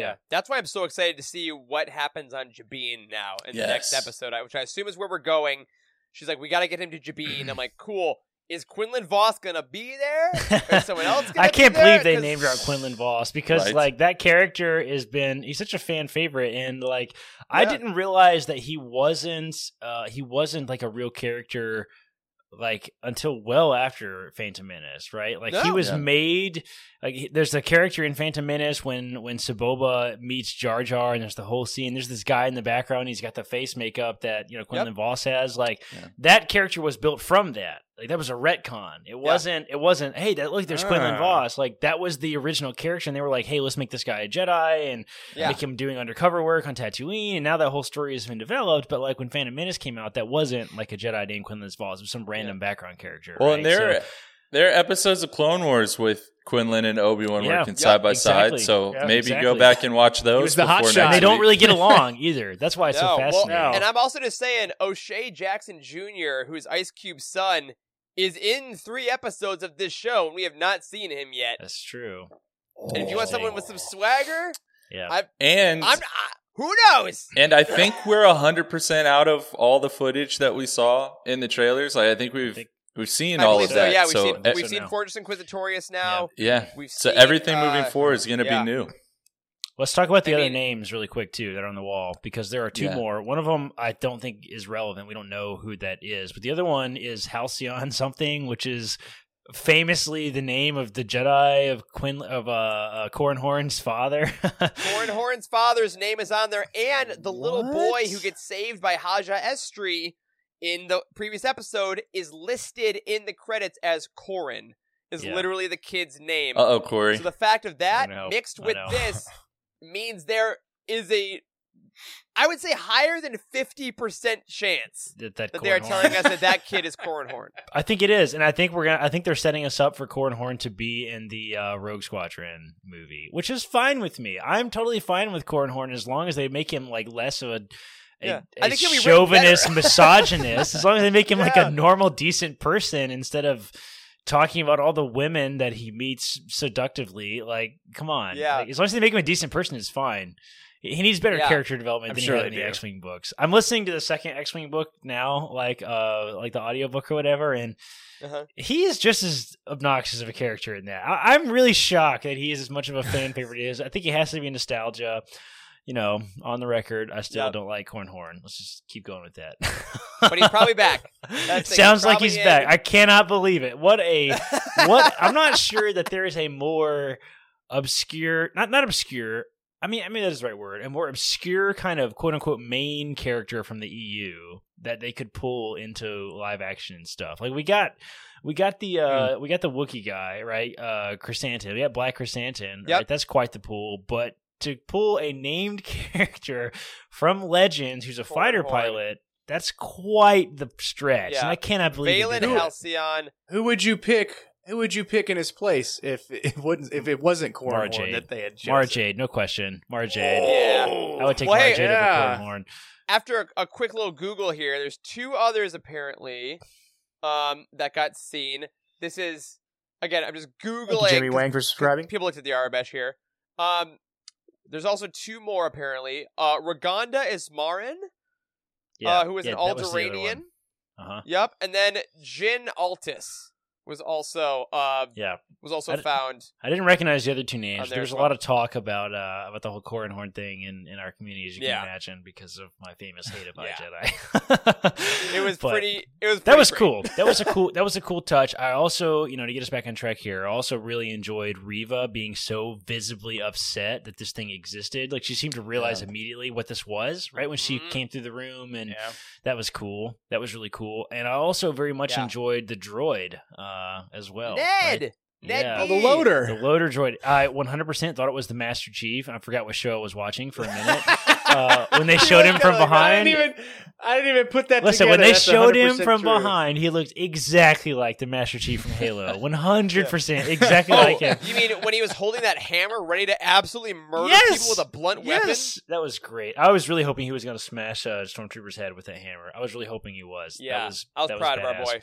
Yeah. That's why I'm so excited to see what happens on Jabiim now in the next episode, which I assume is where we're going. She's like, we got to get him to Jabiim. I'm like, cool. Is Quinlan Vos going to be there? Or someone else gonna I can't there? believe they named her Quinlan Vos because Right. like that character has been he's such a fan favorite and like I didn't realize that he wasn't uh he wasn't like a real character like until well after Phantom Menace, right? Like he was Yeah. made like there's a character in Phantom Menace when when Sebulba meets Jar Jar and there's the whole scene. There's this guy in the background. He's got the face makeup that you know Quinlan Vos has. Like Yeah. that character was built from that. Like that was a retcon. It wasn't. It wasn't. Hey, that look, there's Quinlan Ah. Vos. Like that was the original character, and they were like, hey, let's make this guy a Jedi and Yeah. make him doing undercover work on Tatooine. And now that whole story has been developed. But like when Phantom Menace came out, that wasn't like a Jedi named Quinlan Vos. It was some random background character. Well, right? and there So- there are episodes of Clone Wars with Quinlan and Obi Wan Yeah. working Yep, side by exactly. side. So Yeah, maybe exactly. go back and watch those. was the hot shot. they don't really get along either. That's why it's No, so well, fascinating. And I'm also just saying, O'Shea Jackson Jr., who's Ice Cube's son, is in three episodes of this show, and we have not seen him yet. That's true. And if you want someone with some swagger, Yeah. I- and I'm. I, who knows? and I think we're hundred percent out of all the footage that we saw in the trailers. Like I think we've think- we've seen I all of so. that. Yeah, we've so seen eh, we've so seen now. Fortress Inquisitorius now. yeah. We've So seen, everything uh, moving forward is going to yeah. be new. Let's talk about the I other mean- names really quick too that are on the wall because there are two Yeah. more. One of them I don't think is relevant. We don't know who that is, but the other one is Halcyon something, which is famously the name of the Jedi of Quin of uh, uh Corran Horn's father. Corran Horn's father's name is on there, and the little boy who gets saved by Haja Estree in the previous episode is listed in the credits as Corran. Is Yeah. literally the kid's name. Uh oh, Corey. So the fact of that know, mixed with this means there is a, I would say higher than fifty percent chance that that that they are Corran Horn- telling us that that kid is Corran Horn. I think it is, and I think we're gonna. I think they're setting us up for Corran Horn to be in the uh, Rogue Squadron movie, which is fine with me. I'm totally fine with Corran Horn as long as they make him like less of a. A, Yeah. a I think he'll be chauvinist, misogynist. as long as they make him like a normal, decent person instead of talking about all the women that he meets seductively. Like, come on. Yeah. Like, as long as they make him a decent person, it's fine. He needs better Yeah. character development I'm than sure he had they in the do. X-wing books. I'm listening to the second X-wing book now, like uh, like the audiobook or whatever, and Uh-huh. he is just as obnoxious of a character in that. I- I'm really shocked that he is as much of a fan favorite as. I think he has to be nostalgia. You know, on the record, I still Yep. don't like Corran Horn. Let's just keep going with that. But he's probably back. Sounds he's like he's in. back. I cannot believe it. What a what? I'm not sure that there is a more obscure, not not obscure. I mean, I mean that is the right word. A more obscure kind of quote unquote main character from the EU that they could pull into live action and stuff. Like we got, we got the uh we got the Wookiee guy right, uh Krrsantan. We got Black Krrsantan. Yep. Right? That's quite the pool, but. To pull a named character from Legends who's a fighter Corran Horn. pilot, that's quite the stretch. Yeah. And I cannot believe they Valin did that. Halcyon. Who would you pick? Who would you pick in his place if it wouldn't if it wasn't Mara Corran Horn that they had chosen? Mara Jade, no question. Mara Jade. Yeah. I would take Well, Mara Jade yeah. over Corran Horn. After a, a quick little Google here, there's two others apparently um, that got seen. This is again, I'm just googling. you, Jimmy 'cause Wang for subscribing. People looked at the Arabesh here. Um, there's also two more apparently. Uh, Ragonda Ismarin, Yeah, uh, who was yeah, an Alderaanian. Uh-huh. Yep, and then Jin Altis was also uh, Yeah. was also I d- found. I didn't recognize the other two names. there There's a lot of talk about uh, about the whole Corran Horn thing in, in our community, as you Yeah. can imagine, because of my famous hate of Yeah. Jedi. It was But- pretty. It was That was great. cool. That was a cool. That was a cool touch. I also, you know, to get us back on track here, I also really enjoyed Reva being so visibly upset that this thing existed. Like she seemed to realize immediately what this was right when she Mhm. came through the room, and Yeah. that was cool. That was really cool. And I also very much Yeah. enjoyed the droid uh, as well. Ned. right? Ned Yeah. Oh, the loader. The loader droid. I 100% thought it was the Master Chief, and I forgot what show I was watching for a minute. uh, when they showed him from I behind. didn't even. I didn't even put that. Listen, together. when they That's showed him from true. behind, he looked exactly like the Master Chief from Halo. 100% exactly Oh, like him. you mean when he was holding that hammer, ready to absolutely murder Yes! people with a blunt weapon? Yes, that was great. I was really hoping he was going to smash uh, Stormtrooper's head with that hammer. I was really hoping he was. Yeah, that was, I was that proud of our boy.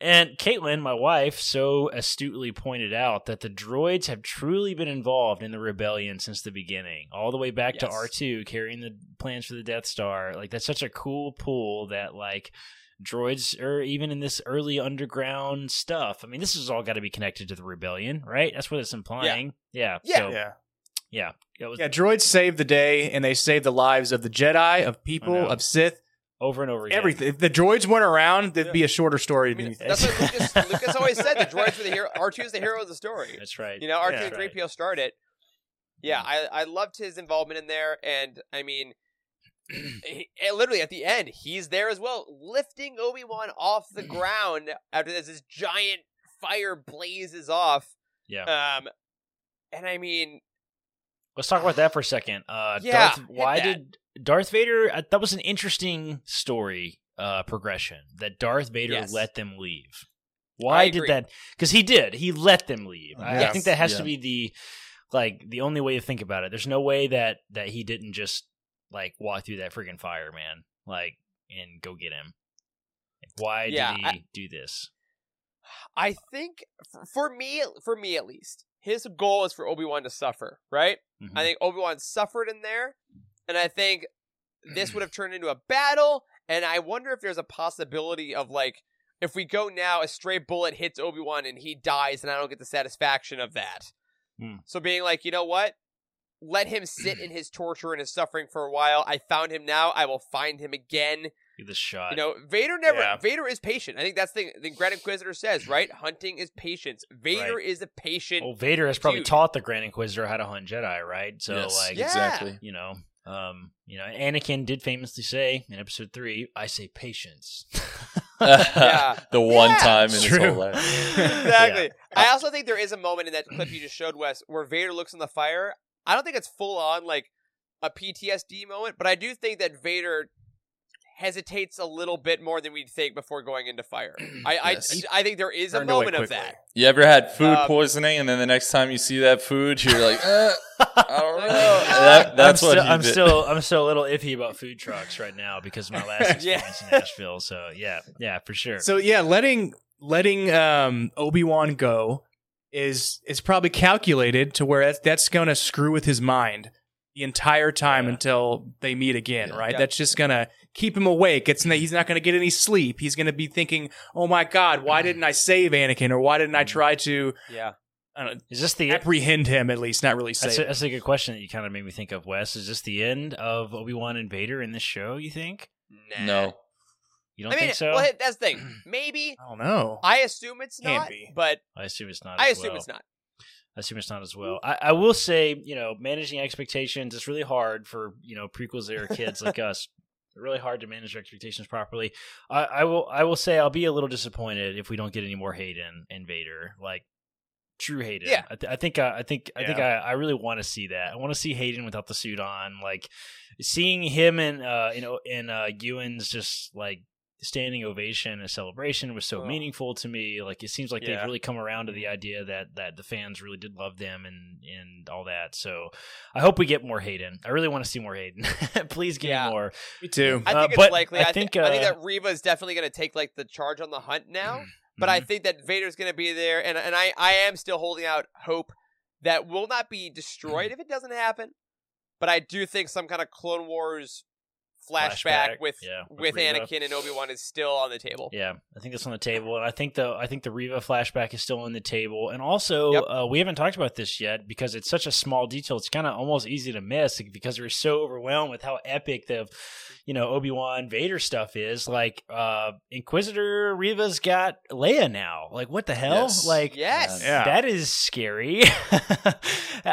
And Caitlin, my wife, so astutely pointed out that the droids have truly been involved in the rebellion since the beginning, all the way back to R2 carrying the plans for the Death Star. Like that's such a cool pull that like droids are even in this early underground stuff. I mean, this has all got to be connected to the rebellion, right? That's what it's implying. Yeah. Yeah. So, Yeah. yeah. It was Yeah, droids saved the day, and they saved the lives of the Jedi, of people, know. of Sith, over and over again. everything. If the droids weren't around, there'd be a shorter story I mean, that's what Lucas, Lucas always said. The droids were the hero. R two is the hero of the story. That's right. You know, R two Yeah. and three PO started. Yeah, I I loved his involvement in there, and I mean, he, literally at the end, he's there as well, lifting Obi Wan off the ground after this, this giant fire blazes off. Yeah. Um, and I mean, Let's talk about that for a second. Uh, Yeah, Darth, why that. did Darth Vader? Uh, that was an interesting story uh, progression that Darth Vader Yes. let them leave. Why did that? Because he did. He let them leave. I, I think that has to be the like the only way to think about it. There's no way that that he didn't just like walk through that freaking fire, man. Like and go get him. Like, why Yeah, did he I- do this? I think for me, for me at least, his goal is for Obi Wan to suffer. Right? Mhm. I think Obi Wan suffered in there, and I think this would have turned into a battle. And I wonder if there's a possibility of like, if we go now, a stray bullet hits Obi Wan and he dies, and I don't get the satisfaction of that. Hmm. So being like, you know what? Let him sit in his torture and his suffering for a while. I found him now. I will find him again. Give this shot. You know, Vader never. Yeah. Vader is patient. I think that's the thing. the Grand Inquisitor says, right? Hunting is patience. Vader Right. is a patient. well, Vader has probably dude. taught the Grand Inquisitor how to hunt Jedi, right? So Yes, like, Yeah. exactly. you know um you know anakin did famously say in episode three i say patience Yeah. the one Yeah. time in It's his whole life. exactly. I also think there is a moment in that clip you just showed, Wes, where Vader looks in the fire. I don't think it's full on like a PTSD moment, but I do think that Vader hesitates a little bit more than we'd think before going into fire. I Yes. I, I think there is a Turned away moment of that. You ever had food Um, poisoning, and then the next time you see that food, you're like, uh, I don't know. That, that's I'm what still, I'm did. still I'm still a little iffy about food trucks right now because of my last Yeah. experience in Nashville. So yeah, yeah, for sure. So yeah, letting letting um, Obi Wan go is is probably calculated to where that's, that's going to screw with his mind the entire time Yeah. until they meet again, Yeah. right? Yeah. That's just going to keep him awake. It's n- he's not going to get any sleep. He's going to be thinking, "Oh my God, why mm-hmm. didn't I save Anakin? Or why didn't I mm-hmm. try to Yeah. I don't know, Is this the apprehend him at least, not really say. That's a, it. that's a good question that you kind of made me think of, Wes. Is this the end of Obi Wan and Vader in this show? You think? Nah. No. You don't I mean, think so? well, that's the thing. Maybe I don't know. I assume it's Can't not, be. but I assume it's not. I as assume well. it's not. I assume it's not as well. I, I will say, you know, managing expectations is really hard for you know prequels that are kids like us. Really hard to manage expectations properly. I, I will. I will say I'll be a little disappointed if we don't get any more Hayden and Vader. Like true Hayden. Yeah. I, th- I think. Uh, I think. I think. I, I really want to see that. I want to see Hayden without the suit on. Like seeing him and uh, you know, in uh, Ewan's just like standing ovation and celebration was so Oh. meaningful to me. Like it seems like Yeah. they've really come around to the idea that that the fans really did love them and and all that. So I hope we get more Hayden. I really want to see more Hayden. Please get Yeah. more. Me too. I Uh, think it's but likely. I I, think, think, I think uh, that Reva is definitely going to take like the charge on the hunt now. But I Mhm. think that Vader's going to be there, and and I I am still holding out hope that will not be destroyed if it doesn't happen. But I do think some kind of Clone Wars flashback, Flashback, with yeah, with with, Anakin and Obi Wan is still on the table. Yeah, I think that's on the table, and I think the I think the Reva flashback is still on the table, and also Yep. uh, we haven't talked about this yet because it's such a small detail. It's kind of almost easy to miss because we're so overwhelmed with how epic the you know Obi Wan Vader stuff is. Like uh, Inquisitor Reva's got Leia now. Like what the hell? Yes. Like Yes. Yeah. that is scary.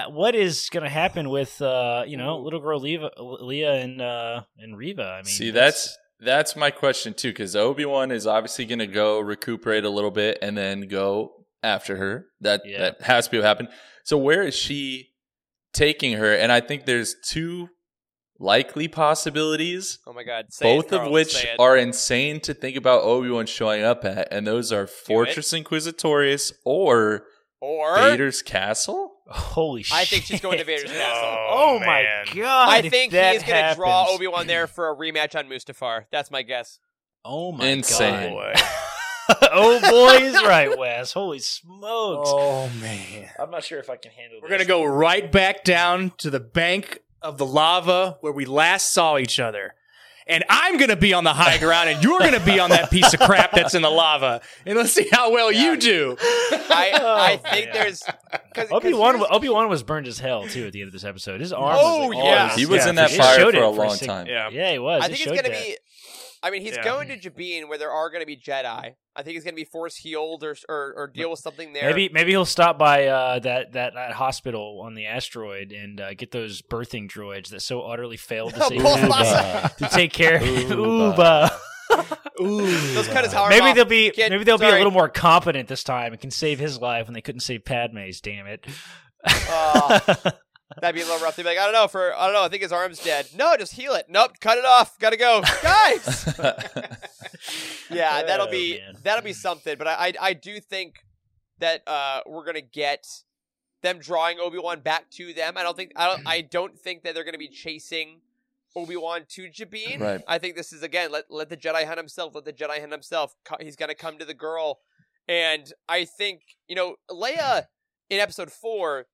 What is going to happen with uh, you know little girl Leia, Leia and uh, and Reva? I mean, See, that's that's my question too, because Obi Wan is obviously going to go recuperate a little bit and then go after her. That Yeah. that has to be what happened. So where is she taking her? And I think there's two likely possibilities, Oh my God! Say it, both of which say are insane to think about Obi Wan showing up at, and those are Fortress Inquisitorius or or Vader's Castle. Holy shit! I think she's going to Vader's castle. Oh, Oh, my man. god! I think that he's going to draw Obi Wan there for a rematch on Mustafar. That's my guess. Oh my Insane. Boy. god! oh boy, is right, Wes. Holy smokes! Oh, oh man. I'm not sure if I can handle. This. We're gonna go right back down to the bank of the lava where we last saw each other. And I'm gonna be on the high ground, and you're gonna be on that piece of crap that's in the lava. And let's see how well you do. I oh, I Oh, think man. there's cause, Obi 'cause Wan. Obi Wan was burned as hell too at the end of this episode. His arm. Oh, was like, yeah. all He was Yeah, in that It fire showed for it a for a long sec- time. Yeah. Yeah, he was. I It think it's gonna that. be. I mean, he's Yeah. going to Jabiim where there are going to be Jedi. I think he's going to be force healed or, or or deal with something there. Maybe maybe he'll stop by uh, that, that that hospital on the asteroid and uh, get those birthing droids that so utterly failed to save Pulse Uba, to take care of Uba. Uba. Ooh. Those cut his arm Maybe off. they'll be Kid, maybe they'll be a little more competent this time and can save his life when they couldn't save Padme's. Damn it! Oh, that'd be a little rough. They'd be like, I don't know. For I don't know. I think his arm's dead. No, just heal it. Nope, cut it off. Gotta go, guys. yeah, that'll Oh, be man. that'll be something. But I I, I do think that uh, we're gonna get them drawing Obi Wan back to them. I don't think I don't I don't think that they're gonna be chasing Obi Wan to Jabiim. Right. I think this is again let let the Jedi hunt himself. Let the Jedi hunt himself. He's gonna come to the girl, and I think you know Leia in Episode Four, sa-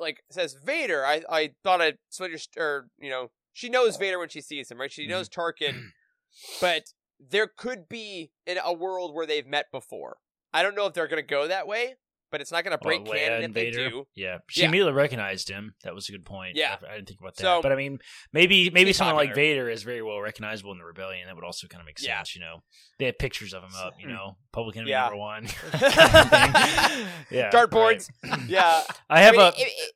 like says Vader. I I thought I switched or you know she knows Vader when she sees him, right? She knows mm-hmm. Tarkin, but there could be in a world where they've met before. I don't know if they're gonna go that way, but it's not gonna break Well, canon if they do. Yeah, she Yeah. immediately recognized him. That was a good point. Yeah. I, I didn't think about that. So- but I mean, maybe maybe someone like. Vader is very well recognizable in the rebellion. That would also kind of make sense. Yeah. You know, they had pictures of him up. You hmm. know, public enemy Yeah. number one. yeah, Dartboards. right. Yeah, I have I mean, a. if, if-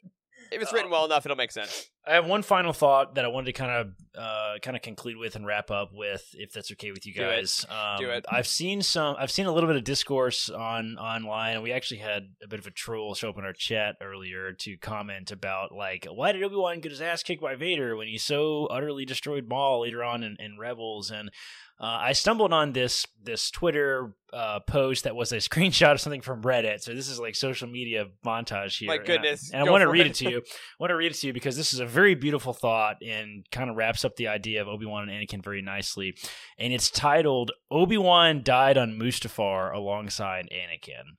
if it's written well enough, it'll make sense. I have one final thought that I wanted to kind of uh, kind of conclude with and wrap up with, if that's okay with you Do it. guys. Um, Do it. I've seen some. I've seen a little bit of discourse on online. We actually had a bit of a troll show up in our chat earlier to comment about like, why did Obi Wan get his ass kicked by Vader when he so utterly destroyed Maul later on in, in Rebels? And uh, I stumbled on this this Twitter uh, post that was a screenshot of something from Reddit. So this is like social media montage here. My And I- goodness. and I Go want to read it. it to you. I want to read it to you because this is a very beautiful thought and kind of wraps up the idea of Obi Wan and Anakin very nicely. And it's titled "Obi Wan died on Mustafar alongside Anakin."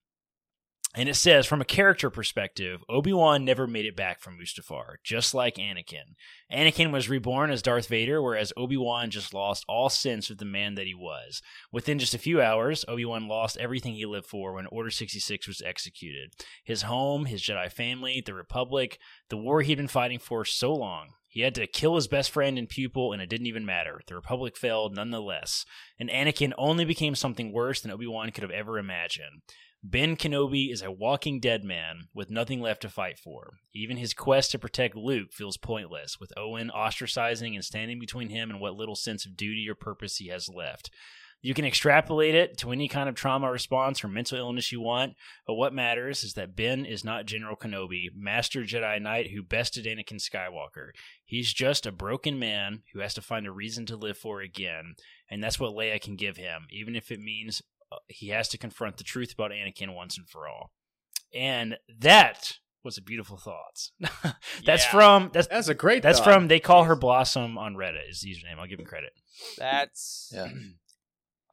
And it says, from a character perspective, Obi Wan never made it back from Mustafar, just like Anakin. Anakin was reborn as Darth Vader, whereas Obi Wan just lost all sense of the man that he was. Within just a few hours, Obi Wan lost everything he lived for when Order 66 was executed his home, his Jedi family, the Republic, the war he'd been fighting for so long. He had to kill his best friend and pupil, and it didn't even matter. The Republic failed nonetheless. And Anakin only became something worse than Obi Wan could have ever imagined. Ben Kenobi is a walking dead man with nothing left to fight for. Even his quest to protect Luke feels pointless, with Owen ostracizing and standing between him and what little sense of duty or purpose he has left. You can extrapolate it to any kind of trauma response or mental illness you want, but what matters is that Ben is not General Kenobi, Master Jedi Knight who bested Anakin Skywalker. He's just a broken man who has to find a reason to live for again, and that's what Leia can give him, even if it means Uh, he has to confront the truth about Anakin once and for all. And that was a beautiful thought. that's Yeah. from that's That's a great. that's thought. from they call her Blossom on Reddit is the username. I'll give him credit. That's. Yeah.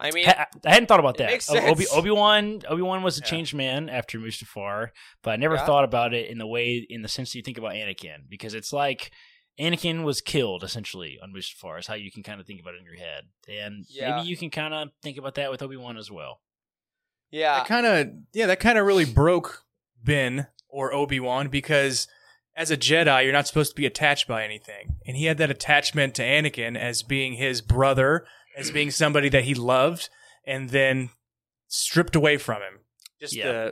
I mean, I, I hadn't thought about that. Obi Obi Wan Obi Wan was a Yeah. changed man after Mustafar, but I never Yeah. thought about it in the way in the sense that you think about Anakin because it's like Anakin was killed essentially on Mustafar is how you can kind of think about it in your head, and Yeah. maybe you can kind of think about that with Obi Wan as well. yeah. that kind of yeah, that kind of really broke Ben or Obi Wan because as a Jedi, you're not supposed to be attached by anything, and he had that attachment to Anakin as being his brother, as being somebody that he loved, and then stripped away from him just Yeah. uh,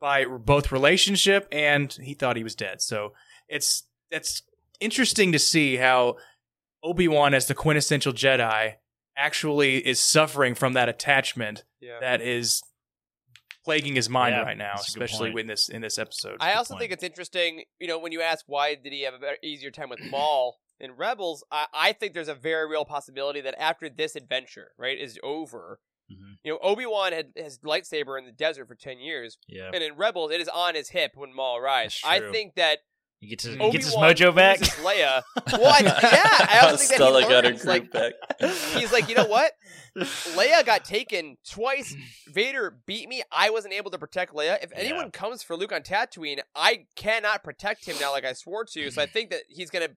by both relationship and he thought he was dead. So it's it's interesting to see how Obi Wan, as the quintessential Jedi, actually is suffering from that attachment yeah. that is plaguing his mind Yeah, right now, that's a good especially in this in this episode. I also point. think it's interesting, you know, when you ask why did he have a better, easier time with Maul in Rebels, I, I think there's a very real possibility that after this adventure, right, is over, Mhm. you know, Obi Wan had his lightsaber in the desert for ten years, Yeah, and in Rebels, it is on his hip when Maul arrives. I think that he gets his, he gets his mojo back. Leia. Well, I, yeah, I also think that Stella he got her learns, like, back. He's like, you know what? Leia got taken twice. Vader beat me. I wasn't able to protect Leia. If Yeah. anyone comes for Luke on Tatooine, I cannot protect him now like I swore to. So I think that he's gonna,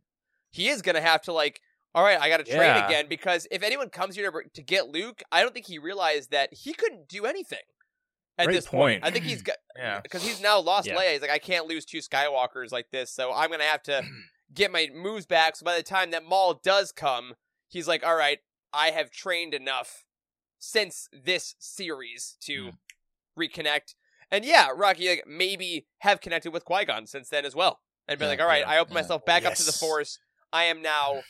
he is gonna have to like, all right, I got to train Yeah. again because if anyone comes here to, to get Luke, I don't think he realized that he couldn't do anything at Great this point. point. I think he's got yeah, because he's now lost Yeah. Leia. He's like, I can't lose two Skywalkers like this, so I'm gonna have to get my moves back. So by the time that Maul does come, he's like, all right, I have trained enough since this series to Mm. reconnect. And yeah, Rocky, like, maybe have connected with Qui Gon since then as well, and been Yeah, like, all right, yeah, I open yeah. myself back up to the Force. I am now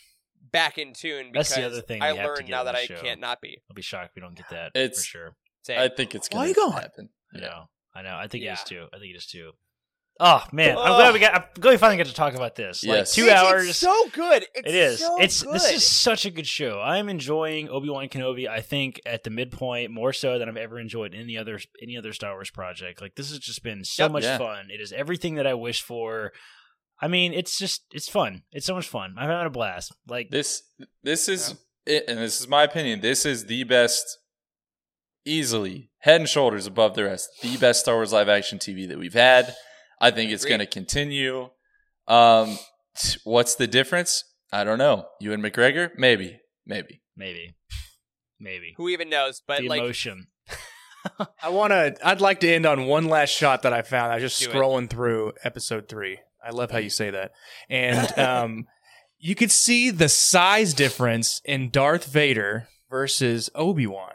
back in tune because That's the other thing I we have to learned now that I show. can't not be. I'll be shocked if we don't get that It's- for sure. Same. I think it's Why gonna not? happen. I know. I know. I think Yeah. it is too. I think it is too. Oh man, I'm glad we got. I'm glad we finally got to talk about this. Like Yes. two It's- hours. It's so good. It's It is. So it's good. this is such a good show. I'm enjoying Obi Wan Kenobi. I think at the midpoint more so than I've ever enjoyed any other any other Star Wars project. Like this has just been so Yep. much Yeah. fun. It is everything that I wish for. I mean, it's just it's fun. It's so much fun. I'm having a blast. Like This this is it, and this is my opinion. This is the best, easily head and shoulders above the rest. The best Star Wars live action TV that we've had. I think it's going to continue. Um, what's the difference? I don't know. Ewan McGregor? Maybe, maybe. maybe, maybe Who even knows? But the like, emotion. I want to. I'd like to end on one last shot that I found. I was just Do it. scrolling through episode three. I love how you say that, and um, you could see the size difference in Darth Vader versus Obi Wan.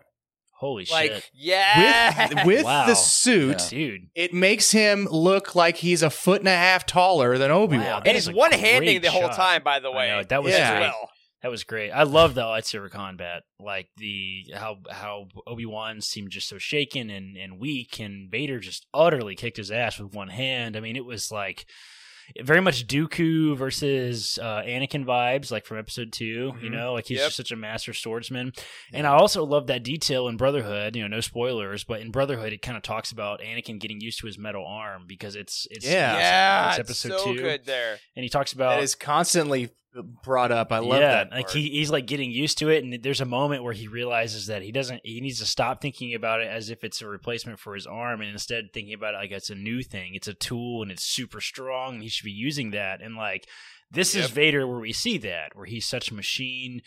Holy Like, shit, yeah, With with Wow. the suit, Yeah. dude! it makes him look like he's a foot and a half taller than Obi Wan. Wow, and he's one handing the whole shot. time. By the way, know, that was Yeah. as great. well. That was great. I love the lightsaber combat. Like the how how Obi Wan seemed just so shaken and, and weak, and Vader just utterly kicked his ass with one hand. I mean, it was like very much Dooku versus uh, Anakin vibes, like from Episode 2 You Mhm. know, like he's Yep. just such a master swordsman. And I also love that detail in Brotherhood. You know, no spoilers, but in Brotherhood, it kind of talks about Anakin getting used to his metal arm because it's it's Yeah. Yeah, it's it's Episode so two, good there. and he talks about that is constantly brought up. I love yeah, that. like he, he's like getting used to it, and there's a moment where he realizes that he doesn't. He needs to stop thinking about it as if it's a replacement for his arm, and instead thinking about it like it's a new thing. It's a tool, and it's super strong, and he should be using that. And like this is Vader, where we see that, where he's such a machine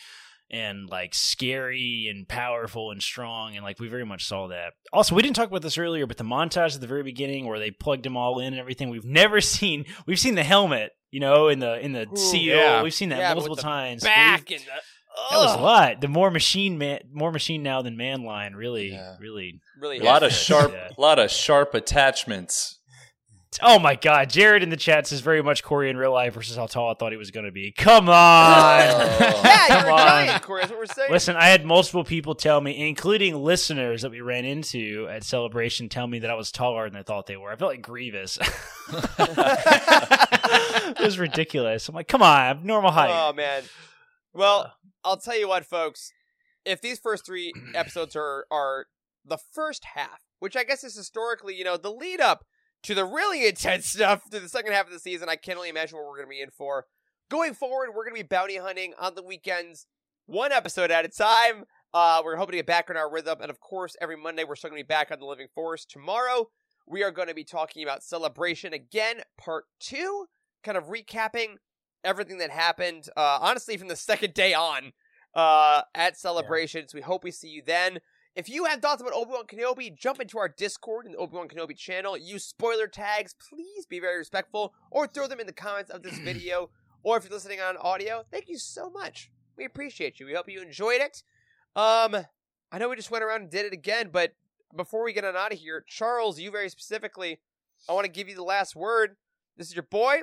and like scary and powerful and strong and like we very much saw that also we didn't talk about this earlier but the montage at the very beginning where they plugged them all in and everything we've never seen we've seen the helmet you know in the in the Ooh, seal yeah. we've seen that Yeah, multiple with the times Back We've- the. that was a lot the more machine man more machine now than man line really Yeah. really Really A lot of hit. sharp, Yeah. a lot of sharp attachments. Oh my god jared in the chat says very much corey in real life versus how tall i thought he was going to be come on Oh. Yeah, Come you're on. giant, Corey. That's what we're saying. Listen, I had multiple people tell me, including listeners that we ran into at Celebration, tell me that I was taller than I thought they were. I felt like Grievous. it was ridiculous. I'm like, come on, I'm normal height. Oh man. Well, uh. I'll tell you what, folks. If these first three episodes are are the first half, which I guess is historically, you know, the lead up to the really intense stuff to the second half of the season, I can't only imagine what we're going to be in for. Going forward, we're going to be bounty hunting on the weekends, one episode at a time. Uh, we're hoping to get back on our rhythm, and of course, every Monday we're still going to be back on the Living Forest. Tomorrow, we are going to be talking about Celebration again, part two, kind of recapping everything that happened, uh, honestly, from the second day on uh, at Celebrations. We hope we see you then. If you have thoughts about Obi Wan Kenobi, jump into our Discord in the Obi Wan Kenobi channel. Use spoiler tags. Please be very respectful, or throw them in the comments of this video. Or if you're listening on audio, thank you so much. We appreciate you. We hope you enjoyed it. Um, I know we just went around and did it again, but before we get on out of here, Charles, you very specifically, I want to give you the last word. This is your boy.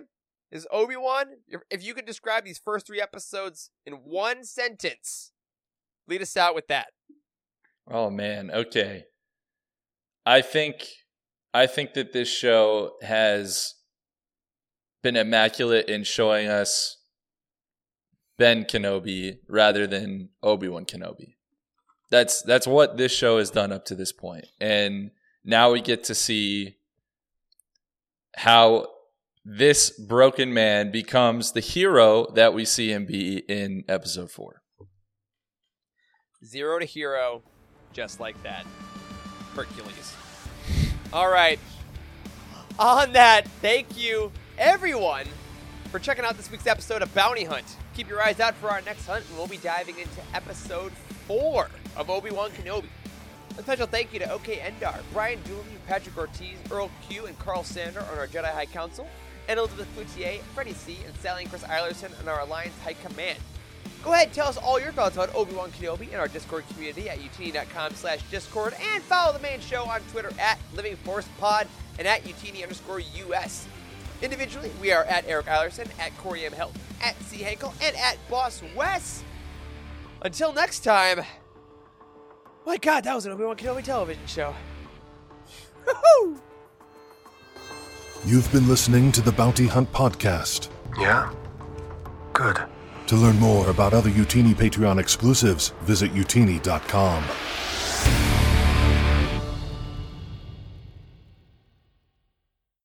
This is Obi Wan. If you could describe these first three episodes in one sentence, lead us out with that. Oh man, okay. I think I think that this show has been immaculate in showing us Ben Kenobi rather than Obi-Wan Kenobi. That's that's what this show has done up to this point. And now we get to see how this broken man becomes the hero that we see him be in episode 4. Zero to hero, just like that. Hercules. All right. On that, thank you, everyone, for checking out this week's episode of Bounty Hunt. Keep your eyes out for our next hunt, and we'll be diving into episode four of Obi Wan Kenobi. A special thank you to OK Endar, Brian Dooley, Patrick Ortiz, Earl Q, and Carl Sander on our Jedi High Council, and Elizabeth Cloutier, Freddie C, and Sally and Chris Eilerson on our Alliance High Command. Go ahead, tell us all your thoughts about Obi-Wan Kenobi in our Discord community at utini.com slash Discord, and follow the main show on Twitter at Living Force Pod and at utini underscore US. Individually, we are at Eric Eilerson, at Corey M. Health, at C. Henkel, and at Boss Wes. Until next time, my God, that was an Obi-Wan Kenobi television show. Woohoo! You've been listening to the Bounty Hunt Podcast. Yeah? Good. To learn more about other Utini Patreon exclusives, visit utini.com.